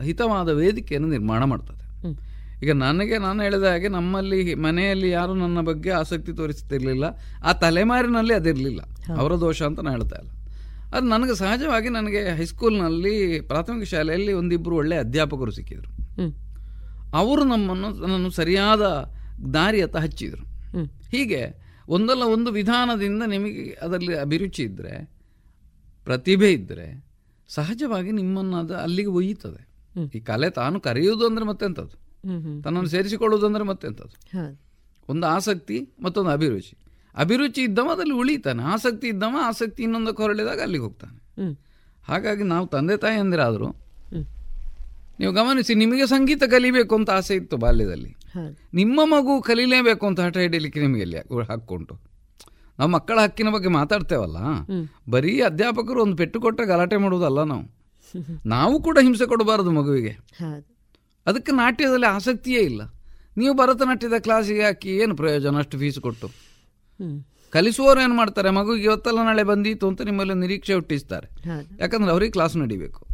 ಹಿತವಾದ ವೇದಿಕೆಯನ್ನು ನಿರ್ಮಾಣ ಮಾಡ್ತದೆ. ಈಗ ನನಗೆ ನಾನು ಹೇಳಿದ ಹಾಗೆ ನಮ್ಮಲ್ಲಿ ಮನೆಯಲ್ಲಿ ಯಾರು ನನ್ನ ಬಗ್ಗೆ ಆಸಕ್ತಿ ತೋರಿಸ್ತಿರ್ಲಿಲ್ಲ ಆ ತಲೆಮಾರಿನಲ್ಲಿ ಅದಿರಲಿಲ್ಲ. ಅವರ ದೋಷ ಅಂತ ನಾನು ಹೇಳ್ತಾ ಇಲ್ಲ. ಅದು ನನಗೆ ಸಹಜವಾಗಿ ನನಗೆ ಹೈಸ್ಕೂಲ್ನಲ್ಲಿ ಪ್ರಾಥಮಿಕ ಶಾಲೆಯಲ್ಲಿ ಒಂದಿಬ್ಬರು ಒಳ್ಳೆಯ ಅಧ್ಯಾಪಕರು ಸಿಕ್ಕಿದ್ರು. ಅವರು ನಮ್ಮನ್ನು ನನ್ನನ್ನು ಸರಿಯಾದ ದಾರಿಯತ್ತ ಹಚ್ಚಿದರು. ಹೀಗೆ ಒಂದಲ್ಲ ಒಂದು ವಿಧಾನದಿಂದ ನಿಮಗೆ ಅದರಲ್ಲಿ ಅಭಿರುಚಿ ಇದ್ದರೆ ಪ್ರತಿಭೆ ಇದ್ದರೆ ಸಹಜವಾಗಿ ನಿಮ್ಮನ್ನು ಅದು ಅಲ್ಲಿಗೆ ಒಯ್ಯುತ್ತದೆ. ಈ ಕಲೆ ತಾನು ಕರೆಯುವುದು ಅಂದರೆ ಮತ್ತೆಂಥದ್ದು. ತನ್ನನ್ನು ಸೇರಿಸಿಕೊಳ್ಳುವುದು ಅಂದರೆ ಮತ್ತೆಂಥದ್ದು? ಒಂದು ಆಸಕ್ತಿ ಮತ್ತೊಂದು ಅಭಿರುಚಿ. ಅಭಿರುಚಿ ಇದ್ದವ ಅದರಲ್ಲಿ ಉಳಿತಾನೆ. ಆಸಕ್ತಿ ಇದ್ದವ ಆಸಕ್ತಿ ಇನ್ನೊಂದಕ್ಕೆ ಹೊರಳಿದಾಗ ಅಲ್ಲಿಗೆ ಹೋಗ್ತಾನೆ. ಹಾಗಾಗಿ ನಾವು ತಂದೆ ತಾಯಿ ಅಂದಿರಾದರೂ. ನೀವು ಗಮನಿಸಿ ನಿಮಗೆ ಸಂಗೀತ ಕಲಿಬೇಕು ಅಂತ ಆಸೆ ಇತ್ತು ಬಾಲ್ಯದಲ್ಲಿ. ನಿಮ್ಮ ಮಗು ಕಲೀಲೇಬೇಕು ಅಂತ ಹಠ ಹಿಡಿಲಿಕ್ಕೆ ನಿಮಗೆ ಎಲ್ಲಿ ಹಾಕ್ಕೊಂಡು ನಾವು ಮಕ್ಕಳ ಹಕ್ಕಿನ ಬಗ್ಗೆ ಮಾತಾಡ್ತೇವಲ್ಲ. ಬರೀ ಅಧ್ಯಾಪಕರು ಒಂದು ಪೆಟ್ಟು ಕೊಟ್ಟರೆ ಗಲಾಟೆ ಮಾಡುವುದಲ್ಲ ನಾವು? ನಾವು ಕೂಡ ಹಿಂಸೆ ಕೊಡಬಾರದು ಮಗುವಿಗೆ. ಅದಕ್ಕೆ ನಾಟ್ಯದಲ್ಲಿ ಆಸಕ್ತಿಯೇ ಇಲ್ಲ. ನೀವು ಭರತನಾಟ್ಯದ ಕ್ಲಾಸಿಗೆ ಹಾಕಿ ಏನು ಪ್ರಯೋಜನ? ಅಷ್ಟು ಫೀಸ್ ಕೊಟ್ಟು. ಕಲಿಸುವವರು ಏನು ಮಾಡ್ತಾರೆ? ಮಗುವಿಗೆ ಇವತ್ತಲ್ಲ ನಾಳೆ ಬಂದೀತು ಅಂತ ನಿಮ್ಮಲ್ಲಿ ನಿರೀಕ್ಷೆ ಹುಟ್ಟಿಸ್ತಾರೆ. ಯಾಕಂದ್ರೆ ಅವ್ರಿಗೆ ಕ್ಲಾಸ್ ನಡಿಬೇಕು.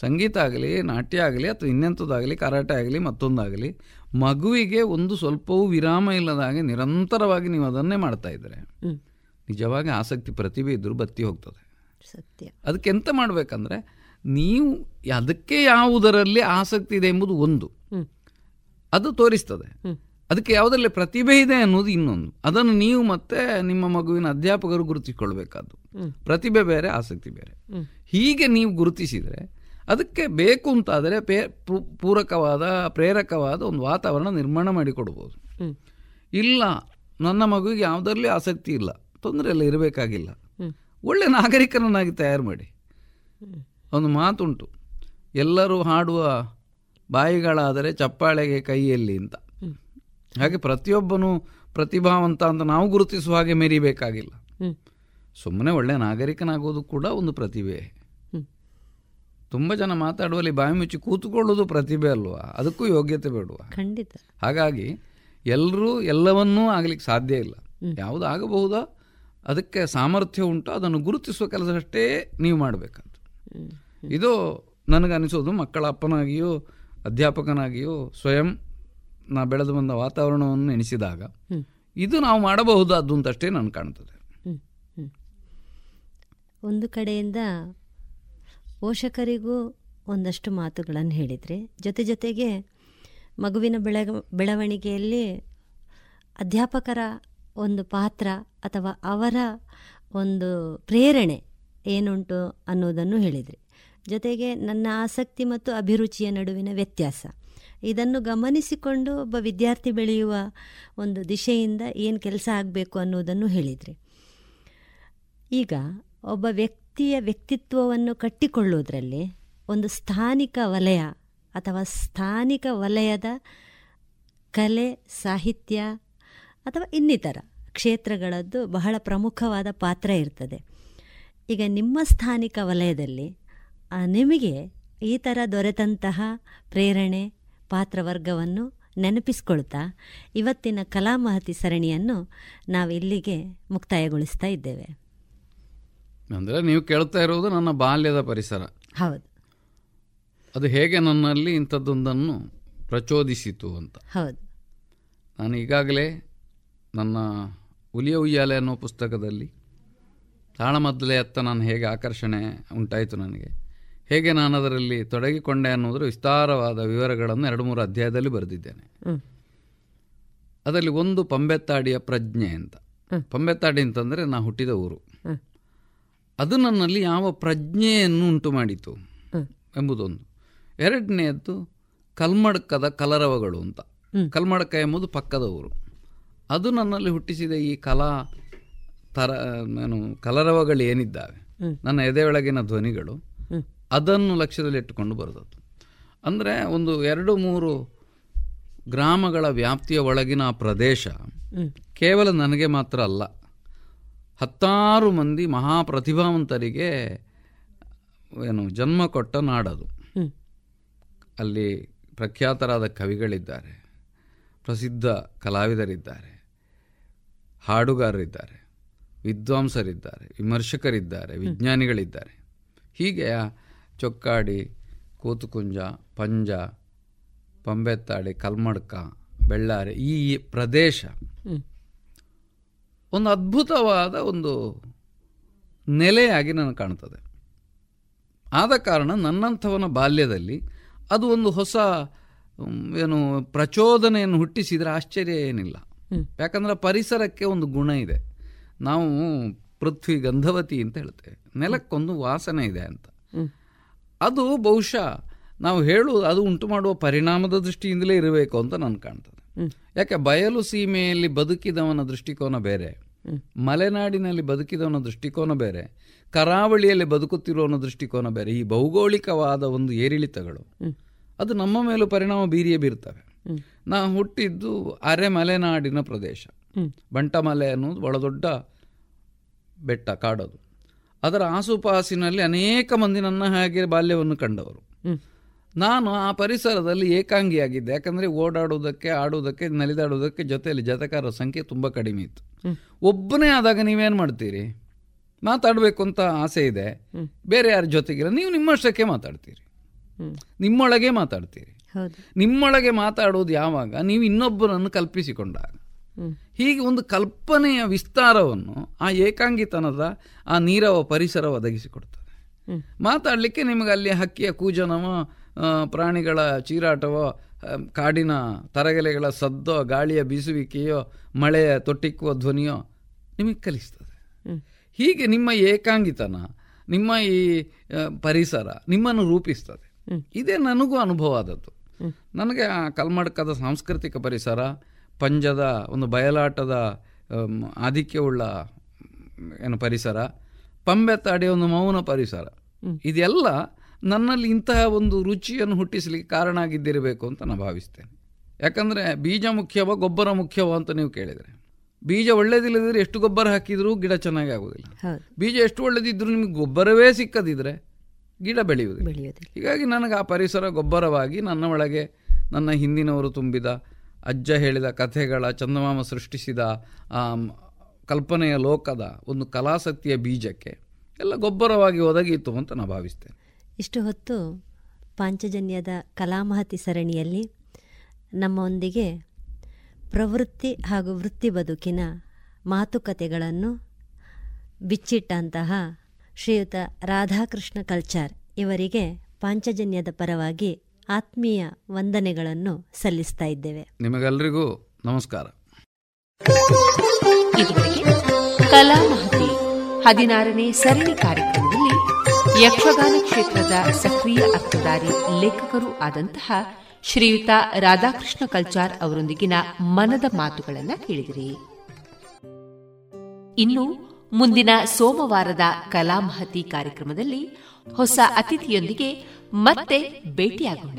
ಸಂಗೀತ ಆಗಲಿ ನಾಟ್ಯ ಆಗಲಿ ಅಥವಾ ಇನ್ನೆಂಥದ್ದಾಗಲಿ ಕರಾಟೆ ಆಗಲಿ ಮತ್ತೊಂದಾಗಲಿ ಮಗುವಿಗೆ ಒಂದು ಸ್ವಲ್ಪವೂ ವಿರಾಮ ಇಲ್ಲದ ಹಾಗೆ ನಿರಂತರವಾಗಿ ನೀವು ಅದನ್ನೇ ಮಾಡ್ತಾ ಇದ್ದರೆ. ನಿಜವಾಗಿ ಆಸಕ್ತಿ ಪ್ರತಿಭೆ ಇದ್ದರೂ ಬತ್ತಿ ಹೋಗ್ತದೆ. ಸತ್ಯ. ಅದಕ್ಕೆ ಎಂತ ಮಾಡಬೇಕಂದ್ರೆ ನೀವು ಅದಕ್ಕೆ ಯಾವುದರಲ್ಲಿ ಆಸಕ್ತಿ ಇದೆ ಎಂಬುದು ಒಂದು. ಅದು ತೋರಿಸ್ತದೆ. ಅದಕ್ಕೆ ಯಾವುದರಲ್ಲಿ ಪ್ರತಿಭೆ ಇದೆ ಅನ್ನೋದು ಇನ್ನೊಂದು. ಅದನ್ನು ನೀವು ಮತ್ತೆ ನಿಮ್ಮ ಮಗುವಿನ ಅಧ್ಯಾಪಕರು ಗುರುತಿಸಿಕೊಳ್ಬೇಕಾದ್ದು. ಪ್ರತಿಭೆ ಬೇರೆ ಆಸಕ್ತಿ ಬೇರೆ. ಹೀಗೆ ನೀವು ಗುರುತಿಸಿದರೆ ಅದಕ್ಕೆ ಬೇಕು ಅಂತಾದರೆ ಪೇ ಪೂರಕವಾದ ಪ್ರೇರಕವಾದ ಒಂದು ವಾತಾವರಣ ನಿರ್ಮಾಣ ಮಾಡಿಕೊಡ್ಬೋದು. ಇಲ್ಲ ನನ್ನ ಮಗುವಿಗೆ ಯಾವುದರಲ್ಲಿ ಆಸಕ್ತಿ ಇಲ್ಲ ತೊಂದರೆ ಇಲ್ಲ ಇರಬೇಕಾಗಿಲ್ಲ. ಒಳ್ಳೆ ನಾಗರಿಕನನ್ನಾಗಿ ತಯಾರು ಮಾಡಿ. ಒಂದು ಮಾತುಂಟು ಎಲ್ಲರೂ ಹಾಡುವ ಬಾಯಿಗಳಾದರೆ ಚಪ್ಪಾಳೆಗೆ ಕೈಯಲ್ಲಿ ಅಂತ. ಹಾಗೆ ಪ್ರತಿಯೊಬ್ಬನು ಪ್ರತಿಭಾವಂತ ಅಂತ ನಾವು ಗುರುತಿಸುವ ಹಾಗೆ ಮೆರಿಬೇಕಾಗಿಲ್ಲ. ಸುಮ್ಮನೆ ಒಳ್ಳೆ ನಾಗರಿಕನಾಗೋದು ಕೂಡ ಒಂದು ಪ್ರತಿಭೆ. ತುಂಬ ಜನ ಮಾತಾಡುವಲ್ಲಿ ಬಾಯಿ ಮುಚ್ಚಿ ಕೂತುಕೊಳ್ಳೋದು ಪ್ರತಿಭೆ ಅಲ್ವಾ? ಅದಕ್ಕೂ ಯೋಗ್ಯತೆ ಬೇಡುವ. ಖಂಡಿತ. ಹಾಗಾಗಿ ಎಲ್ಲರೂ ಎಲ್ಲವನ್ನೂ ಆಗ್ಲಿಕ್ಕೆ ಸಾಧ್ಯ ಇಲ್ಲ. ಯಾವುದು ಆಗಬಹುದೋ ಅದಕ್ಕೆ ಸಾಮರ್ಥ್ಯ ಉಂಟು ಅದನ್ನು ಗುರುತಿಸುವ ಕೆಲಸ ಅಷ್ಟೇ ನೀವು ಮಾಡಬೇಕಂತ. ಇದು ನನಗನಿಸೋದು ಮಕ್ಕಳ ಅಪ್ಪನಾಗಿಯೂ ಅಧ್ಯಾಪಕನಾಗಿಯೂ ಸ್ವಯಂ ನಾ ಬೆಳೆದು ಬಂದ ವಾತಾವರಣವನ್ನು ಎಣಿಸಿದಾಗ ಇದು ನಾವು ಮಾಡಬಹುದಾದ್ದು ಅಂತಷ್ಟೇ ನನಗೆ ಕಾಣ್ತದೆ. ಒಂದು ಕಡೆಯಿಂದ ಪೋಷಕರಿಗೂ ಒಂದಷ್ಟು ಮಾತುಗಳನ್ನು ಹೇಳಿದರೆ, ಜೊತೆ ಜೊತೆಗೆ ಮಗುವಿನ ಬೆಳ ಬೆಳವಣಿಗೆಯಲ್ಲಿ ಅಧ್ಯಾಪಕರ ಒಂದು ಪಾತ್ರ ಅಥವಾ ಅವರ ಒಂದು ಪ್ರೇರಣೆ ಏನುಂಟು ಅನ್ನೋದನ್ನು ಹೇಳಿದರೆ. ಜೊತೆಗೆ ನನ್ನ ಆಸಕ್ತಿ ಮತ್ತು ಅಭಿರುಚಿಯ ನಡುವಿನ ವ್ಯತ್ಯಾಸ. ಇದನ್ನು ಗಮನಿಸಿಕೊಂಡು ಒಬ್ಬ ವಿದ್ಯಾರ್ಥಿ ಬೆಳೆಯುವ ಒಂದು ದಿಶೆಯಿಂದ ಏನು ಕೆಲಸ ಆಗಬೇಕು ಅನ್ನೋದನ್ನು ಹೇಳಿದರೆ. ಈಗ ಒಬ್ಬ ವ್ಯಕ್ತಿಯ ವ್ಯಕ್ತಿತ್ವವನ್ನು ಕಟ್ಟಿಕೊಳ್ಳುವುದರಲ್ಲಿ ಒಂದು ಸ್ಥಾನಿಕ ವಲಯ ಅಥವಾ ಸ್ಥಾನಿಕ ವಲಯದ ಕಲೆ, ಸಾಹಿತ್ಯ ಅಥವಾ ಇನ್ನಿತರ ಕ್ಷೇತ್ರಗಳದ್ದು ಬಹಳ ಪ್ರಮುಖವಾದ ಪಾತ್ರ ಇರ್ತದೆ. ಈಗ ನಿಮ್ಮ ಸ್ಥಾನಿಕ ವಲಯದಲ್ಲಿ ನಿಮಗೆ ಈ ಥರ ದೊರೆತಂತಹ ಪ್ರೇರಣೆ, ಪಾತ್ರವರ್ಗವನ್ನು ನೆನಪಿಸ್ಕೊಳ್ತಾ ಇವತ್ತಿನ ಕಲಾಮಹತಿ ಸರಣಿಯನ್ನು ನಾವು ಇಲ್ಲಿಗೆ ಮುಕ್ತಾಯಗೊಳಿಸ್ತಾ ಇದ್ದೇವೆ. ಅಂದರೆ ನೀವು ಕೇಳ್ತಾ ಇರೋದು ನನ್ನ ಬಾಲ್ಯದ ಪರಿಸರ. ಹೌದು. ಅದು ಹೇಗೆ ನನ್ನಲ್ಲಿ ಇಂಥದ್ದೊಂದನ್ನು ಪ್ರಚೋದಿಸಿತು ಅಂತ. ಹೌದು. ನಾನು ಈಗಾಗಲೇ ನನ್ನ ಹುಲಿಯ ಉಯ್ಯಾಲೆ ಅನ್ನೋ ಪುಸ್ತಕದಲ್ಲಿ ತಾಳಮದ್ದಲೆ ಅತ್ತ ನಾನು ಹೇಗೆ ಆಕರ್ಷಣೆ ಉಂಟಾಯಿತು ನನಗೆ. ಹೇಗೆ ನಾನು ಅದರಲ್ಲಿ ತೊಡಗಿಕೊಂಡೆ ಅನ್ನೋದ್ರ ವಿಸ್ತಾರವಾದ ವಿವರಗಳನ್ನು ಎರಡು ಮೂರು ಅಧ್ಯಾಯದಲ್ಲಿ ಬರೆದಿದ್ದೇನೆ. ಅದರಲ್ಲಿ ಒಂದು ಪಂಬೆತ್ತಾಡಿಯ ಪ್ರಜ್ಞೆ ಅಂತ. ಪಂಬೆತ್ತಾಡಿ ಅಂತಂದರೆ ನಾ ಹುಟ್ಟಿದ ಊರು. ಅದು ನನ್ನಲ್ಲಿ ಯಾವ ಪ್ರಜ್ಞೆಯನ್ನು ಉಂಟು ಮಾಡಿತು ಎಂಬುದೊಂದು. ಎರಡನೆಯದ್ದು ಕಲ್ಮಡಕದ ಕಲರವಗಳು ಅಂತ. ಕಲ್ಮಡಕ ಎಂಬುದು ಪಕ್ಕದ ಊರು ಅದು ನನ್ನಲ್ಲಿ ಹುಟ್ಟಿಸಿದ ಈ ಕಲಾ ತರ ನಾನು ಕಲರವಗಳು ಏನಿದ್ದಾವೆ? ನನ್ನ ಎದೆಯೊಳಗಿನ ಧ್ವನಿಗಳು. ಅದನ್ನು ಲಕ್ಷ್ಯದಲ್ಲಿಟ್ಟುಕೊಂಡು ಬರೆದದ್ದು. ಅಂದರೆ ಒಂದು ಎರಡು ಮೂರು ಗ್ರಾಮಗಳ ವ್ಯಾಪ್ತಿಯ ಒಳಗಿನ ಆ ಪ್ರದೇಶ ಕೇವಲ ನನಗೆ ಮಾತ್ರ ಅಲ್ಲ. ಹತ್ತಾರು ಮಂದಿ ಮಹಾಪ್ರತಿಭಾವಂತರಿಗೆ ಏನು ಜನ್ಮ ಕೊಟ್ಟ ನಾಡದು. ಅಲ್ಲಿ ಪ್ರಖ್ಯಾತರಾದ ಕವಿಗಳಿದ್ದಾರೆ ಪ್ರಸಿದ್ಧ ಕಲಾವಿದರಿದ್ದಾರೆ ಹಾಡುಗಾರರಿದ್ದಾರೆ ವಿದ್ವಾಂಸರಿದ್ದಾರೆ ವಿಮರ್ಶಕರಿದ್ದಾರೆ ವಿಜ್ಞಾನಿಗಳಿದ್ದಾರೆ. ಹೀಗೆ ಚೊಕ್ಕಾಡಿ ಕೂತುಕುಂಜ ಪಂಜ ಪಂಬೆತ್ತಾಡಿ ಕಲ್ಮಡ್ಕ ಬೆಳ್ಳಾರೆ ಈ ಪ್ರದೇಶ ಒಂದು ಅದ್ಭುತವಾದ ಒಂದು ನೆಲೆಯಾಗಿ ನನಗೆ ಕಾಣ್ತದೆ. ಆದ ಕಾರಣ ನನ್ನಂಥವನ ಬಾಲ್ಯದಲ್ಲಿ ಅದು ಒಂದು ಹೊಸ ಏನು ಪ್ರಚೋದನೆಯನ್ನು ಹುಟ್ಟಿಸಿದರೆ ಆಶ್ಚರ್ಯ ಏನಿಲ್ಲ. ಯಾಕಂದ್ರೆ ಪರಿಸರಕ್ಕೆ ಒಂದು ಗುಣ ಇದೆ. ನಾವು ಪೃಥ್ವಿ ಗಂಧವತಿ ಅಂತ ಹೇಳ್ತೇವೆ ನೆಲಕ್ಕೊಂದು ವಾಸನೆ ಇದೆ ಅಂತ. ಅದು ಬಹುಶಃ ನಾವು ಹೇಳುವುದು ಅದು ಉಂಟು ಮಾಡುವ ಪರಿಣಾಮದ ದೃಷ್ಟಿಯಿಂದಲೇ ಇರಬೇಕು ಅಂತ ನನಗೆ ಕಾಣ್ತದೆ. ಯಾಕೆ ಬಯಲು ಸೀಮೆಯಲ್ಲಿ ಬದುಕಿದವನ ದೃಷ್ಟಿಕೋನ ಬೇರೆ? ಮಲೆನಾಡಿನಲ್ಲಿ ಬದುಕಿದವನ ದೃಷ್ಟಿಕೋನ ಬೇರೆ? ಕರಾವಳಿಯಲ್ಲಿ ಬದುಕುತ್ತಿರುವವನ ದೃಷ್ಟಿಕೋನ ಬೇರೆ? ಈ ಭೌಗೋಳಿಕವಾದ ಒಂದು ಏರಿಳಿತಗಳು. ಅದು ನಮ್ಮ ಮೇಲೂ ಪರಿಣಾಮ ಬೀರಿಯೇ ಬೀರ್ತವೆ. ನಾ ಹುಟ್ಟಿದ್ದು ಅರೆ ಮಲೆನಾಡಿನ ಪ್ರದೇಶ. ಬಂಟಮಲೆ ಅನ್ನೋದು ಬಹಳ ದೊಡ್ಡ ಬೆಟ್ಟ, ಕಾಡೋದು. ಅದರ ಆಸುಪಾಸಿನಲ್ಲಿ ಅನೇಕ ಮಂದಿ ನನ್ನ ಹಾಗೆ ಬಾಲ್ಯವನ್ನು ಕಂಡವರು. ನಾನು ಆ ಪರಿಸರದಲ್ಲಿ ಏಕಾಂಗಿಯಾಗಿದ್ದೆ. ಯಾಕಂದರೆ ಓಡಾಡುವುದಕ್ಕೆ ಆಡುವುದಕ್ಕೆ ನಲಿದಾಡುವುದಕ್ಕೆ ಜೊತೆಯಲ್ಲಿ ಜತಕಾರರ ಸಂಖ್ಯೆ ತುಂಬ ಕಡಿಮೆ ಇತ್ತು. ಒಬ್ಬನೇ ಆದಾಗ ನೀವೇನು ಮಾಡ್ತೀರಿ? ಮಾತಾಡಬೇಕು ಅಂತ ಆಸೆ ಇದೆ. ಬೇರೆ ಯಾರ ಜೊತೆಗಿಲ್ಲ. ನೀವು ನಿಮ್ಮಷ್ಟಕ್ಕೆ ಮಾತಾಡ್ತೀರಿ. ನಿಮ್ಮೊಳಗೆ ಮಾತಾಡ್ತೀರಿ. ನಿಮ್ಮೊಳಗೆ ಮಾತಾಡೋದು ಯಾವಾಗ? ನೀವು ಇನ್ನೊಬ್ಬರನ್ನು ಕಲ್ಪಿಸಿಕೊಂಡಾಗ. ಹೀಗೆ ಒಂದು ಕಲ್ಪನೆಯ ವಿಸ್ತಾರವನ್ನು ಆ ಏಕಾಂಗಿತನದ ಆ ನೀರವ ಪರಿಸರ ಒದಗಿಸಿಕೊಡ್ತದೆ. ಮಾತಾಡಲಿಕ್ಕೆ ನಿಮಗೆ ಅಲ್ಲಿ ಹಕ್ಕಿಯ ಕೂಜನವೋ ಪ್ರಾಣಿಗಳ ಚೀರಾಟವೋ ಕಾಡಿನ ತರಗೆಲೆಗಳ ಸದ್ದೋ ಗಾಳಿಯ ಬೀಸುವಿಕೆಯೋ ಮಳೆಯ ತೊಟ್ಟಿಕ್ಕುವ ಧ್ವನಿಯೋ ನಿಮಗೆ ಕಲಿಸ್ತದೆ. ಹೀಗೆ ನಿಮ್ಮ ಏಕಾಂಗಿತನ ನಿಮ್ಮ ಈ ಪರಿಸರ ನಿಮ್ಮನ್ನು ರೂಪಿಸ್ತದೆ. ಇದೇ ನನಗೂ ಅನುಭವ ಆದದ್ದು. ನನಗೆ ಆ ಕಲ್ಮಡ್ಕದ ಸಾಂಸ್ಕೃತಿಕ ಪರಿಸರ ಪಂಜದ ಒಂದು ಬಯಲಾಟದ ಆಧಿಕ್ಯವುಳ್ಳ ಏನು ಪರಿಸರ ಪಂಬೆತ್ತಾಡಿ ಒಂದು ಮೌನ ಪರಿಸರ. ಇದೆಲ್ಲ ನನ್ನಲ್ಲಿ ಇಂತಹ ಒಂದು ರುಚಿಯನ್ನು ಹುಟ್ಟಿಸಲಿಕ್ಕೆ ಕಾರಣ ಆಗಿದ್ದಿರಬೇಕು ಅಂತ ನಾನು ಭಾವಿಸ್ತೇನೆ. ಯಾಕಂದರೆ ಬೀಜ ಮುಖ್ಯವೋ ಗೊಬ್ಬರ ಮುಖ್ಯವೋ ಅಂತ ನೀವು ಕೇಳಿದರೆ. ಬೀಜ ಒಳ್ಳೇದಿಲ್ಲದಿದ್ರೆ ಎಷ್ಟು ಗೊಬ್ಬರ ಹಾಕಿದರೂ ಗಿಡ ಚೆನ್ನಾಗಿ ಆಗೋದಿಲ್ಲ ಬೀಜ ಎಷ್ಟು ಒಳ್ಳೆದಿದ್ದರೂ ನಿಮಗೆ ಗೊಬ್ಬರವೇ ಸಿಕ್ಕದಿದ್ರೆ ಗಿಡ ಬೆಳೆಯುವುದಿಲ್ಲ. ಹೀಗಾಗಿ ನನಗೆ ಆ ಪರಿಸರ ಗೊಬ್ಬರವಾಗಿ ನನ್ನ ಒಳಗೆ ನನ್ನ ಹಿಂದಿನವರು ತುಂಬಿದ ಅಜ್ಜ ಹೇಳಿದ ಕಥೆಗಳ ಚಂದಮಾಮ ಸೃಷ್ಟಿಸಿದ ಕಲ್ಪನೆಯ ಲೋಕದ ಒಂದು ಕಲಾಸಕ್ತಿಯ ಬೀಜಕ್ಕೆ ಎಲ್ಲ ಗೊಬ್ಬರವಾಗಿ ಒದಗಿತು ಅಂತ ನಾನು ಭಾವಿಸ್ತೇನೆ. ಇಷ್ಟು ಹೊತ್ತು ಪಾಂಚಜನ್ಯದ ಕಲಾಮಹತಿ ಸರಣಿಯಲ್ಲಿ ನಮ್ಮೊಂದಿಗೆ ಪ್ರವೃತ್ತಿ ಹಾಗೂ ವೃತ್ತಿ ಬದುಕಿನ ಮಾತುಕತೆಗಳನ್ನು ಬಿಚ್ಚಿಟ್ಟಂತಹ ಶ್ರೀಯುತ ರಾಧಾಕೃಷ್ಣ ಕಲ್ಚಾರ್ ಇವರಿಗೆ ಪಾಂಚಜನ್ಯದ ಪರವಾಗಿ ಆತ್ಮೀಯ ವಂದನೆಗಳನ್ನು ಸಲ್ಲಿಸ್ತಾ ಇದ್ದೇವೆ. ನಿಮಗೆಲ್ಲರಿಗೂ ನಮಸ್ಕಾರ. ಕಲಾಮಹತಿ ಹದಿನಾರನೇ ಸರಣಿ ಕಾರ್ಯಕ್ರಮದಲ್ಲಿ ಯಕ್ಷಗಾನ ಕ್ಷೇತ್ರದ ಸಕ್ರಿಯ ಅರ್ಥಧಾರಿ ಲೇಖಕರು ಆದಂತಹ ಶ್ರೀಯುತ ರಾಧಾಕೃಷ್ಣ ಕಲ್ಚಾರ್ ಅವರೊಂದಿಗಿನ ಮನದ ಮಾತುಗಳನ್ನು ಕೇಳಿದಿರಿ. ಇನ್ನು ಮುಂದಿನ ಸೋಮವಾರದ ಕಲಾಮಹತಿ ಕಾರ್ಯಕ್ರಮದಲ್ಲಿ ಹೊಸ ಅತಿಥಿಯೊಂದಿಗೆ ಮತ್ತೆ ಭೇಟಿಯಾಗೋಣ.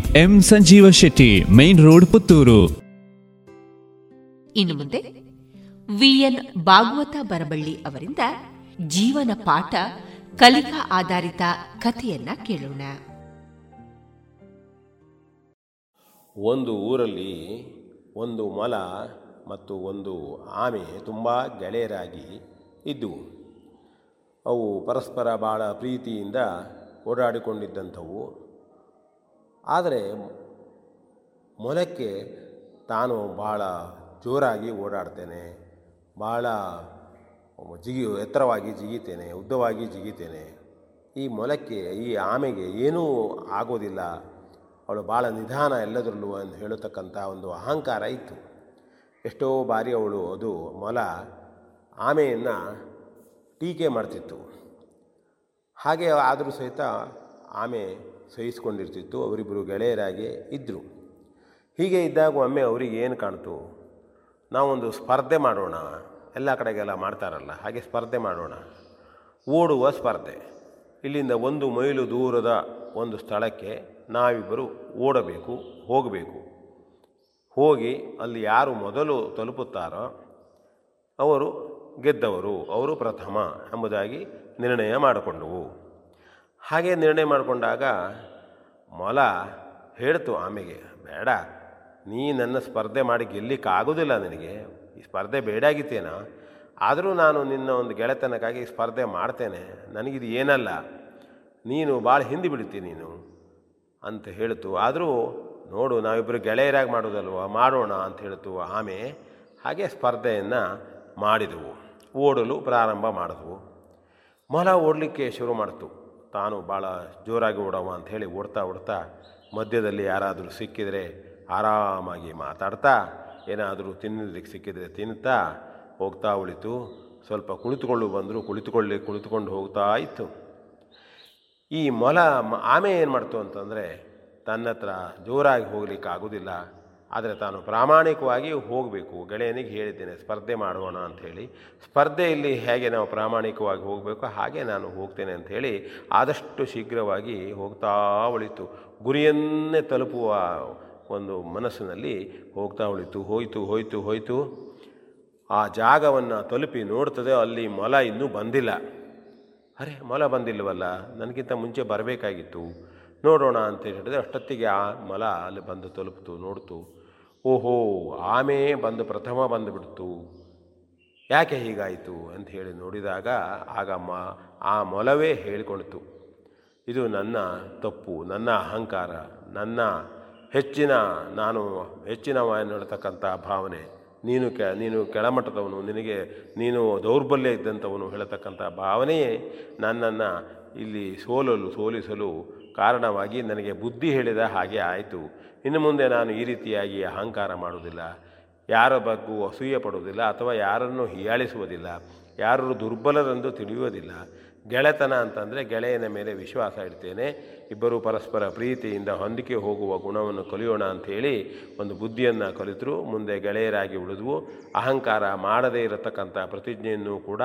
M Sanjeeva Shetty main road Puttur. ಇನ್ನು ಮುಂದೆ ವಿಎನ್ ಭಾಗವತ ಬರಬಳ್ಳಿ ಅವರಿಂದ ಜೀವನ ಪಾಠ ಕಲಿಕಾ ಆಧಾರಿತ ಕಥೆಯನ್ನ ಕೇಳೋಣ. ಒಂದು ಊರಲ್ಲಿ ಒಂದು ಮೊಲ ಮತ್ತು ಒಂದು ಆಮೆ ತುಂಬ ಗೆಳೆಯರಾಗಿ ಇದ್ದವು. ಅವು ಪರಸ್ಪರ ಭಾಳ ಪ್ರೀತಿಯಿಂದ ಓಡಾಡಿಕೊಂಡಿದ್ದಂಥವು. ಆದರೆ ಮೊಲಕ್ಕೆ ತಾನು ಭಾಳ ಜೋರಾಗಿ ಓಡಾಡ್ತೇನೆ ಭಾಳ ಜಿಗಿ, ಎತ್ತರವಾಗಿ ಜಿಗಿತೇನೆ, ಉದ್ದವಾಗಿ ಜಿಗಿತೇನೆ. ಈ ಮೊಲಕ್ಕೆ, ಈ ಆಮೆಗೆ ಏನೂ ಆಗೋದಿಲ್ಲ. ಅವಳು ಭಾಳ ನಿಧಾನ ಎಲ್ಲದರಲ್ಲೂ ಅಂತ ಹೇಳತಕ್ಕಂಥ ಒಂದು ಅಹಂಕಾರ ಇತ್ತು. ಎಷ್ಟೋ ಬಾರಿ ಅವಳು ಅದು ಮೊಲ ಆಮೆಯನ್ನು ಟೀಕೆ ಮಾಡ್ತಿತ್ತು. ಹಾಗೆ ಆದರೂ ಸಹಿತ ಆಮೆ ಸಹಿಸ್ಕೊಂಡಿರ್ತಿತ್ತು ಅವರಿಬ್ಬರು ಗೆಳೆಯರಾಗಿ ಇದ್ದರು ಹೀಗೆ ಇದ್ದಾಗ ಒಮ್ಮೆ ಅವರಿಗೆ ಏನು ಕಾಣ್ತು? ನಾವೊಂದು ಸ್ಪರ್ಧೆ ಮಾಡೋಣ, ಎಲ್ಲ ಕಡೆಗೆಲ್ಲ ಮಾಡ್ತಾರಲ್ಲ, ಹಾಗೆ ಸ್ಪರ್ಧೆ ಮಾಡೋಣ. ಓಡುವ ಸ್ಪರ್ಧೆ. ಇಲ್ಲಿಂದ ಒಂದು ಮೈಲು ದೂರದ ಒಂದು ಸ್ಥಳಕ್ಕೆ ನಾವಿಬ್ಬರು ಓಡಬೇಕು, ಹೋಗಬೇಕು. ಹೋಗಿ ಅಲ್ಲಿ ಯಾರು ಮೊದಲು ತಲುಪುತ್ತಾರೋ ಅವರು ಗೆದ್ದವರು, ಅವರು ಪ್ರಥಮ ಎಂಬುದಾಗಿ ನಿರ್ಣಯ ಮಾಡಿಕೊಂಡವು. ಹಾಗೆ ನಿರ್ಣಯ ಮಾಡಿಕೊಂಡಾಗ ಮೊಲ ಹೇಳ್ತು ಆಮೆಗೆ, ಬೇಡ, ನೀ ನನ್ನ ಸ್ಪರ್ಧೆ ಮಾಡಿ ಗೆಲ್ಲಿಕ್ಕಾಗೋದಿಲ್ಲ ನನಗೆ. ಈ ಸ್ಪರ್ಧೆ ಬೇಡಾಗಿತ್ತೇನ ಆದರೂ ನಾನು ನಿನ್ನ ಒಂದು ಗೆಳೆತನಕ್ಕಾಗಿ ಸ್ಪರ್ಧೆ ಮಾಡ್ತೇನೆ. ನನಗಿದು ಏನಲ್ಲ. ನೀನು ಭಾಳ ಹಿಂದೆ ಬಿಡ್ತೀನಿ ನೀನು. ಅಂತ ಹೇಳ್ತು. ಆದರೂ ನೋಡು ನಾವಿಬ್ಬರು ಗೆಳೆಯರಾಗಿ ಮಾಡೋದಲ್ವ? ಮಾಡೋಣ ಅಂತ ಹೇಳ್ತು ಆಮೆ. ಹಾಗೆ ಸ್ಪರ್ಧೆಯನ್ನು ಮಾಡಿದವು. ಓಡಲು ಪ್ರಾರಂಭ ಮಾಡಿದವು. ಮೊಲ ಓಡಲಿಕ್ಕೆ ಶುರು ಮಾಡ್ತು. ತಾನು ಭಾಳ ಜೋರಾಗಿ ಓಡವ ಹೇಳಿ ಓಡ್ತಾ ಓಡ್ತಾ ಮಧ್ಯದಲ್ಲಿ ಯಾರಾದರೂ ಸಿಕ್ಕಿದರೆ ಆರಾಮಾಗಿ ಮಾತಾಡ್ತಾ, ಏನಾದರೂ ತಿನ್ನಲಿಕ್ಕೆ ಸಿಕ್ಕಿದರೆ ತಿನ್ನುತ್ತಾ ಹೋಗ್ತಾ ಉಳಿತು. ಸ್ವಲ್ಪ ಕುಳಿತುಕೊಳ್ಳು ಬಂದರೂ ಕುಳಿತುಕೊಳ್ಳಿ, ಕುಳಿತುಕೊಂಡು ಹೋಗ್ತಾ ಇತ್ತು. ಈ ಮೊಲ ಆಮೆ ಏನು ಮಾಡ್ತು ಅಂತಂದರೆ ತನ್ನ ಹತ್ರ ಜೋರಾಗಿ ಹೋಗ್ಲಿಕ್ಕೆ ಆಗೋದಿಲ್ಲ ಆದರೆ ತಾನು ಪ್ರಾಮಾಣಿಕವಾಗಿ ಹೋಗಬೇಕು. ಗೆಳೆಯನಿಗೆ ಹೇಳಿದ್ದೇನೆ, ಸ್ಪರ್ಧೆ ಮಾಡೋಣ ಅಂಥೇಳಿ ಸ್ಪರ್ಧೆಯಲ್ಲಿ ಹೇಗೆ ನಾವು ಪ್ರಾಮಾಣಿಕವಾಗಿ ಹೋಗಬೇಕು, ಹಾಗೆ ನಾನು ಹೋಗ್ತೇನೆ ಅಂಥೇಳಿ ಆದಷ್ಟು ಶೀಘ್ರವಾಗಿ ಹೋಗ್ತಾ ಉಳಿತು. ಗುರಿಯನ್ನೇ ತಲುಪುವ ಒಂದು ಮನಸ್ಸಿನಲ್ಲಿ ಹೋಗ್ತಾ ಉಳಿತು. ಹೋಯಿತು ಹೋಯಿತು ಹೋಯಿತು. ಆ ಜಾಗವನ್ನು ತಲುಪಿ ನೋಡ್ತದೆ, ಅಲ್ಲಿ ಮೊಲ ಇನ್ನೂ ಬಂದಿಲ್ಲ. ಅರೆ, ಮೊಲ ಬಂದಿಲ್ಲವಲ್ಲ ನನಗಿಂತ ಮುಂಚೆ ಬರಬೇಕಾಗಿತ್ತು. ನೋಡೋಣ ಅಂತ ಹೇಳಿದ್ರೆ ಅಷ್ಟೊತ್ತಿಗೆ ಆ ಮೊಲ ಅಲ್ಲಿ ಬಂದು ತಲುಪಿತು, ನೋಡ್ತು. ಓಹೋ, ಆಮೆ ಬಂದು ಪ್ರಥಮ ಬಂದುಬಿಡ್ತು. ಯಾಕೆ ಹೀಗಾಯಿತು ಅಂತ ಹೇಳಿ ನೋಡಿದಾಗ ಆಗ ಮ ಆ ಮೊಲವೇ ಹೇಳಿಕೊಳ್ತು. ಇದು ನನ್ನ ತಪ್ಪು, ನನ್ನ ಅಹಂಕಾರ, ನನ್ನ ಹೆಚ್ಚಿನ, ನಾನು ಹೆಚ್ಚಿನವ ಹೇಳ್ತಕ್ಕಂಥ ಭಾವನೆ. ನೀನು ಕೆ, ನೀನು ಕೆಳಮಟ್ಟದವನು, ನಿನಗೆ ನೀನು ದೌರ್ಬಲ್ಯ ಇದ್ದಂಥವನು ಹೇಳತಕ್ಕಂಥ ಭಾವನೆಯೇ ನನ್ನನ್ನು ಇಲ್ಲಿ ಸೋಲಲು, ಸೋಲಿಸಲು ಕಾರಣವಾಗಿ ನನಗೆ ಬುದ್ಧಿ ಹೇಳಿದ ಹಾಗೆ ಆಯಿತು. ಇನ್ನು ಮುಂದೆ ನಾನು ಈ ರೀತಿಯಾಗಿ ಅಹಂಕಾರ ಮಾಡುವುದಿಲ್ಲ. ಯಾರ ಬಗ್ಗೂ ಅಸೂಯೆ ಪಡುವುದಿಲ್ಲ ಅಥವಾ ಯಾರನ್ನು ಹೀಯಾಳಿಸುವುದಿಲ್ಲ. ಯಾರು ದುರ್ಬಲರೆಂದು ತಿಳಿಯುವುದಿಲ್ಲ. ಗೆಳೆತನ ಅಂತಂದರೆ ಗೆಳೆಯನ ಮೇಲೆ ವಿಶ್ವಾಸ ಇಡ್ತೇನೆ. ಇಬ್ಬರು ಪರಸ್ಪರ ಪ್ರೀತಿಯಿಂದ ಹೊಂದಿಕೆ ಹೋಗುವ ಗುಣವನ್ನು ಕಲಿಯೋಣ ಅಂಥೇಳಿ ಒಂದು ಬುದ್ಧಿಯನ್ನು ಕಲಿತರು. ಮುಂದೆ ಗೆಳೆಯರಾಗಿ ಉಳಿದ್ವು. ಅಹಂಕಾರ ಮಾಡದೇ ಇರತಕ್ಕಂಥ ಪ್ರತಿಜ್ಞೆಯನ್ನು ಕೂಡ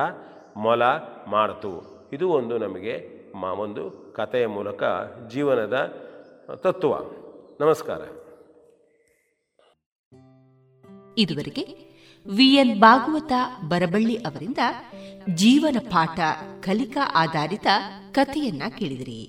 ಮೊಲ ಮಾಡಿತು. ಇದು ಒಂದು ನಮಗೆ ಮಾ, ಒಂದು ಕಥೆಯ ಮೂಲಕ ಜೀವನದ ತತ್ವ. ನಮಸ್ಕಾರ. ಇದುವರೆಗೆ ವಿಎನ್ ಭಾಗವತ ಬರಬಳ್ಳಿ ಅವರಿಂದ ಜೀವನ ಪಾಠ ಕಲಿಕಾ ಆಧಾರಿತ ಕಥೆಯನ್ನ ಕೇಳಿದಿರಿ.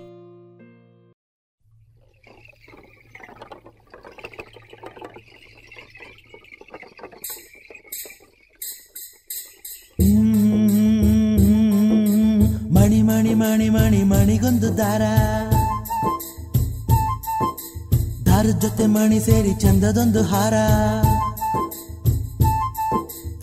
ಮಣಿ ಮಣಿ ಮಣಿ ಮಣಿ ಮಣಿಗೊಂದು ದಾರ. ದಾರದ ಜೊತೆ ಮಣಿ ಸೇರಿ ಚಂದದೊಂದು ಹಾರ.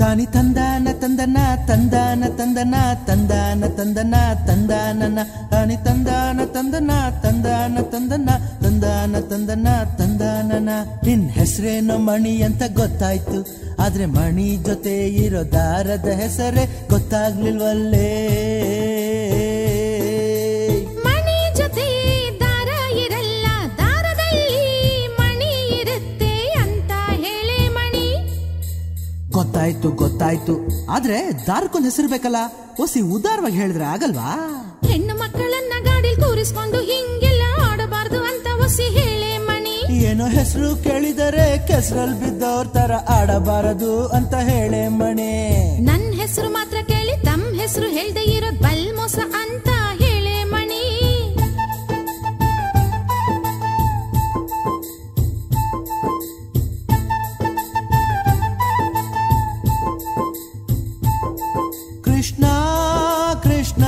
ತಾನಿ ತಂದಾನ, ತಂದನ ತಂದಾನ ತಂದನ ತಂದಾನ, ತಂದನ, ತಂದಾನನ. ತಾನಿ ತಂದಾನ, ತಂದನ ತಂದಾನ ತಂದನ ತಂದಾನ, ತಂದನ, ತಂದಾನನ. ನಿನ್ ಹೆಸರೇನೋ ಮಣಿ ಅಂತ ಗೊತ್ತಾಯ್ತು, ಆದ್ರೆ ಮಣಿ ಜೊತೆ ಇರೋ ದಾರದ ಹೆಸರೇ ಗೊತ್ತಾಗ್ಲಿಲ್ವಲ್ಲೇ? ಗೊತ್ತಾಯ್ತು ಗೊತ್ತಾಯ್ತು. ಆದ್ರೆ ದಾರಕ್ಕೊಂದ್ ಹೆಸರು ಬೇಕಲ್ಲ? ಒಸಿ ಉದಾರವಾಗಿ ಹೇಳಿದ್ರೆ ಆಗಲ್ವಾ? ಹೆಣ್ಣು ಮಕ್ಕಳನ್ನ ಗಾಡಿ ಕೂರಿಸ್ಕೊಂಡು ಹಿಂಗೆಲ್ಲ ಆಡಬಾರ್ದು ಅಂತ ಒಸಿ ಹೇಳೆ ಮಣಿ. ಏನೋ ಹೆಸರು ಕೇಳಿದರೆ ಕೆಸರಲ್ಲಿ ಬಿದ್ದವ್ರ ತರ ಆಡಬಾರದು ಅಂತ ಹೇಳೆ ಮಣಿ. ನನ್ ಹೆಸರು ಮಾತ್ರ ಕೇಳಿ ತಮ್ ಹೆಸರು ಹೇಳ್ದೆ ಇರೋದ್ ಬಲ್ ಮೋಸ ಅಂತ ಕೃಷ್ಣ ಕೃಷ್ಣ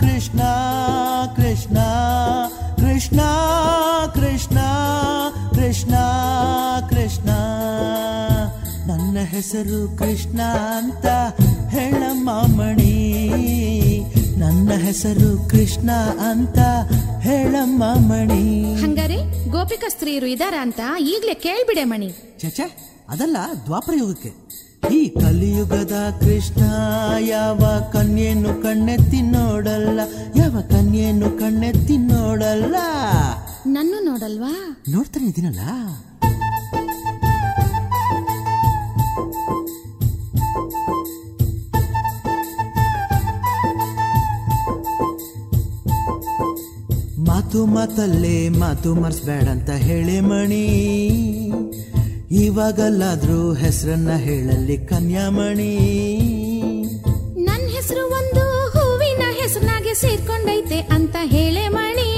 ಕೃಷ್ಣ ಕೃಷ್ಣ ಕೃಷ್ಣ ಕೃಷ್ಣ ಕೃಷ್ಣ ಕೃಷ್ಣ. ನನ್ನ ಹೆಸರು ಕೃಷ್ಣ ಅಂತ ಹೇಳಮ್ಮ ಮಣಿ ನನ್ನ ಹೆಸರು ಕೃಷ್ಣ ಅಂತ ಹೇಳಮ್ಮ ಮಣಿ ಹಂಗಾರೆ ಗೋಪಿಕಾ ಸ್ತ್ರೀಯರು ಇದಾರ ಅಂತ ಈಗ್ಲೇ ಕೇಳ್ಬಿಡೆ ಮಣಿ. ಚಚೆ ಅದಲ್ಲ ದ್ವಾಪರ ಯುಗಕ್ಕೆ. ಈ ಕಲಿಯುಗದ ಕೃಷ್ಣ ಯಾವ ಕನ್ಯೆಯನ್ನು ಕಣ್ಣೆತ್ತಿ ನೋಡಲ್ಲ ಯಾವ ಕನ್ಯೆಯನ್ನು ಕಣ್ಣೆತ್ತಿ ನೋಡಲ್ಲ. ನನ್ನ ನೋಡಲ್ವಾ? ನೋಡ್ತಾನೆ ಇದೀನಲ್ಲ ಮಾತು ಮಾತಲ್ಲೇ ಮಾತು ಮರ್ಸ್ಬೇಡ ಅಂತ ಹೇಳಿ ಮಣಿ. ಇವಾಗಲ್ಲಾದ್ರೂ ಹೆಸರನ್ನ ಹೇಳಲ್ಲಿ ಕನ್ಯಾಮಣಿ. ನನ್ನ ಹೆಸರು ಒಂದು ಹೂವಿನ ಹೆಸರಿನಾಗೆ ಸೇರ್ಕೊಂಡೈತೆ ಅಂತ ಹೇಳೆ ಮಣಿ.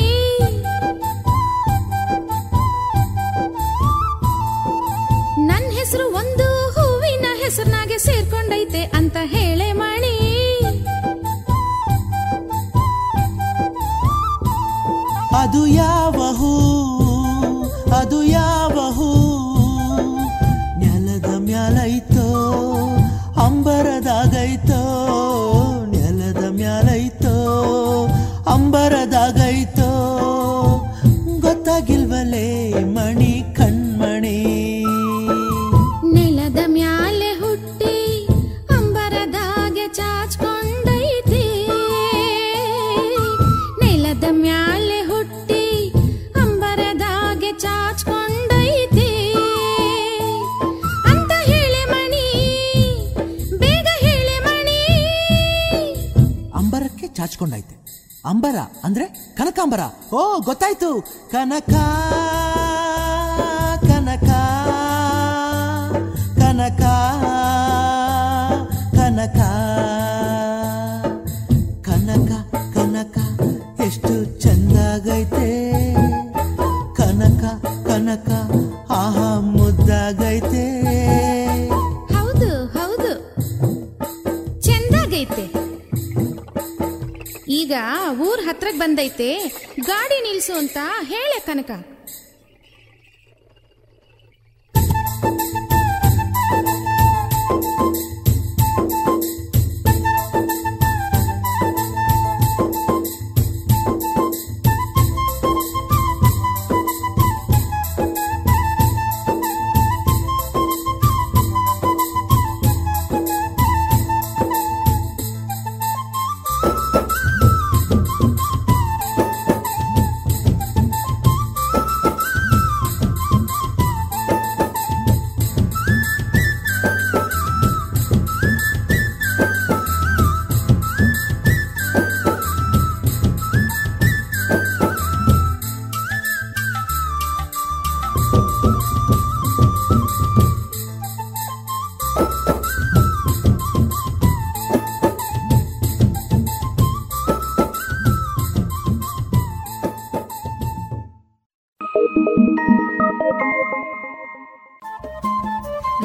ನನ್ನ ಹೆಸರು ಒಂದು ಹೂವಿನ ಹೆಸರಿನಾಗೆ ಸೇರ್ಕೊಂಡೈತೆ ಅಂತ ಹೇಳೆ ಮಣಿ. ಅದು ಯಾವ ಹೂ? ಅದು ಯಾವ ಅಂದ್ರೆ ಕನಕಾಂಬರ. ಓ ಗೊತ್ತಾಯ್ತು. ಕನಕ ಬಂದೈತೆ. ಗಾಡಿ ನಿಲ್ಸು ಅಂತ ಹೇಳೆ ಕನಕ.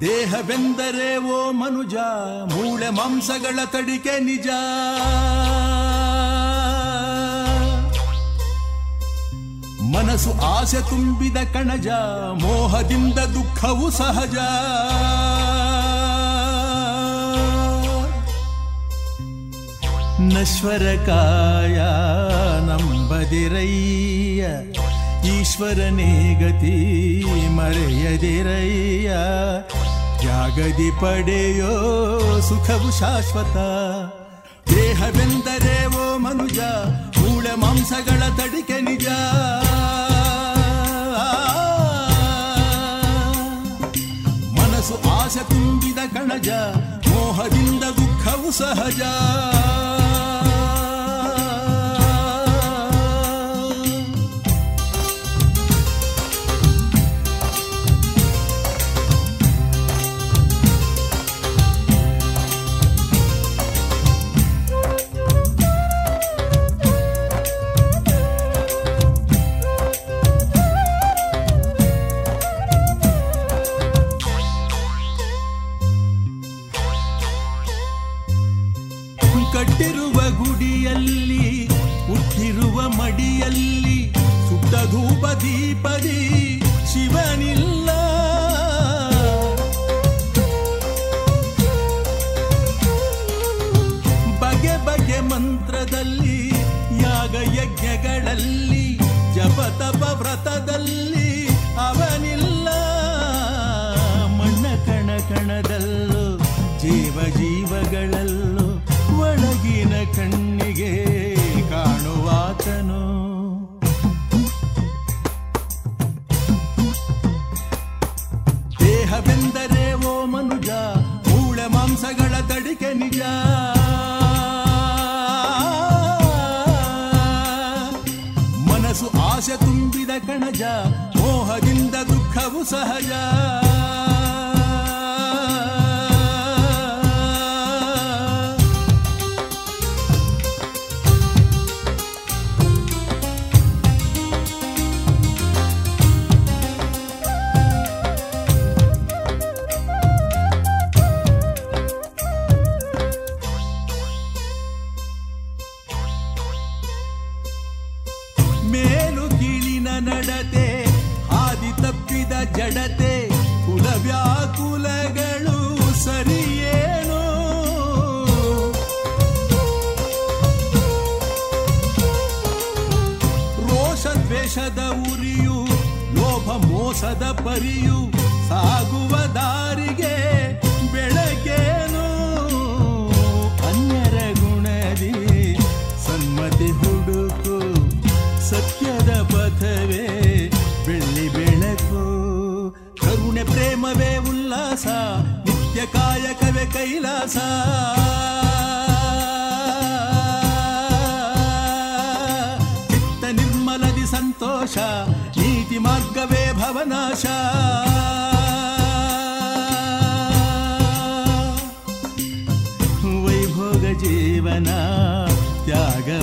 ದೇಹವೆಂದರೆ ಓ ಮನುಜ, ಮೂಳೆ ಮಾಂಸಗಳ ತಡಿಕೆ ನಿಜ. ಮನಸ್ಸು ಆಸೆ ತುಂಬಿದ ಕಣಜ, ಮೋಹದಿಂದ ದುಃಖವು ಸಹಜ. ನಶ್ವರಕಾಯ ನಂಬದಿರಯ್ಯ, ಈಶ್ವರನೇ ಗತಿ ಮರೆಯದಿರಯ್ಯ. ತ್ಯಾಗದಿ ಪಡೆಯೋ ಸುಖವು ಶಾಶ್ವತ. ದೇಹವೆಂದರೆ ಓ ಮನುಜ, ಮೂಳೆ ಮಾಂಸಗಳ ತಡಿಕೆ ನಿಜ. ಮನಸ್ಸು ಆಸೆ ತುಂಬಿದ ಕಣಜ, ಮೋಹದಿಂದ ದುಃಖವು ಸಹಜ. ಕಣಜ ಮೋಹದಿಂದ ದುಃಖವು ಸಹಜ.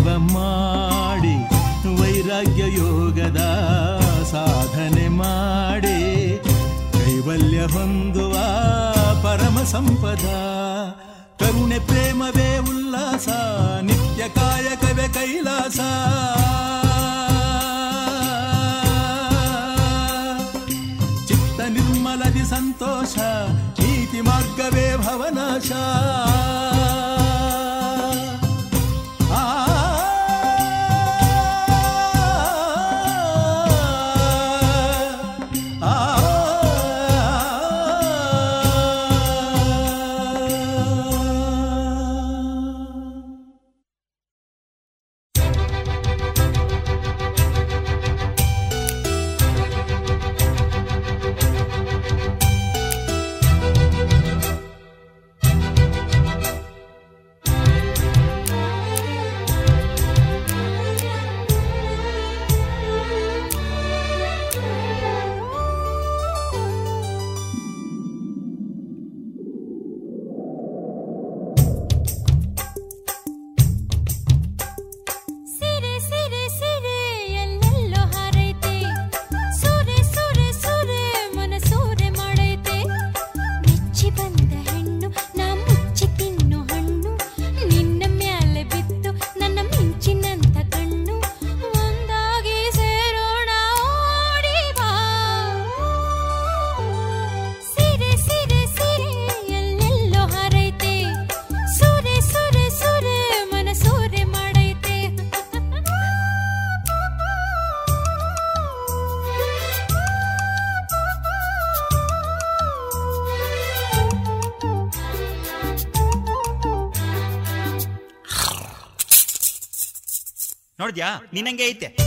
ತ್ಯಾಗವ ಮಾಡಿ, ವೈರಾಗ್ಯ ಯೋಗದ ಸಾಧನೆ ಮಾಡಿ, ಕೈವಲ್ಯ ಹೊಂದುವ ಪರಮ ಸಂಪದ. ಕರುಣೆ, ಪ್ರೇಮವೇ ಉಲ್ಲಾಸ, ನಿತ್ಯ ಕಾಯಕವೇ ಕೈಲಾಸ. ಚಿತ್ತ ನಿರ್ಮಲದಿ ಸಂತೋಷ, ನೀತಿ ಮಾರ್ಗವೇ ಭವನಾಶ. ನೋಡ್ದ್ಯಾ? ನಿನ್ನಂಗೆ ಐತೆ.